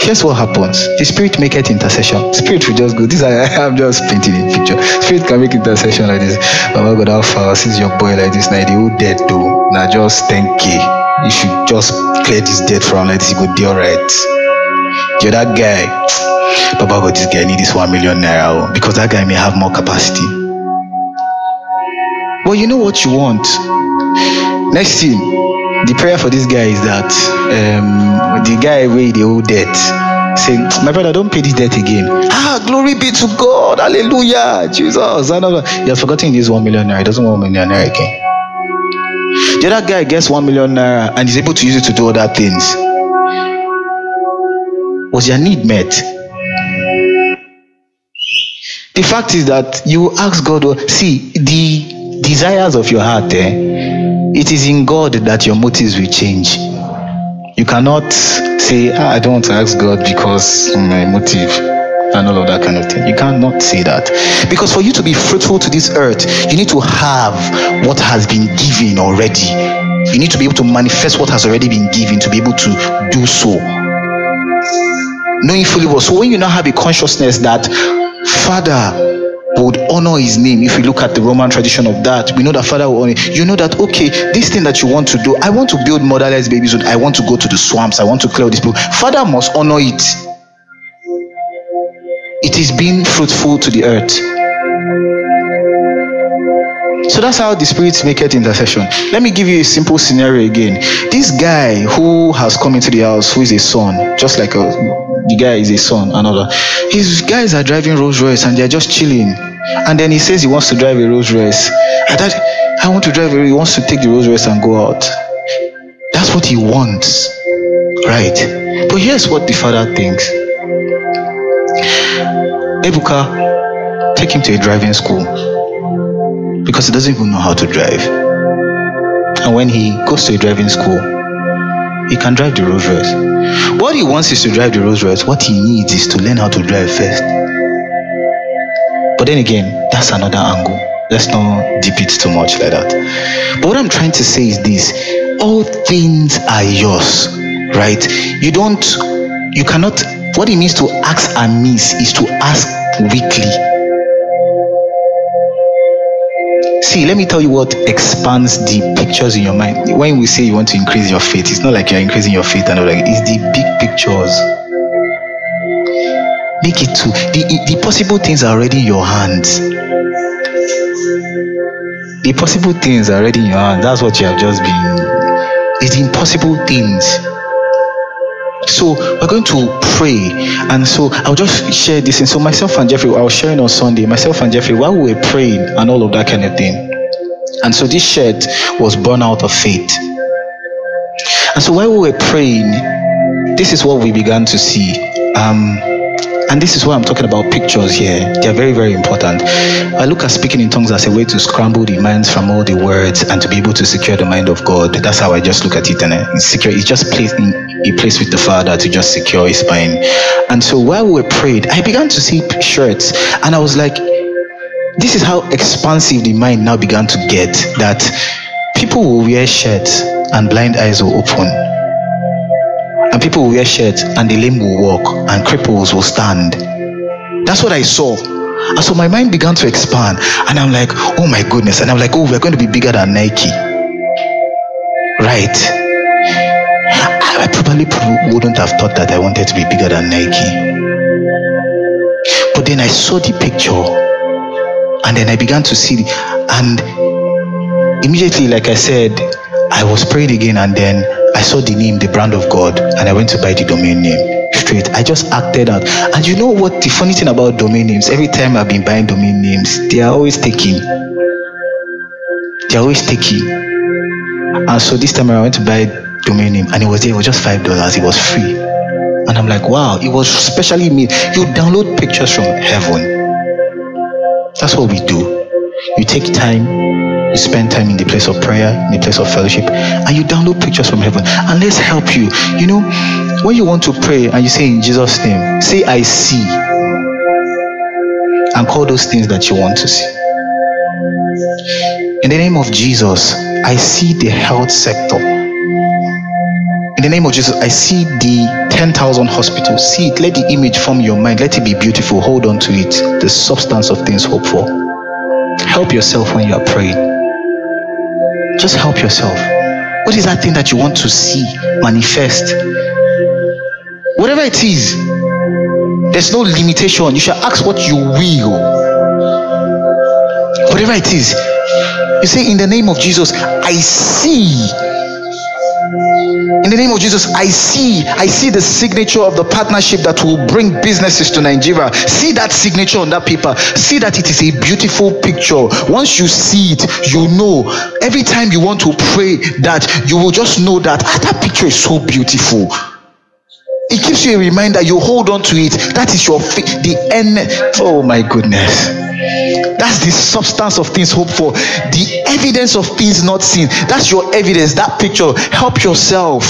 Here's what happens. The spirit maketh intercession. Spirit will just go. This I, I'm just painting a picture. Spirit can make intercession like this. Baba God, how far since your boy like this now? The old debt though. Now just 10k. You should just clear this debt from like this. You go deal right. The other guy, Baba God, this guy need this one million naira oh, because that guy may have more capacity. But you know what you want. Next thing, the prayer for this guy is that um, the guy wey the old debt say my brother don't pay this debt again. Ah glory be to god. Hallelujah. Jesus. You have forgotten this one million naira. He doesn't want one million naira again. The other guy gets one million naira and is able to use it to do other things. Was your need met? The fact is that you ask god see the desires of your heart eh, it is in God that your motives will change. You cannot say, ah, I don't want to ask God because my motive and all of that kind of thing. You cannot say that. Because for you to be fruitful to this earth, you need to have what has been given already. You need to be able to manifest what has already been given to be able to do so. Knowing fully well. So when you now have a consciousness that, Father, would honor his name. If we look at the roman tradition of that we know that father will honor you. Know that okay this thing that you want to do i want to build motherless babies i want to go to the swamps i want to clear this people. Father must honor it. It is being fruitful to the earth. So that's how the spirits make it intercession. Let me give you a simple scenario again. This guy who has come into the house who is a son just like a the guy is a son, another. His guys are driving Rolls Royce and they're just chilling. And then he says he wants to drive a Rolls Royce. I thought, I want to drive a he wants to take the Rolls Royce and go out. That's what he wants. Right. But here's what the father thinks. Ebuka, take him to a driving school. Because he doesn't even know how to drive. And when he goes to a driving school, he can drive the Rolls Royce. What he wants is to drive the Rolls Royce. What he needs is to learn how to drive first. But then again, that's another angle. Let's not deep it too much like that. But what I'm trying to say is this all things are yours, right? You don't, you cannot, what it means to ask amiss is to ask weakly. See, let me tell you what expands the pictures in your mind. When we say you want to increase your faith, it's not like you're increasing your faith and like it's the big pictures. Make it to the, the possible things are already in your hands. The possible things are already in your hands. That's what you have just been. It's impossible things. So we're going to pray, and so I'll just share this. And so myself and Jeffrey, I was sharing on Sunday. Myself and Jeffrey, while we were praying and all of that kind of thing, and so this shirt was born out of faith. And so while we were praying, this is what we began to see. Um, and this is why I'm talking about pictures here. They are very, very important. I look at speaking in tongues as a way to scramble the minds from all the words and to be able to secure the mind of God. That's how I just look at it. And uh, it's secure. It's just placed in a place with the Father to just secure his mind. And so while we prayed, I began to see shirts, and I was like, this is how expansive the mind now began to get. That people will wear shirts and blind eyes will open and people will wear shirts and the lame will walk and cripples will stand that's what i saw And so my mind began to expand. And I'm like, oh my goodness. And I'm like, oh, we're going to be bigger than Nike. Right. I, I probably pro- wouldn't have thought that I wanted to be bigger than Nike. But then I saw the picture. And then I began to see, and immediately, like I said, I was praying again, and then I saw the name, the brand of God, and I went to buy the domain name straight. I just acted out. And you know what? The funny thing about domain names, every time I've been buying domain names, they are always taking. They are always taking. And so this time I went to buy domain name, and it was there. It was just five dollars. It was free. And I'm like, wow, it was specially made. You download pictures from heaven. That's what we do. You take time, you spend time in the place of prayer, in the place of fellowship, and you download pictures from heaven. And let's help you. You know, when you want to pray and you say in Jesus' name, say, I see. And call those things that you want to see. In the name of Jesus, I see the health sector. In the name of Jesus, I see the 10,000 hospitals. See it. Let the image form your mind. Let it be beautiful. Hold on to it. The substance of things hoped for. Help yourself when you are praying. Just help yourself. What is that thing that you want to see manifest? Whatever it is, there's no limitation. You shall ask what you will. Whatever it is, you say, In the name of Jesus, I see. In the name of Jesus, I see, I see the signature of the partnership that will bring businesses to Nigeria. See that signature on that paper. See that it is a beautiful picture. Once you see it, you know. Every time you want to pray that, you will just know that ah, that picture is so beautiful. It gives you a reminder. You hold on to it. That is your faith. The end. Oh my goodness. That's the substance of things hoped for. The evidence of things not seen. That's your evidence. That picture. Help yourself.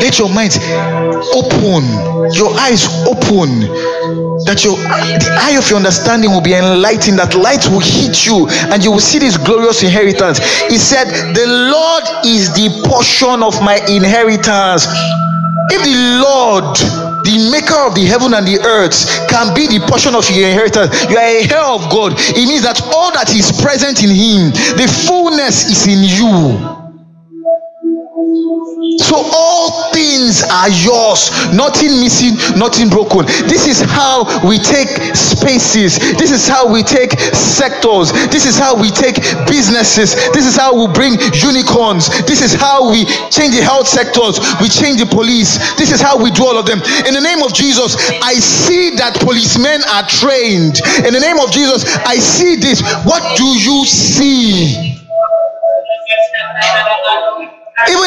Let your mind open, your eyes open, that your the eye of your understanding will be enlightened, that light will hit you, and you will see this glorious inheritance. He said, The Lord is the portion of my inheritance. If the Lord the maker of the heaven and the earth can be the portion of your inheritance you are a heir of god it means that all that is present in him the fullness is in you so all things are yours, nothing missing, nothing broken. This is how we take spaces. This is how we take sectors. This is how we take businesses. This is how we bring unicorns. This is how we change the health sectors. We change the police. This is how we do all of them. In the name of Jesus, I see that policemen are trained. In the name of Jesus, I see this. What do you see?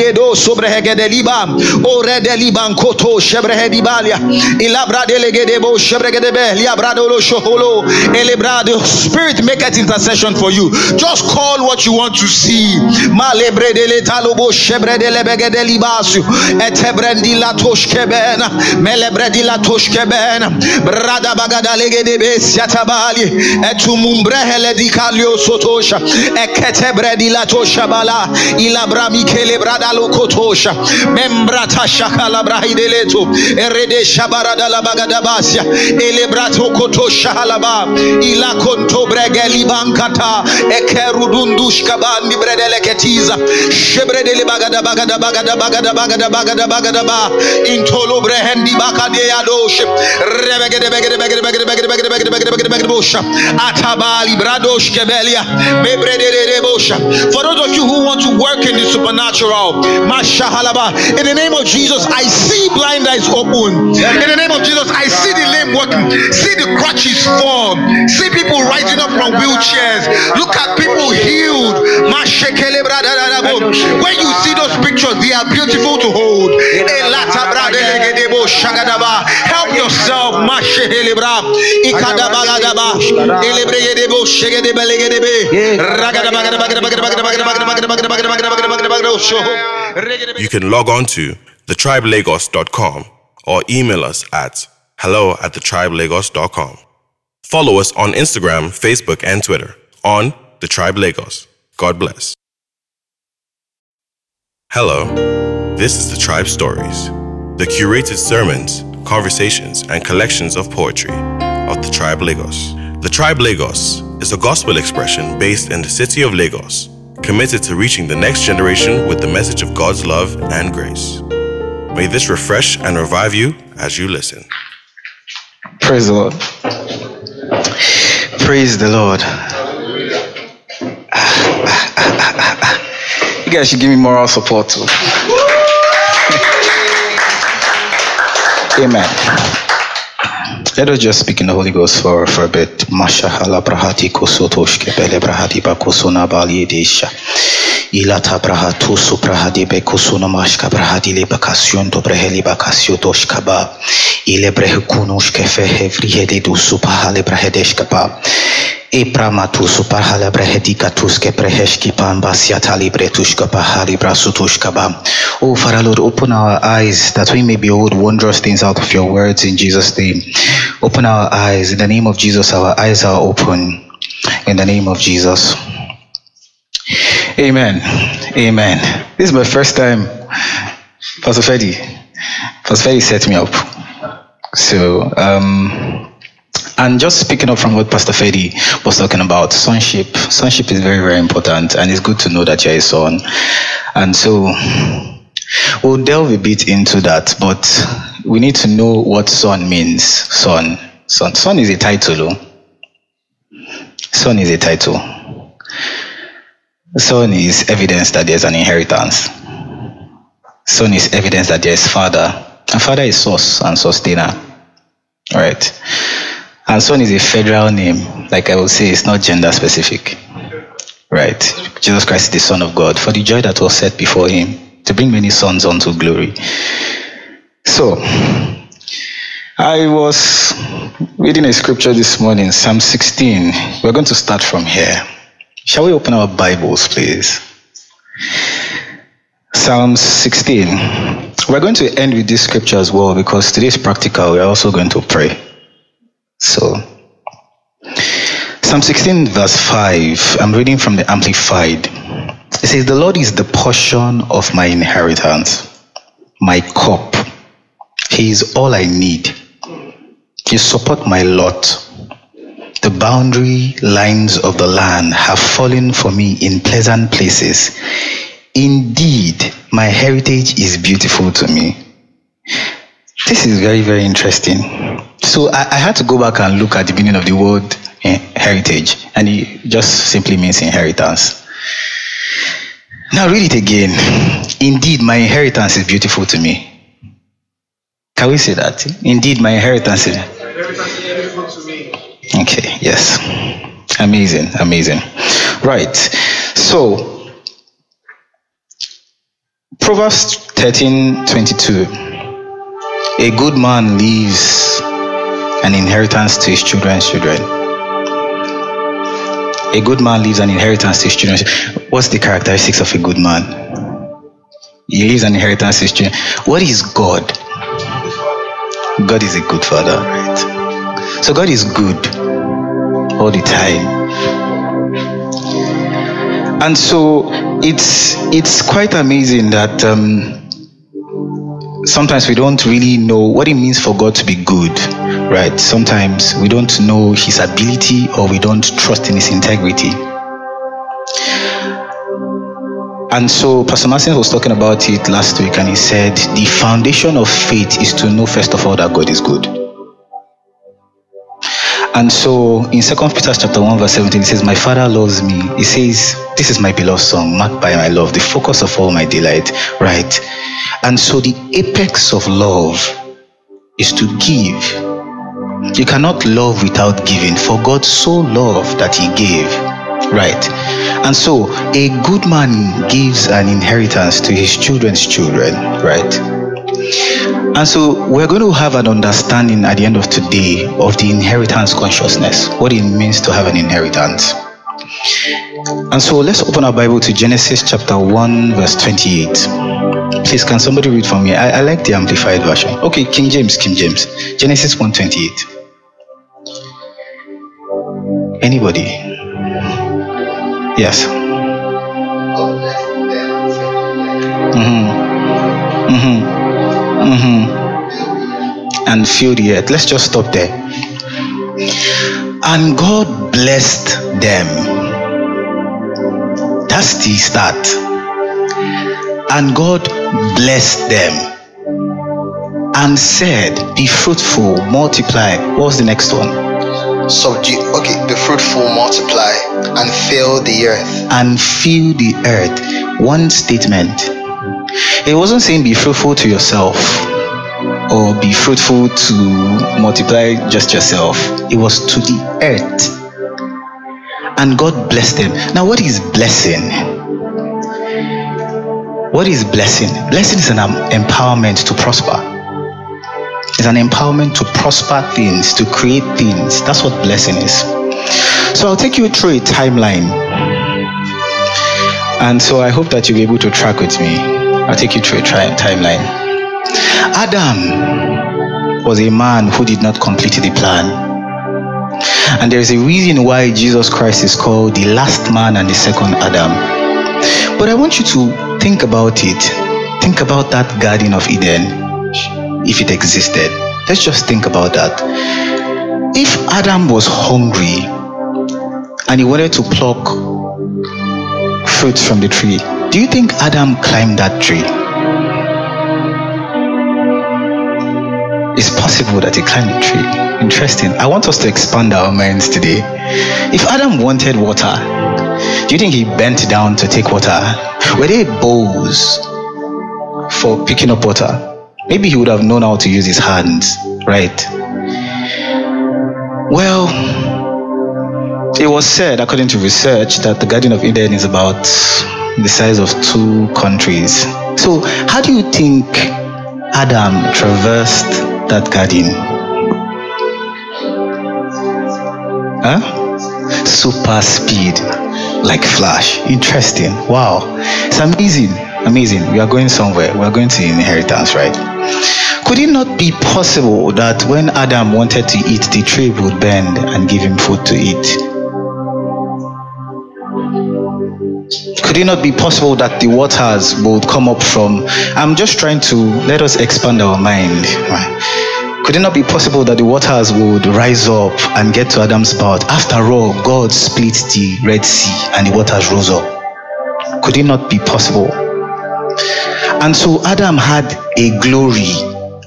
liedo sobrehege de liba o re de liban koto shebrehe di balia ilabra de legedebo shebrege de beh liabrado lo shoholo elebrado spirit make it intercession for you. Just call what you want to see. Malebre de talobo shebre de lebege de libasu etebrendi la toshkebena melebre di la toshkebena brada bagada legede be siatabali etumumbrehe le di kalio sotosha eketebre di la toshabala ilabra mikele brada erede elebrato kotosha halaba ila bregeli bankata kabandi bredeleketiza bagada bagada bagada bagada bagada bagada bagada ba intolo brehendi bakade for those of you who want to work in the supernatural. In the name of Jesus, I see blind eyes open. In the name of Jesus, I see the lame working. See the crutches fall. See people rising up from wheelchairs. Look at people healed. When you see those pictures, they are beautiful to hold. Help yourself. Mashehele You can log on to thetribelagos.com or email us at hello at thetribelagos.com. Follow us on Instagram, Facebook, and Twitter on The Tribe Lagos. God bless. Hello, this is The Tribe Stories, the curated sermons, conversations, and collections of poetry of The Tribe Lagos. The Tribe Lagos is a gospel expression based in the city of Lagos, committed to reaching the next generation with the message of God's love and grace. May this refresh and revive you as you listen. Praise the Lord. Praise the Lord. You guys should give me moral support too. Amen. Let us just speak in the Holy Ghost for, for a bit. Mashahala brahati kosotoshke bele brahati bakosona bali desha. Ilata brahatu suprahadi bekosuna mashka brahadi le bakasyon to breheli bakasyo toshka ba. Ile brehekunushke fehe vrihede du supahale brahedeshka ba. Epramatu supahala brehedika tuske preheshki pamba siatali bretushka pahali brasutushka ba. Oh, Father Lord, open our eyes that we may behold wondrous things out of your words in Jesus' name. Open our eyes. In the name of Jesus, our eyes are open. In the name of Jesus. Amen. Amen. This is my first time. Pastor Freddy. Pastor Freddy set me up. So, um, and just speaking up from what Pastor Freddy was talking about, sonship. Sonship is very, very important, and it's good to know that you're a son. And so, we'll delve a bit into that, but we need to know what son means. Son. Son. Son is a title. oh. Son is a title. Son is evidence that there's an inheritance. Son is evidence that there's father. And father is source and sustainer. Right? And son is a federal name. Like I will say, it's not gender specific. Right? Jesus Christ is the Son of God for the joy that was set before him to bring many sons unto glory. So, I was reading a scripture this morning, Psalm 16. We're going to start from here. Shall we open our Bibles, please? Psalm 16. We're going to end with this scripture as well because today is practical. We're also going to pray. So, Psalm 16, verse 5. I'm reading from the Amplified. It says, The Lord is the portion of my inheritance, my cup. He is all I need. You support my lot. The boundary lines of the land have fallen for me in pleasant places. Indeed, my heritage is beautiful to me. This is very, very interesting. So I, I had to go back and look at the meaning of the word eh, heritage, and it just simply means inheritance. Now read it again. Indeed, my inheritance is beautiful to me. Can we say that? Indeed, my inheritance is. Okay, yes. Amazing, amazing. Right. So, Proverbs 13 22. A good man leaves an inheritance to his children's children. A good man leaves an inheritance to his children. What's the characteristics of a good man? He leaves an inheritance to his children. What is God? God is a good father, right? So God is good all the time. And so it's it's quite amazing that um, sometimes we don't really know what it means for God to be good, right? Sometimes we don't know His ability or we don't trust in His integrity. And so Pastor Martin was talking about it last week and he said the foundation of faith is to know first of all that God is good. And so in Second Peter chapter 1, verse 17, it says, My father loves me. He says, This is my beloved song, marked by my love, the focus of all my delight. Right. And so the apex of love is to give. You cannot love without giving, for God so loved that he gave. Right. And so a good man gives an inheritance to his children's children. Right. And so we're going to have an understanding at the end of today of the inheritance consciousness, what it means to have an inheritance. And so let's open our Bible to Genesis chapter 1, verse 28. Please, can somebody read for me? I, I like the amplified version. Okay, King James, King James. Genesis 1 28. Anybody? Yes. Mm-hmm. Mm-hmm. Mm-hmm. And fill the earth. Let's just stop there. And God blessed them. That's the start. And God blessed them and said, Be fruitful, multiply. What was the next one? Subdue. Okay, be fruitful, multiply, and fill the earth. And fill the earth. One statement it wasn't saying be fruitful to yourself or be fruitful to multiply just yourself. It was to the earth. And God blessed them. Now, what is blessing? What is blessing? Blessing is an empowerment to prosper. It's an empowerment to prosper things, to create things. That's what blessing is. So I'll take you through a timeline. And so I hope that you'll be able to track with me. I'll take you through a tri- timeline. Adam was a man who did not complete the plan. And there is a reason why Jesus Christ is called the last man and the second Adam. But I want you to think about it. Think about that Garden of Eden, if it existed. Let's just think about that. If Adam was hungry and he wanted to pluck fruits from the tree, do you think Adam climbed that tree? It's possible that he climbed the tree. Interesting. I want us to expand our minds today. If Adam wanted water, do you think he bent down to take water? Were there bowls for picking up water? Maybe he would have known how to use his hands, right? Well, it was said, according to research, that the Garden of Eden is about the size of two countries. So, how do you think Adam traversed that garden? Huh? Super speed, like flash. Interesting. Wow. It's amazing. Amazing. We are going somewhere. We are going to inheritance, right? Could it not be possible that when Adam wanted to eat, the tree would bend and give him food to eat? could it not be possible that the waters would come up from i'm just trying to let us expand our mind right? Could it not be possible that the waters would rise up and get to adam's part after all god split the red sea and the waters rose up could it not be possible and so adam had a glory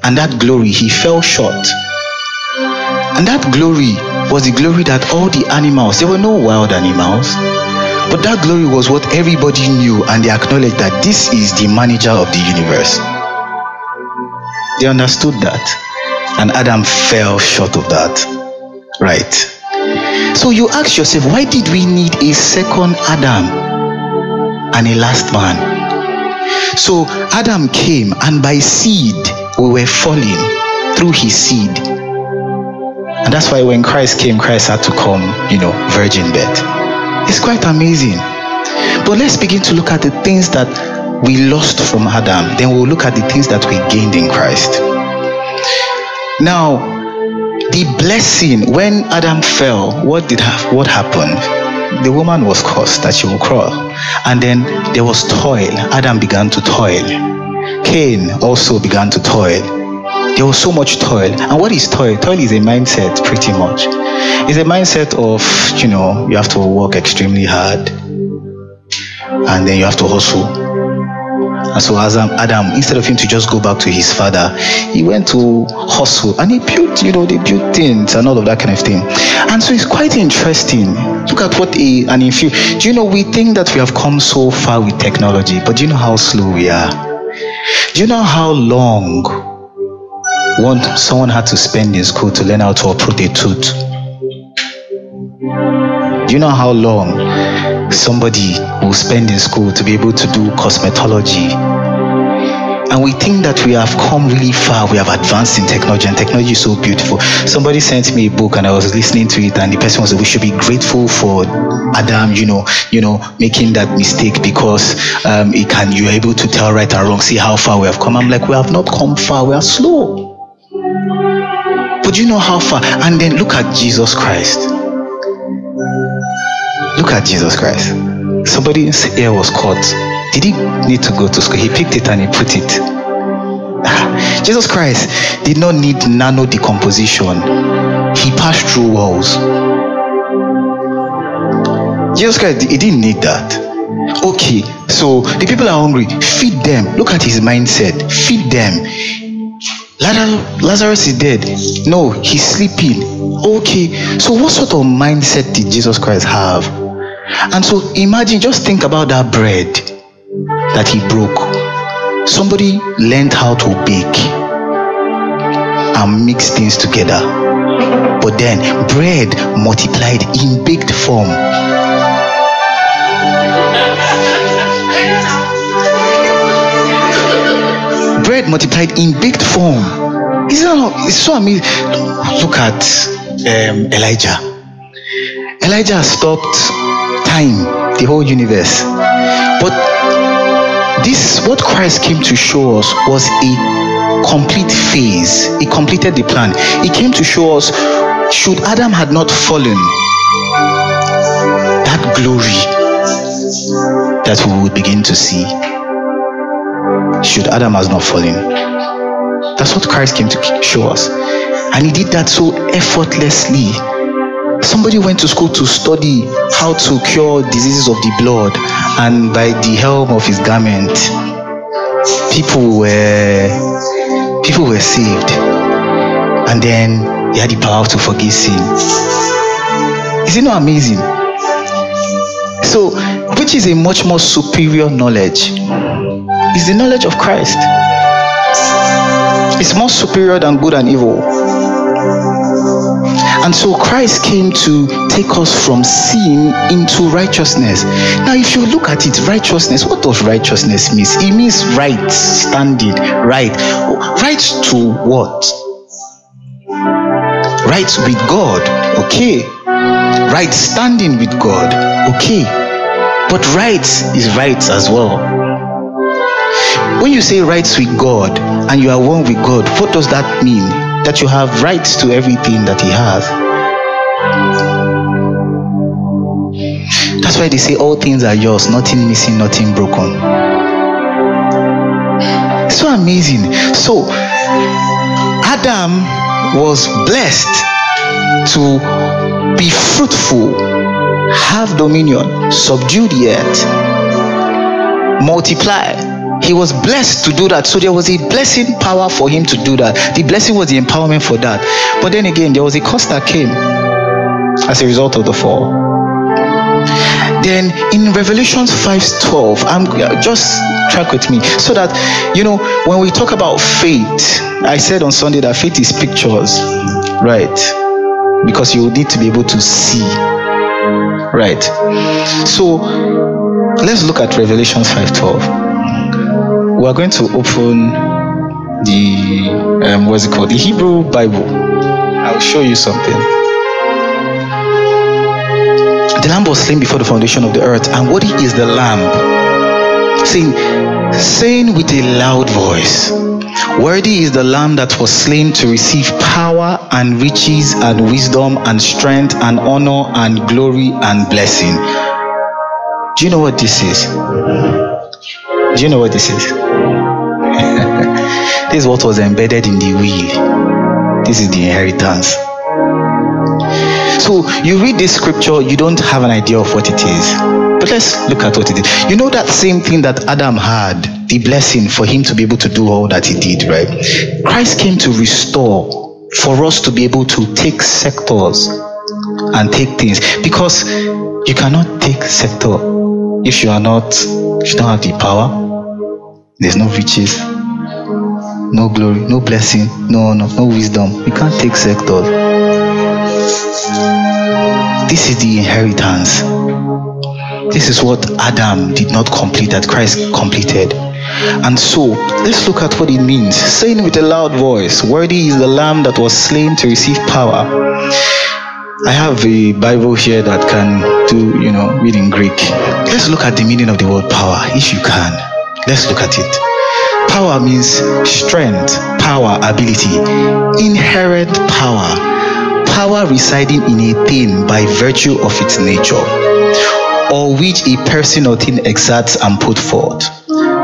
and that glory he fell short and that glory was the glory that all the animals there were no wild animals but that glory was what everybody knew, and they acknowledged that this is the manager of the universe. They understood that. And Adam fell short of that. Right. So you ask yourself, why did we need a second Adam and a last man? So Adam came, and by seed, we were falling through his seed. And that's why when Christ came, Christ had to come, you know, virgin birth. It's quite amazing. But let's begin to look at the things that we lost from Adam. Then we'll look at the things that we gained in Christ. Now, the blessing when Adam fell, what did ha- what happened? The woman was cursed that she will crawl, and then there was toil. Adam began to toil. Cain also began to toil there was so much toil. And what is toil? Toil is a mindset, pretty much. It's a mindset of, you know, you have to work extremely hard and then you have to hustle. And so as um, Adam, instead of him to just go back to his father, he went to hustle and he built, you know, they built things and all of that kind of thing. And so it's quite interesting. Look at what a an inferior. Do you know we think that we have come so far with technology, but do you know how slow we are? Do you know how long one someone had to spend in school to learn how to uproot a tooth? Do you know how long somebody will spend in school to be able to do cosmetology? And we think that we have come really far, we have advanced in technology, and technology is so beautiful. Somebody sent me a book and I was listening to it, and the person was we should be grateful for Adam, you know, you know, making that mistake because um, it can you're able to tell right and wrong, see how far we have come. I'm like, we have not come far, we are slow. But you know how far? And then look at Jesus Christ. Look at Jesus Christ. Somebody's ear was caught. Did he need to go to school? He picked it and he put it. Ah, Jesus Christ did not need nano decomposition. He passed through walls. Jesus Christ, he didn't need that. Okay, so the people are hungry. Feed them. Look at his mindset. Feed them. Lazarus is dead. No, he's sleeping. Okay, so what sort of mindset did Jesus Christ have? And so imagine, just think about that bread that he broke. Somebody learned how to bake and mix things together. But then bread multiplied in baked form. Bread multiplied in baked form. Isn't that, it's so amazing. Look at um, Elijah. Elijah stopped time, the whole universe. But this, what Christ came to show us, was a complete phase. He completed the plan. He came to show us, should Adam had not fallen, that glory that we would begin to see. Should Adam has not fallen. That's what Christ came to show us. And he did that so effortlessly. Somebody went to school to study how to cure diseases of the blood, and by the help of his garment, people were people were saved. And then he had the power to forgive sin. Is it not amazing? So, which is a much more superior knowledge? Is the knowledge of Christ. It's more superior than good and evil. And so Christ came to take us from sin into righteousness. Now, if you look at it, righteousness, what does righteousness mean? It means right standing, right. Right to what? Right with God, okay. Right standing with God, okay. But right is right as well. When you say rights with God and you are one with God, what does that mean? That you have rights to everything that He has. That's why they say all things are yours, nothing missing, nothing broken. So amazing. So, Adam was blessed to be fruitful, have dominion, subdue the earth, multiply. He was blessed to do that. So there was a blessing power for him to do that. The blessing was the empowerment for that. But then again, there was a cost that came as a result of the fall. Then in Revelations 5:12, I'm just track with me so that you know when we talk about faith, I said on Sunday that faith is pictures, right? Because you need to be able to see, right? So let's look at Revelation 5:12. We are going to open the um, what's it called? The Hebrew Bible. I'll show you something. The lamb was slain before the foundation of the earth, and what is the lamb? Saying, saying with a loud voice, Worthy is the lamb that was slain to receive power and riches and wisdom and strength and honor and glory and blessing. Do you know what this is? Do you know what this is? this is what was embedded in the will. This is the inheritance. So you read this scripture, you don't have an idea of what it is. But let's look at what it is. You know that same thing that Adam had, the blessing for him to be able to do all that he did, right? Christ came to restore for us to be able to take sectors and take things because you cannot take sector if you are not if you don't have the power there's no riches no glory no blessing no honor no wisdom. You can't take sector this is the inheritance. This is what adam did not complete that christ completed. And so let's look at what it means. Saying with a loud voice worthy is the lamb that was slain to receive power. I have a Bible here that can do, you know, read in Greek. Let's look at the meaning of the word power, if you can. Let's look at it. Power means strength, power, ability, inherent power, power residing in a thing by virtue of its nature, or which a person or thing exerts and put forth.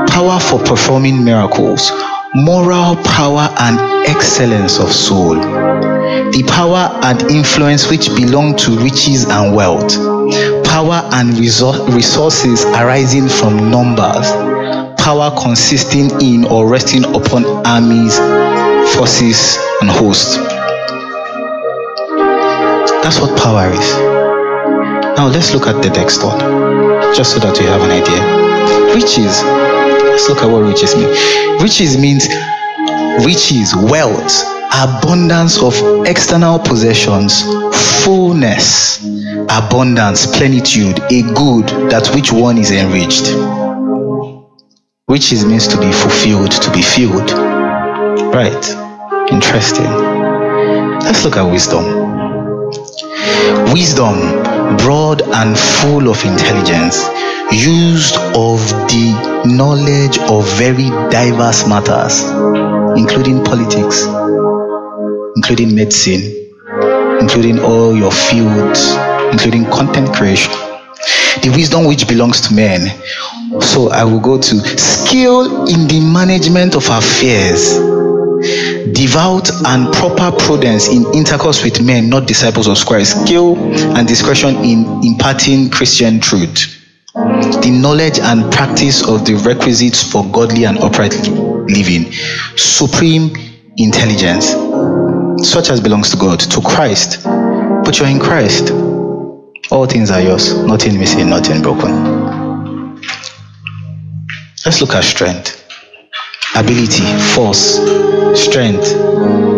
Power for performing miracles, moral power and excellence of soul the power and influence which belong to riches and wealth, power and resources arising from numbers, power consisting in or resting upon armies, forces, and hosts. That's what power is. Now let's look at the next one, just so that you have an idea. Riches. Let's look at what riches mean. Riches means riches, wealth, abundance of external possessions, fullness, abundance, plenitude, a good that which one is enriched. Riches means to be fulfilled, to be filled. Right. Interesting. Let's look at wisdom. Wisdom, broad and full of intelligence, used of the knowledge of very diverse matters, including politics, including medicine, including all your fields, including content creation. The wisdom which belongs to men. So I will go to skill in the management of affairs, devout and proper prudence in intercourse with men, not disciples of Christ, skill and discretion in imparting Christian truth, the knowledge and practice of the requisites for godly and upright living, supreme intelligence such as belongs to God, to Christ. But you're in Christ. All things are yours, nothing missing, nothing broken. Let's look at strength, ability, force, strength,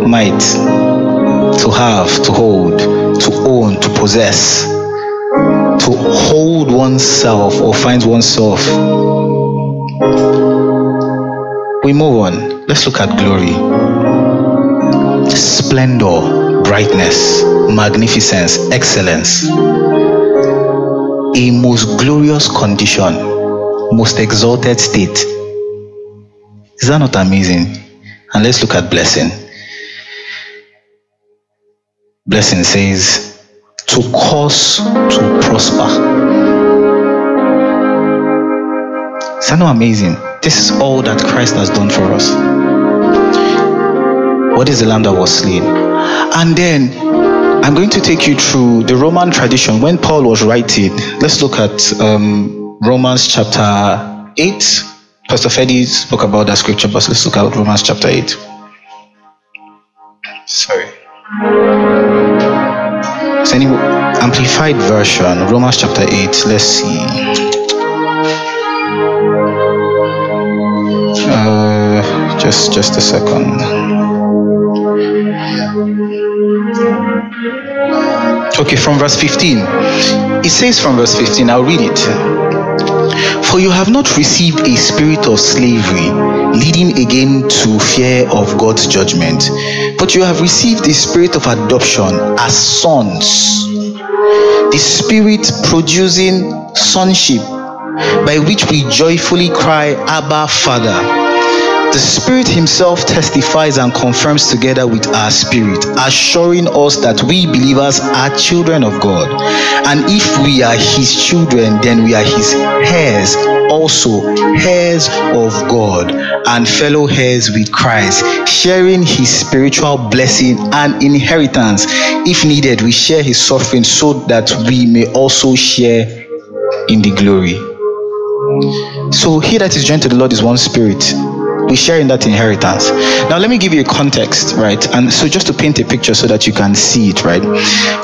might, to have, to hold, to own, to possess, to hold oneself or find oneself. We move on. Let's look at glory splendor, brightness, magnificence, excellence. A most glorious condition, most exalted state. Is that not amazing? And let's look at blessing. Blessing says, to cause to prosper. Is that not amazing? This is all that Christ has done for us. What is the lamb that was slain? And then I'm going to take you through the Roman tradition. When Paul was writing, let's look at um, Romans chapter 8. Pastor Fedi spoke about that scripture, but let's look at Romans chapter 8. Sorry. It's any amplified version, Romans chapter 8. Let's see. Uh, just just a second. Okay, from verse 15. It says from verse 15, I'll read it. For you have not received a spirit of slavery, leading again to fear of God's judgment, but you have received the spirit of adoption as sons, the spirit producing sonship, by which we joyfully cry, Abba, Father. The Spirit Himself testifies and confirms together with our spirit, assuring us that we believers are children of God. And if we are His children, then we are His heirs, also heirs of God, and fellow heirs with Christ, sharing His spiritual blessing and inheritance. If needed, we share His suffering so that we may also share in the glory. So he that is joined to the Lord is one spirit. We share in that inheritance. Now let me give you a context, right? And so just to paint a picture so that you can see it, right?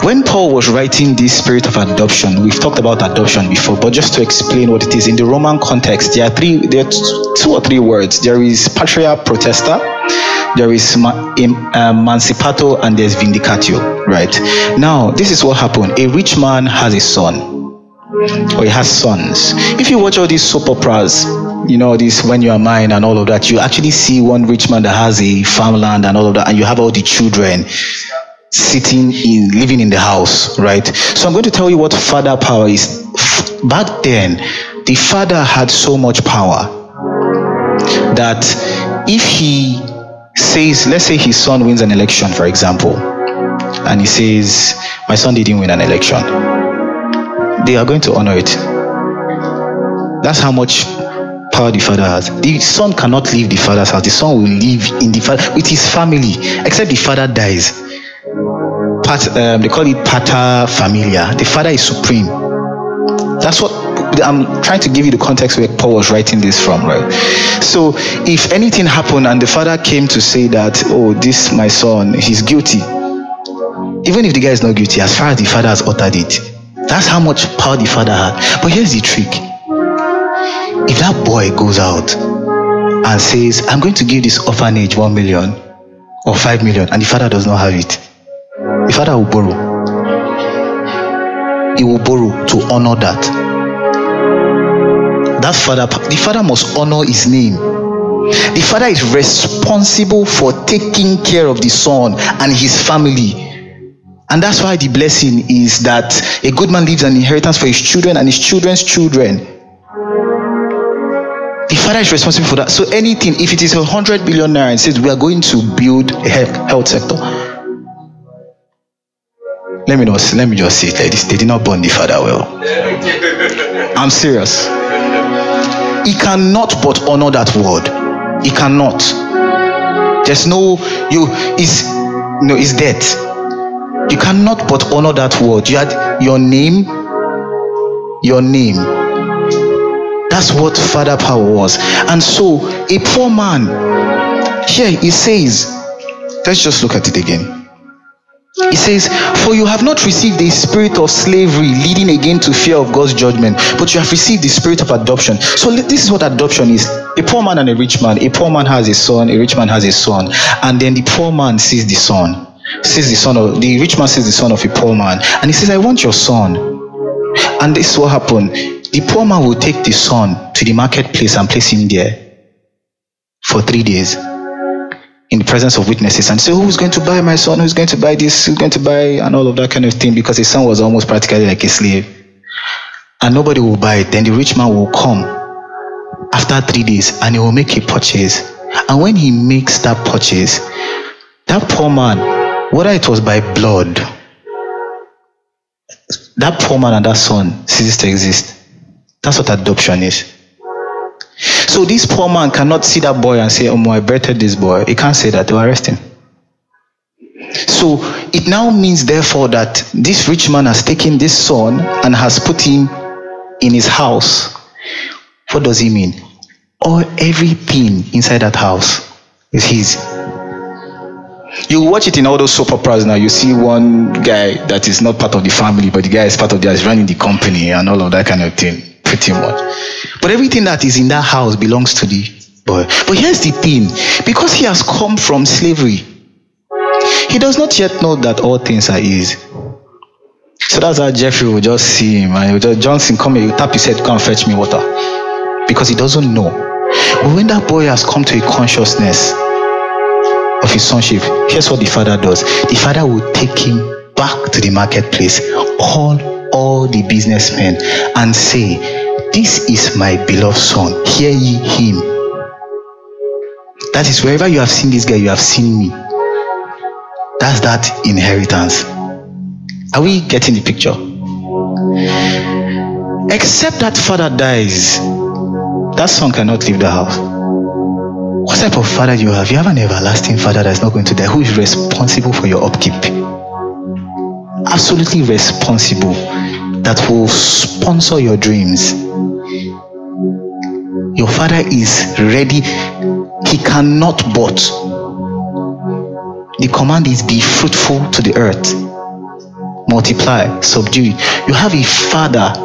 When Paul was writing this spirit of adoption, we've talked about adoption before, but just to explain what it is in the Roman context, there are three, there are two or three words. There is patria protesta, there is ma- emancipato, and there's vindicatio, right? Now this is what happened. A rich man has a son or he has sons. If you watch all these soap operas, you know, this When You Are Mine and all of that, you actually see one rich man that has a farmland and all of that, and you have all the children sitting in, living in the house, right? So I'm going to tell you what father power is. Back then, the father had so much power that if he says, let's say his son wins an election, for example, and he says, My son didn't win an election they are going to honor it. That's how much power the father has. The son cannot leave the father's house. The son will live in the father with his family, except the father dies. Pat, um, they call it pater familia. The father is supreme. That's what I'm trying to give you the context where Paul was writing this from, right? So, if anything happened and the father came to say that, oh, this my son, he's guilty, even if the guy is not guilty, as far as the father has uttered it, that's how much power the father had. But here's the trick if that boy goes out and says, I'm going to give this orphanage one million or five million, and the father does not have it, the father will borrow. He will borrow to honor that. That father, the father must honor his name. The father is responsible for taking care of the son and his family. And that's why the blessing is that a good man leaves an inheritance for his children and his children's children. The father is responsible for that. So anything, if it is a hundred billion naira and says we are going to build a health sector. Let me not let me just say it like this. They did not burn the father well. I'm serious. He cannot but honor that word. He cannot. There's no you is no is death. You cannot but honor that word. You had your name, your name. That's what father power was. And so, a poor man, here he says, let's just look at it again. He says, For you have not received the spirit of slavery leading again to fear of God's judgment, but you have received the spirit of adoption. So, this is what adoption is a poor man and a rich man. A poor man has a son, a rich man has a son, and then the poor man sees the son sees the son of the rich man sees the son of a poor man and he says i want your son and this is what happened the poor man will take the son to the marketplace and place him there for three days in the presence of witnesses and say who's going to buy my son? Who's going to buy this? Who's going to buy? and all of that kind of thing because his son was almost practically like a slave. And nobody will buy it. Then the rich man will come after three days and he will make a purchase. And when he makes that purchase that poor man whether it was by blood, that poor man and that son ceases to exist. That's what adoption is. So this poor man cannot see that boy and say, Oh, I bettered this boy. He can't say that, they'll arrest him. So it now means, therefore, that this rich man has taken this son and has put him in his house. What does he mean? All everything inside that house is his. You watch it in all those soap operas now. You see one guy that is not part of the family, but the guy is part of the is running the company and all of that kind of thing, pretty much. But everything that is in that house belongs to the boy. But here's the thing: because he has come from slavery, he does not yet know that all things are easy. So that's how Jeffrey will just see him and just, Johnson come here, tap his head, come fetch me water. Because he doesn't know. But when that boy has come to a consciousness of his sonship, here's what the father does the father will take him back to the marketplace, call all the businessmen, and say, This is my beloved son, hear ye him. That is wherever you have seen this guy, you have seen me. That's that inheritance. Are we getting the picture? Except that father dies, that son cannot leave the house. What type of father you have? You have an everlasting father that's not going to die, who is responsible for your upkeep. Absolutely responsible. That will sponsor your dreams. Your father is ready. He cannot but. The command is be fruitful to the earth, multiply, subdue. You have a father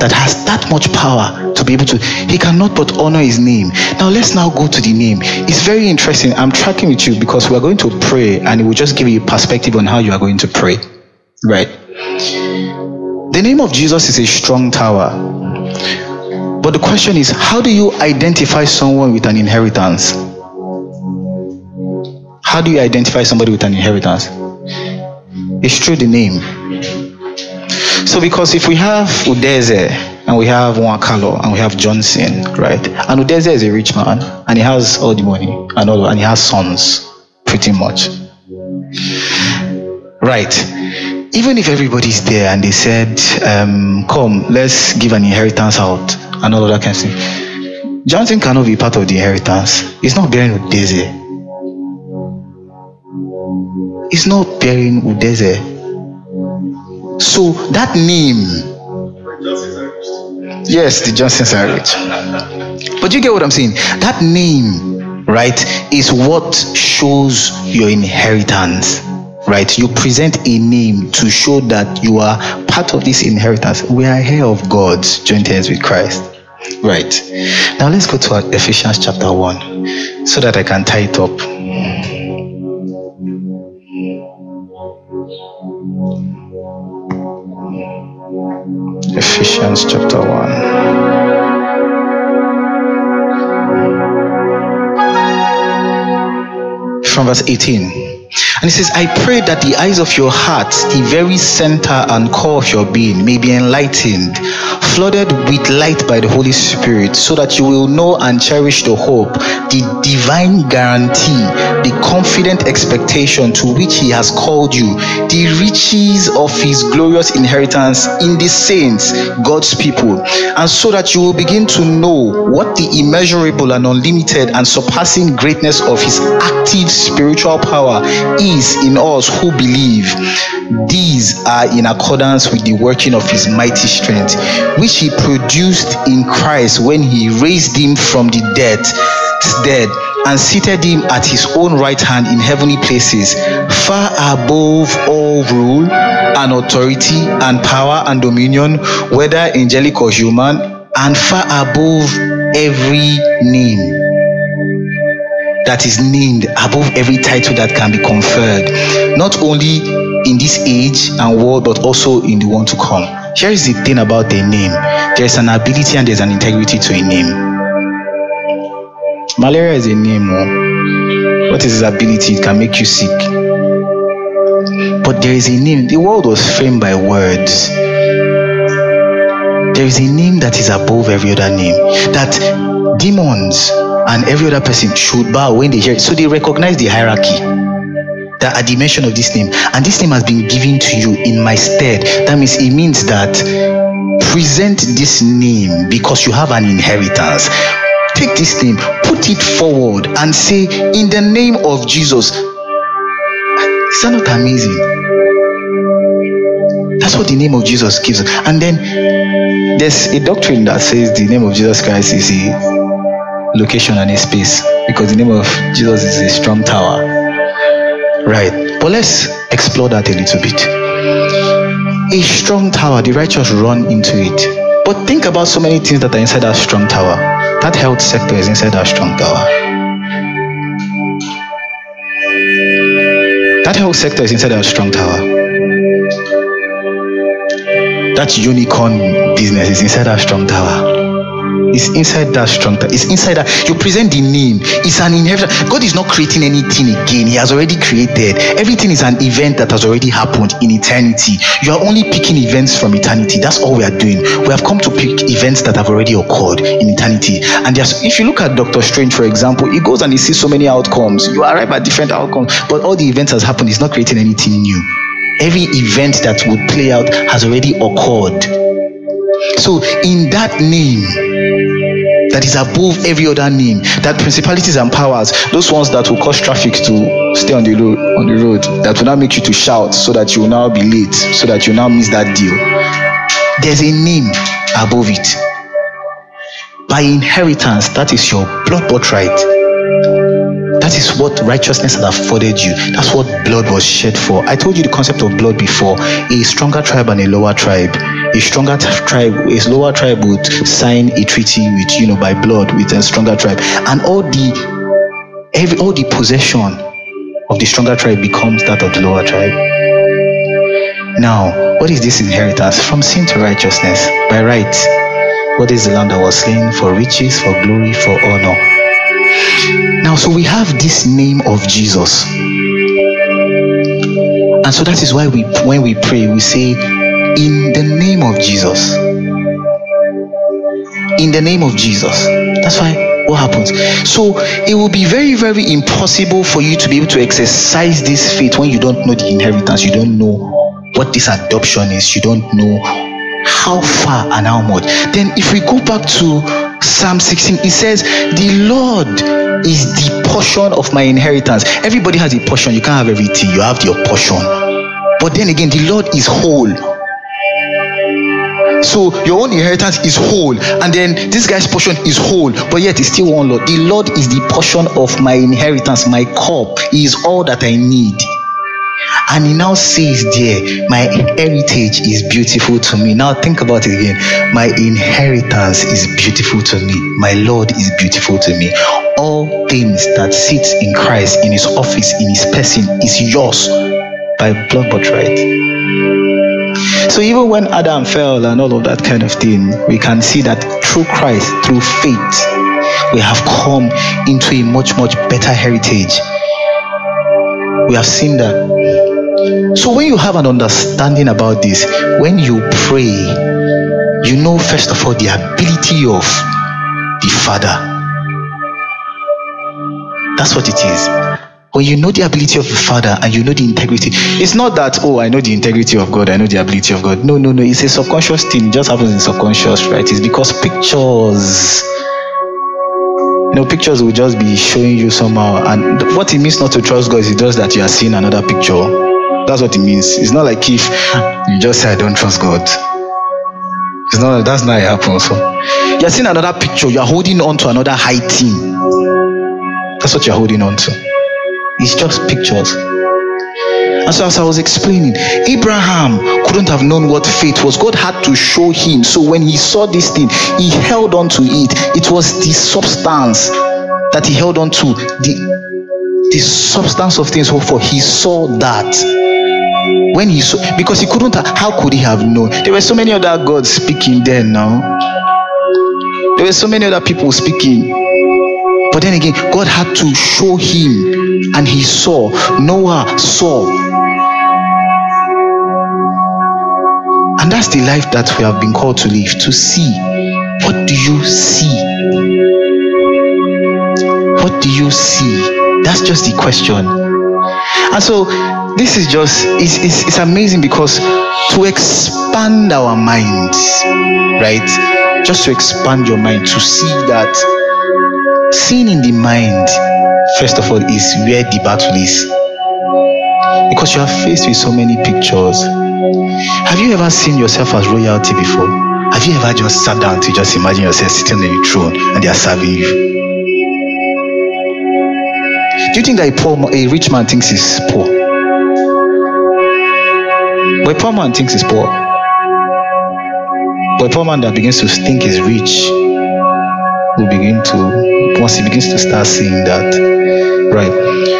that has that much power to be able to he cannot but honor his name now let's now go to the name it's very interesting i'm tracking with you because we are going to pray and it will just give you perspective on how you are going to pray right the name of jesus is a strong tower but the question is how do you identify someone with an inheritance how do you identify somebody with an inheritance it's through the name so because if we have Udeze and we have Wakalo and we have Johnson, right? And Udeze is a rich man and he has all the money and all and he has sons, pretty much. Right. Even if everybody's there and they said, um, come, let's give an inheritance out and all of that kind of thing. Johnson cannot be part of the inheritance. He's not bearing Udeze. He's not bearing Udeze. So that name, yes, the Johnsons are rich. But you get what I'm saying? That name, right, is what shows your inheritance. Right, you present a name to show that you are part of this inheritance. We are here of God, joint heirs with Christ. Right. Now let's go to Ephesians chapter 1 so that I can tie it up. Ephesians chapter 1. From verse 18. And he says, I pray that the eyes of your heart, the very center and core of your being, may be enlightened, flooded with light by the Holy Spirit, so that you will know and cherish the hope, the divine guarantee, the confident expectation to which He has called you, the riches of His glorious inheritance in the saints, God's people, and so that you will begin to know what the immeasurable and unlimited and surpassing greatness of His active spiritual power is in us who believe. These are in accordance with the working of his mighty strength, which he produced in Christ when he raised him from the dead, dead and seated him at his own right hand in heavenly places, far above all rule and authority and power and dominion, whether angelic or human, and far above every name that is named above every title that can be conferred, not only in this age and world, but also in the one to come. Here is the thing about a name there's an ability and there's an integrity to a name. Malaria is a name. Oh. What is its ability? It can make you sick. But there is a name. The world was framed by words. There is a name that is above every other name. That demons and every other person should bow when they hear it. So they recognize the hierarchy that at the mention of this name, and this name has been given to you in my stead. That means it means that present this name because you have an inheritance. Take this name, put it forward, and say, In the name of Jesus. Is that not amazing? That's what the name of Jesus gives. And then there's a doctrine that says the name of Jesus Christ is a location and a space because the name of Jesus is a strong tower. Right. But let's explore that a little bit. A strong tower, the righteous run into it. But think about so many things that are inside that strong tower. That health sector is inside that strong tower. That health sector is inside that strong tower. That unicorn business is inside that strong tower. It's inside that structure. It's inside that you present the name. It's an inheritance. God is not creating anything again. He has already created. Everything is an event that has already happened in eternity. You are only picking events from eternity. That's all we are doing. We have come to pick events that have already occurred in eternity. And there's, if you look at Doctor Strange, for example, he goes and he sees so many outcomes. You arrive at different outcomes, but all the events has happened. He's not creating anything new. Every event that would play out has already occurred. So, in that name, that is above every other name. That principalities and powers, those ones that will cause traffic to stay on the road, on the road, that will now make you to shout so that you will now be late, so that you now miss that deal. There's a name above it. By inheritance, that is your blood birthright. That is what righteousness has afforded you. That's what blood was shed for. I told you the concept of blood before. A stronger tribe and a lower tribe. A stronger tribe, a lower tribe would sign a treaty with, you know, by blood with a stronger tribe. And all the every all the possession of the stronger tribe becomes that of the lower tribe. Now, what is this inheritance? From sin to righteousness, by right. What is the lamb that was slain for riches, for glory, for honor? Now, so we have this name of Jesus. And so that is why we when we pray, we say, In the name of Jesus. In the name of Jesus. That's why what happens. So it will be very, very impossible for you to be able to exercise this faith when you don't know the inheritance, you don't know what this adoption is, you don't know how far and how much. Then if we go back to Psalm 16, it says, The Lord is the portion of my inheritance. Everybody has a portion. You can't have everything, you have your portion. But then again, the Lord is whole. So your own inheritance is whole, and then this guy's portion is whole, but yet it's still one Lord. The Lord is the portion of my inheritance, my cup. Is all that I need. And he now says there, my heritage is beautiful to me. Now think about it again. My inheritance is beautiful to me. My Lord is beautiful to me. All things that sits in Christ, in his office, in his person, is yours by blood but right. So even when Adam fell and all of that kind of thing, we can see that through Christ, through faith, we have come into a much, much better heritage. We have seen that. So when you have an understanding about this, when you pray, you know first of all the ability of the Father. That's what it is. When you know the ability of the Father and you know the integrity, it's not that, oh, I know the integrity of God, I know the ability of God. No, no, no. It's a subconscious thing. It just happens in subconscious, right? It's because pictures, know, pictures will just be showing you somehow. And what it means not to trust God is just that you are seeing another picture. That's what it means. It's not like if you just say, I don't trust God. It's not, that's not it happens. So you're seeing another picture, you're holding on to another high thing. That's what you're holding on to. It's just pictures. And so, as I was explaining, Abraham couldn't have known what faith was. God had to show him. So, when he saw this thing, he held on to it. It was the substance that he held on to, the, the substance of things hoped for. He saw that. When he saw, because he couldn't, how could he have known? There were so many other gods speaking then now. There were so many other people speaking. But then again, God had to show him, and he saw. Noah saw. And that's the life that we have been called to live to see. What do you see? What do you see? That's just the question. And so, this is just, it's, it's, it's amazing because to expand our minds, right? Just to expand your mind, to see that Seeing in the mind, first of all, is where the battle is. Because you are faced with so many pictures. Have you ever seen yourself as royalty before? Have you ever just sat down to just imagine yourself sitting on a throne and they are serving you? Do you think that a poor, a rich man thinks he's poor? But a poor man thinks he's poor. But a poor man that begins to think he's rich will begin to once he begins to start seeing that right?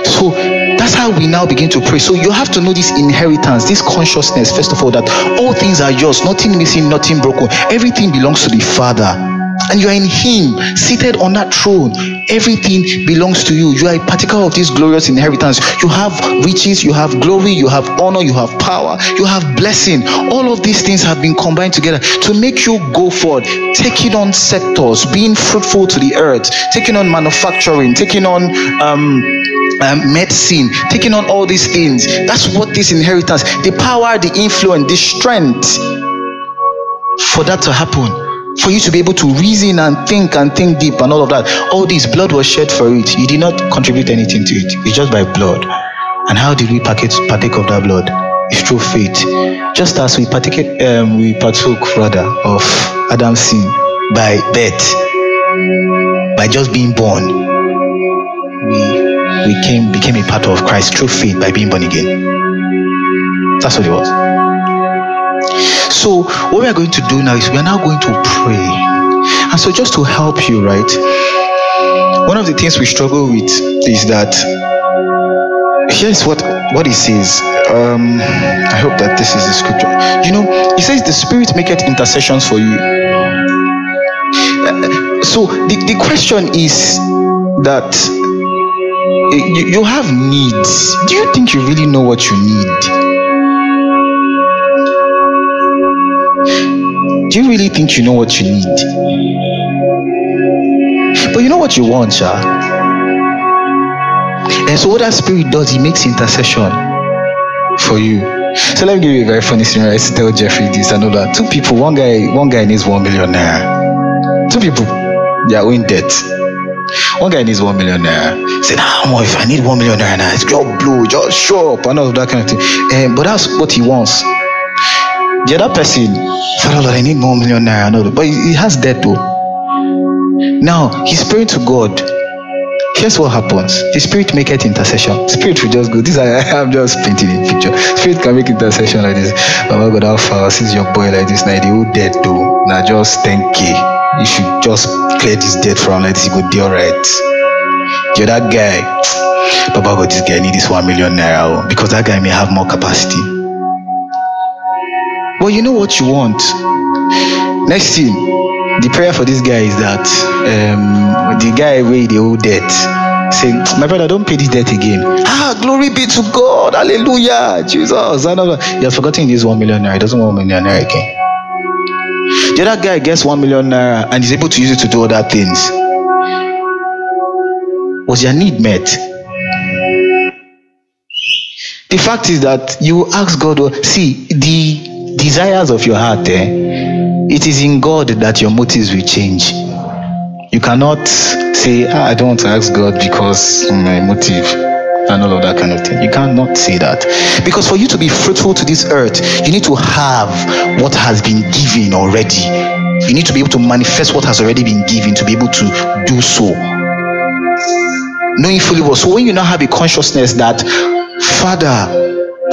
So that's how we now begin to pray. So you have to know this inheritance this consciousness first of all that all things are yours. Nothing missing nothing broken. Everything belongs to the father and you are in him seated on that throne everything belongs to you. You are a particle of this glorious inheritance. You have riches you have glory you have honor you have power you have blessing. All of these things have been combined together to make you go forward taking on sectors being fruitful to the earth taking on manufacturing taking on um, um, medicine, taking on all these things. That's what this inheritance, the power, the influence, the strength for that to happen for you to be able to reason and think and think deep and all of that. All this blood was shed for it. You did not contribute anything to it. It's just by blood. And how did we partake, of that blood? It's through faith. Just as we partake, um, we partook rather of Adam's sin by birth, by just being born. We we came became a part of Christ through faith by being born again. That's what it was. So what we are going to do now is we are now going to pray. And so just to help you, right? One of the things we struggle with is that here's what what he says. Um, I hope that this is the scripture. You know, he says the spirit maketh intercessions for you. Uh, so the, the question is that uh, you, you have needs. Do you think you really know what you need? Do you really think you know what you need? But you know what you want, Sha? And so what that spirit does, he makes intercession for you. So let me give you a very funny scenario. I used to tell Jeffrey this and all that. Two people, one guy, one guy needs one million naira. Two people, they are owing debt. One guy needs one million naira. Say, nah, more if I need one million naira, it's just blow, just show up, and all of that kind of thing. Um, but that's what he wants. The other person, Father Lord, I need more million naira, no, but he, has debt though. Now he's praying to God. Here's what happens. The spirit maketh intercession. Spirit will just go. This I, I'm just painting a picture. Spirit can make intercession like this. Baba God, how far since your boy like this now the whole debt though. Now just 10k. You should just clear this debt from let it go deal right. The other guy, Baba God, this guy need this one million naira oh, because that guy may have more capacity. But you know what you want. Next thing, the prayer for this guy is that um, the guy wey the old debt say my brother don't pay this debt again. Ah glory be to god. Hallelujah. Jesus. He has forgotten this one million naira. He doesn't want one million naira again. The other guy gets one million naira and is able to use it to do other things. Was your need met? The fact is that you ask god see the desires of your heart eh, it is in God that your motives will change. You cannot say, ah, I don't ask God because my motive and all of that kind of thing. You cannot say that. Because for you to be fruitful to this earth, you need to have what has been given already. You need to be able to manifest what has already been given to be able to do so. Knowing fully well. So when you now have a consciousness that, Father,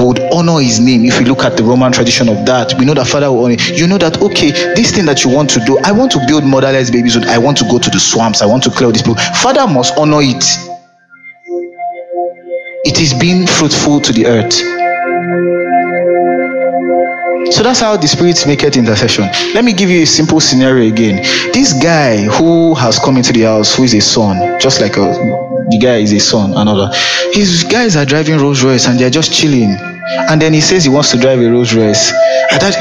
would honor his name. If we look at the roman tradition of that we know that father will honor you know that okay this thing that you want to do i want to build motherless babies i want to go to the swamps i want to clear this people. Father must honor it. It is being fruitful to the earth. So that's how the spirits make it intercession. Let me give you a simple scenario again. This guy who has come into the house who is a son just like a the guy is a son another. His guys are driving Rolls Royce and they're just chilling. And then he says he wants to drive a Rolls Royce. I thought,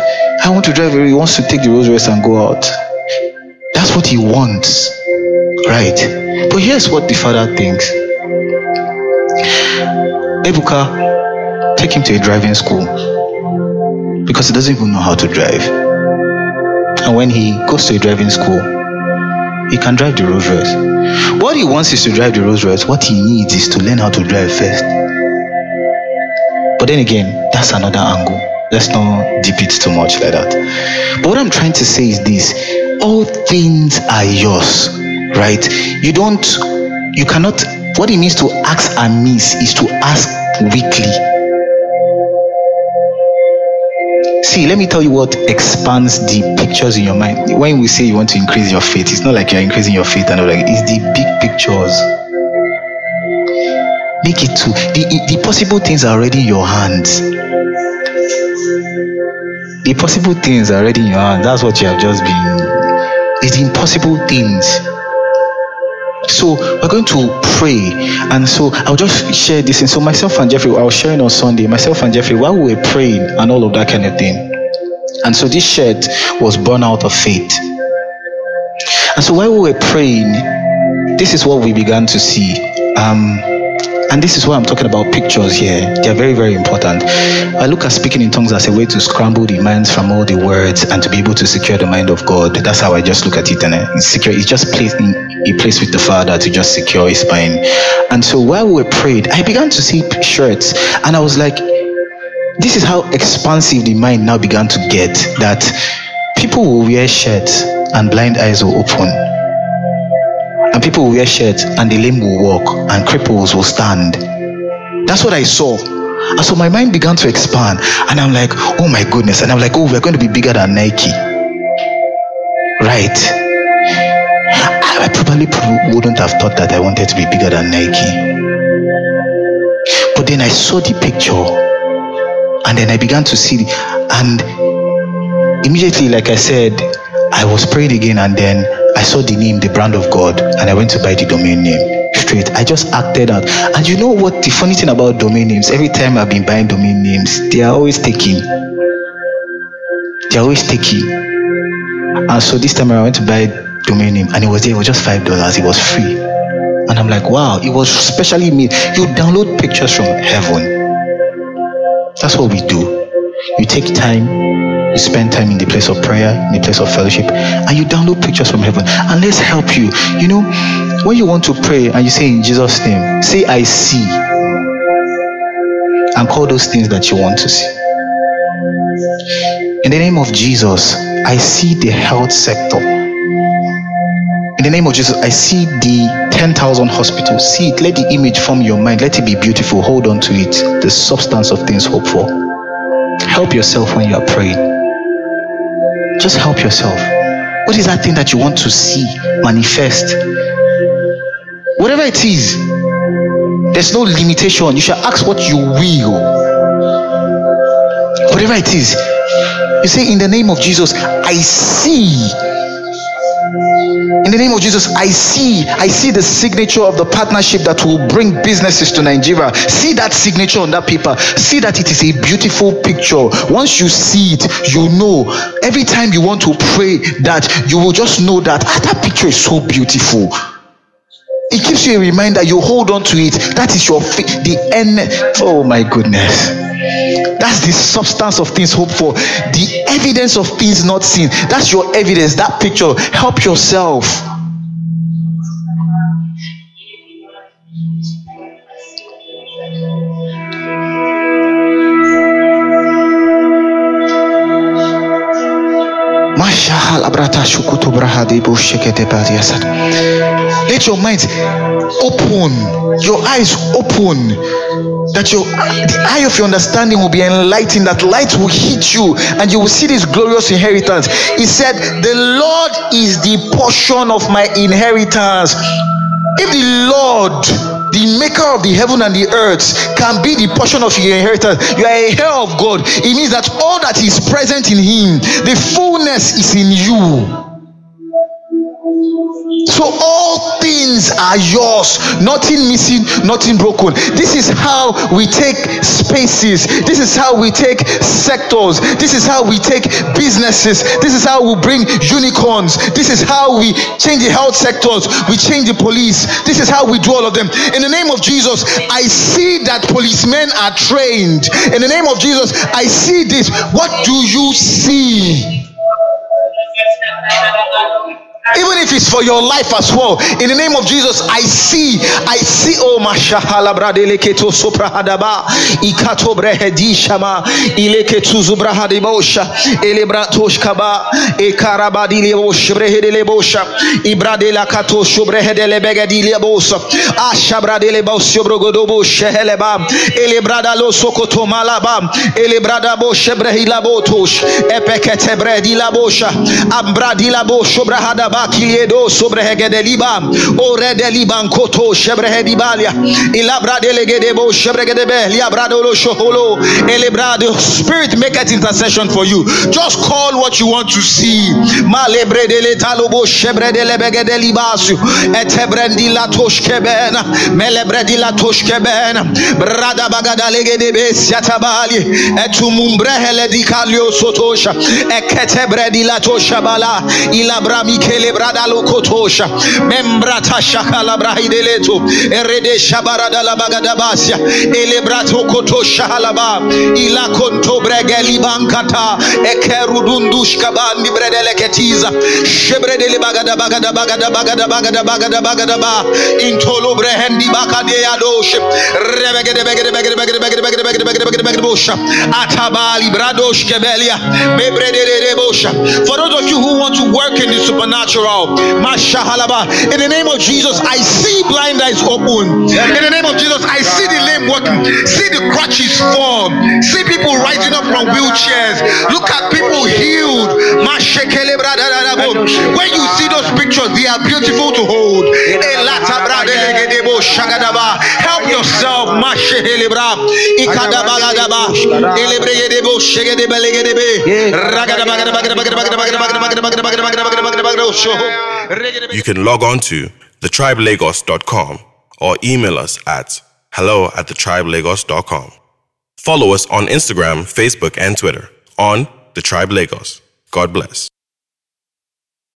I want to drive a he wants to take the Rolls Royce and go out. That's what he wants. Right. But here's what the father thinks. Ebuka, take him to a driving school. Because he doesn't even know how to drive. And when he goes to a driving school, he can drive the Rolls Royce. What he wants is to drive the Rolls Royce. What he needs is to learn how to drive first. But then again, that's another angle. Let's not deep it too much like that. But what I'm trying to say is this all things are yours, right? You don't, you cannot, what it means to ask amiss is to ask weakly. See, let me tell you what expands the pictures in your mind. When we say you want to increase your faith, it's not like you're increasing your faith and all like it's the big pictures. Make it to the, the possible things are already in your hands. The possible things are already in your hands. That's what you have just been. It's impossible things. So we're going to pray, and so I'll just share this. And so myself and Jeffrey, I was sharing on Sunday. Myself and Jeffrey, while we were praying and all of that kind of thing, and so this shirt was born out of faith. And so while we were praying, this is what we began to see. Um, And this is why I'm talking about pictures here. They are very, very important. I look at speaking in tongues as a way to scramble the minds from all the words and to be able to secure the mind of God. That's how I just look at it and I secure. It's just placed in a place with the Father to just secure His mind. And so while we prayed, I began to see shirts, and I was like, this is how expansive the mind now began to get. That people will wear shirts and blind eyes will open and people will wear shirts and the lame will walk and cripples will stand. That's what i saw. And so my mind began to expand and i'm like oh my goodness. And i'm like oh we're going to be bigger than nike. Right. I probably wouldn't have thought that i wanted to be bigger than nike. But then i saw the picture and then i began to see and immediately like i said i was praying again and then I saw the name, the brand of God, and I went to buy the domain name straight. I just acted out. And you know what the funny thing about domain names? Every time I've been buying domain names, they are always taking. They're always taking. And so this time I went to buy domain name and it was there, it was just five dollars, it was free. And I'm like, wow, it was specially made. You download pictures from heaven. That's what we do. You take time, you spend time in the place of prayer, in the place of fellowship, and you download pictures from heaven. And let's help you. You know, when you want to pray and you say in Jesus' name, say, I see. And call those things that you want to see. In the name of Jesus, I see the health sector. In the name of Jesus, I see the 10,000 hospitals. See it. Let the image form your mind. Let it be beautiful. Hold on to it. The substance of things hoped for. Help yourself when you are praying. Just help yourself. What is that thing that you want to see manifest? Whatever it is, there's no limitation. You shall ask what you will. Whatever it is, you say, In the name of Jesus, I see in the name of Jesus, I see, I see the signature of the partnership that will bring businesses to Nigeria. See that signature on that paper. See that it is a beautiful picture. Once you see it, you know. Every time you want to pray that, you will just know that ah, that picture is so beautiful. It gives you a reminder. You hold on to it. That is your the end. Oh my goodness. That's the substance of things hoped for. The evidence of things not seen. That's your evidence. That picture. Help yourself. Let your mind open, your eyes open, that your the eye of your understanding will be enlightened, that light will hit you, and you will see this glorious inheritance. He said, The Lord is the portion of my inheritance. If the Lord the maker of the heaven and the earth can be the portion of your inheritance you are a heir of god it means that all that is present in him the fullness is in you so all things are yours, nothing missing, nothing broken. This is how we take spaces. This is how we take sectors. This is how we take businesses. This is how we bring unicorns. This is how we change the health sectors. We change the police. This is how we do all of them. In the name of Jesus, I see that policemen are trained. In the name of Jesus, I see this. What do you see? Even if it's for your life as well in the name of jesus i see i see oh mashahala bradele keto soprahadaba ikato brehedi shama ileke tuzubrahadibosha elebratosh kaba e karabadile bosh brehedele bosha ibradela kato shobrehedele begedile bosa ashabradele bosyo brogodobo sheheleba elebrada lo sokoto malaba elebrada boshe brehila botosh epekete bredila bosha ambradila bosho brahada bakiliedo sobre hegedeliba ore deliban koto shebrehedibalia ilabra delegedebo shebregedebe liabrado lo shoholo elebrado spirit make it intercession for you. Just call what you want to see. Malebre dele talobo shebredele begedelibasu etebrendi la toshkebena melebredi la toshkebena brada bagada legedebe siatabali etumumbrehele dikalio sotosha eketebredi la toshabala ilabra erede ila konto bregeli bankata shebredele bagada bagada bagada bagada bagada bagada bagada ba intolo brehendi bakade rebegede begede begede begede begede begede begede begede begede begede bosha atabali mebredele bosha for those of you who want to work in the supernatural natural. In the name of Jesus, I see blind eyes open. In the name of Jesus, I see the lame walking. See the crutches form. See people rising up from wheelchairs. Look at people healed. When you see those pictures, they are beautiful to hold. Help yourself. You can log on to thetribelagos.com or email us at hello at thetribelagos.com. Follow us on Instagram, Facebook, and Twitter on The Tribe Lagos. God bless.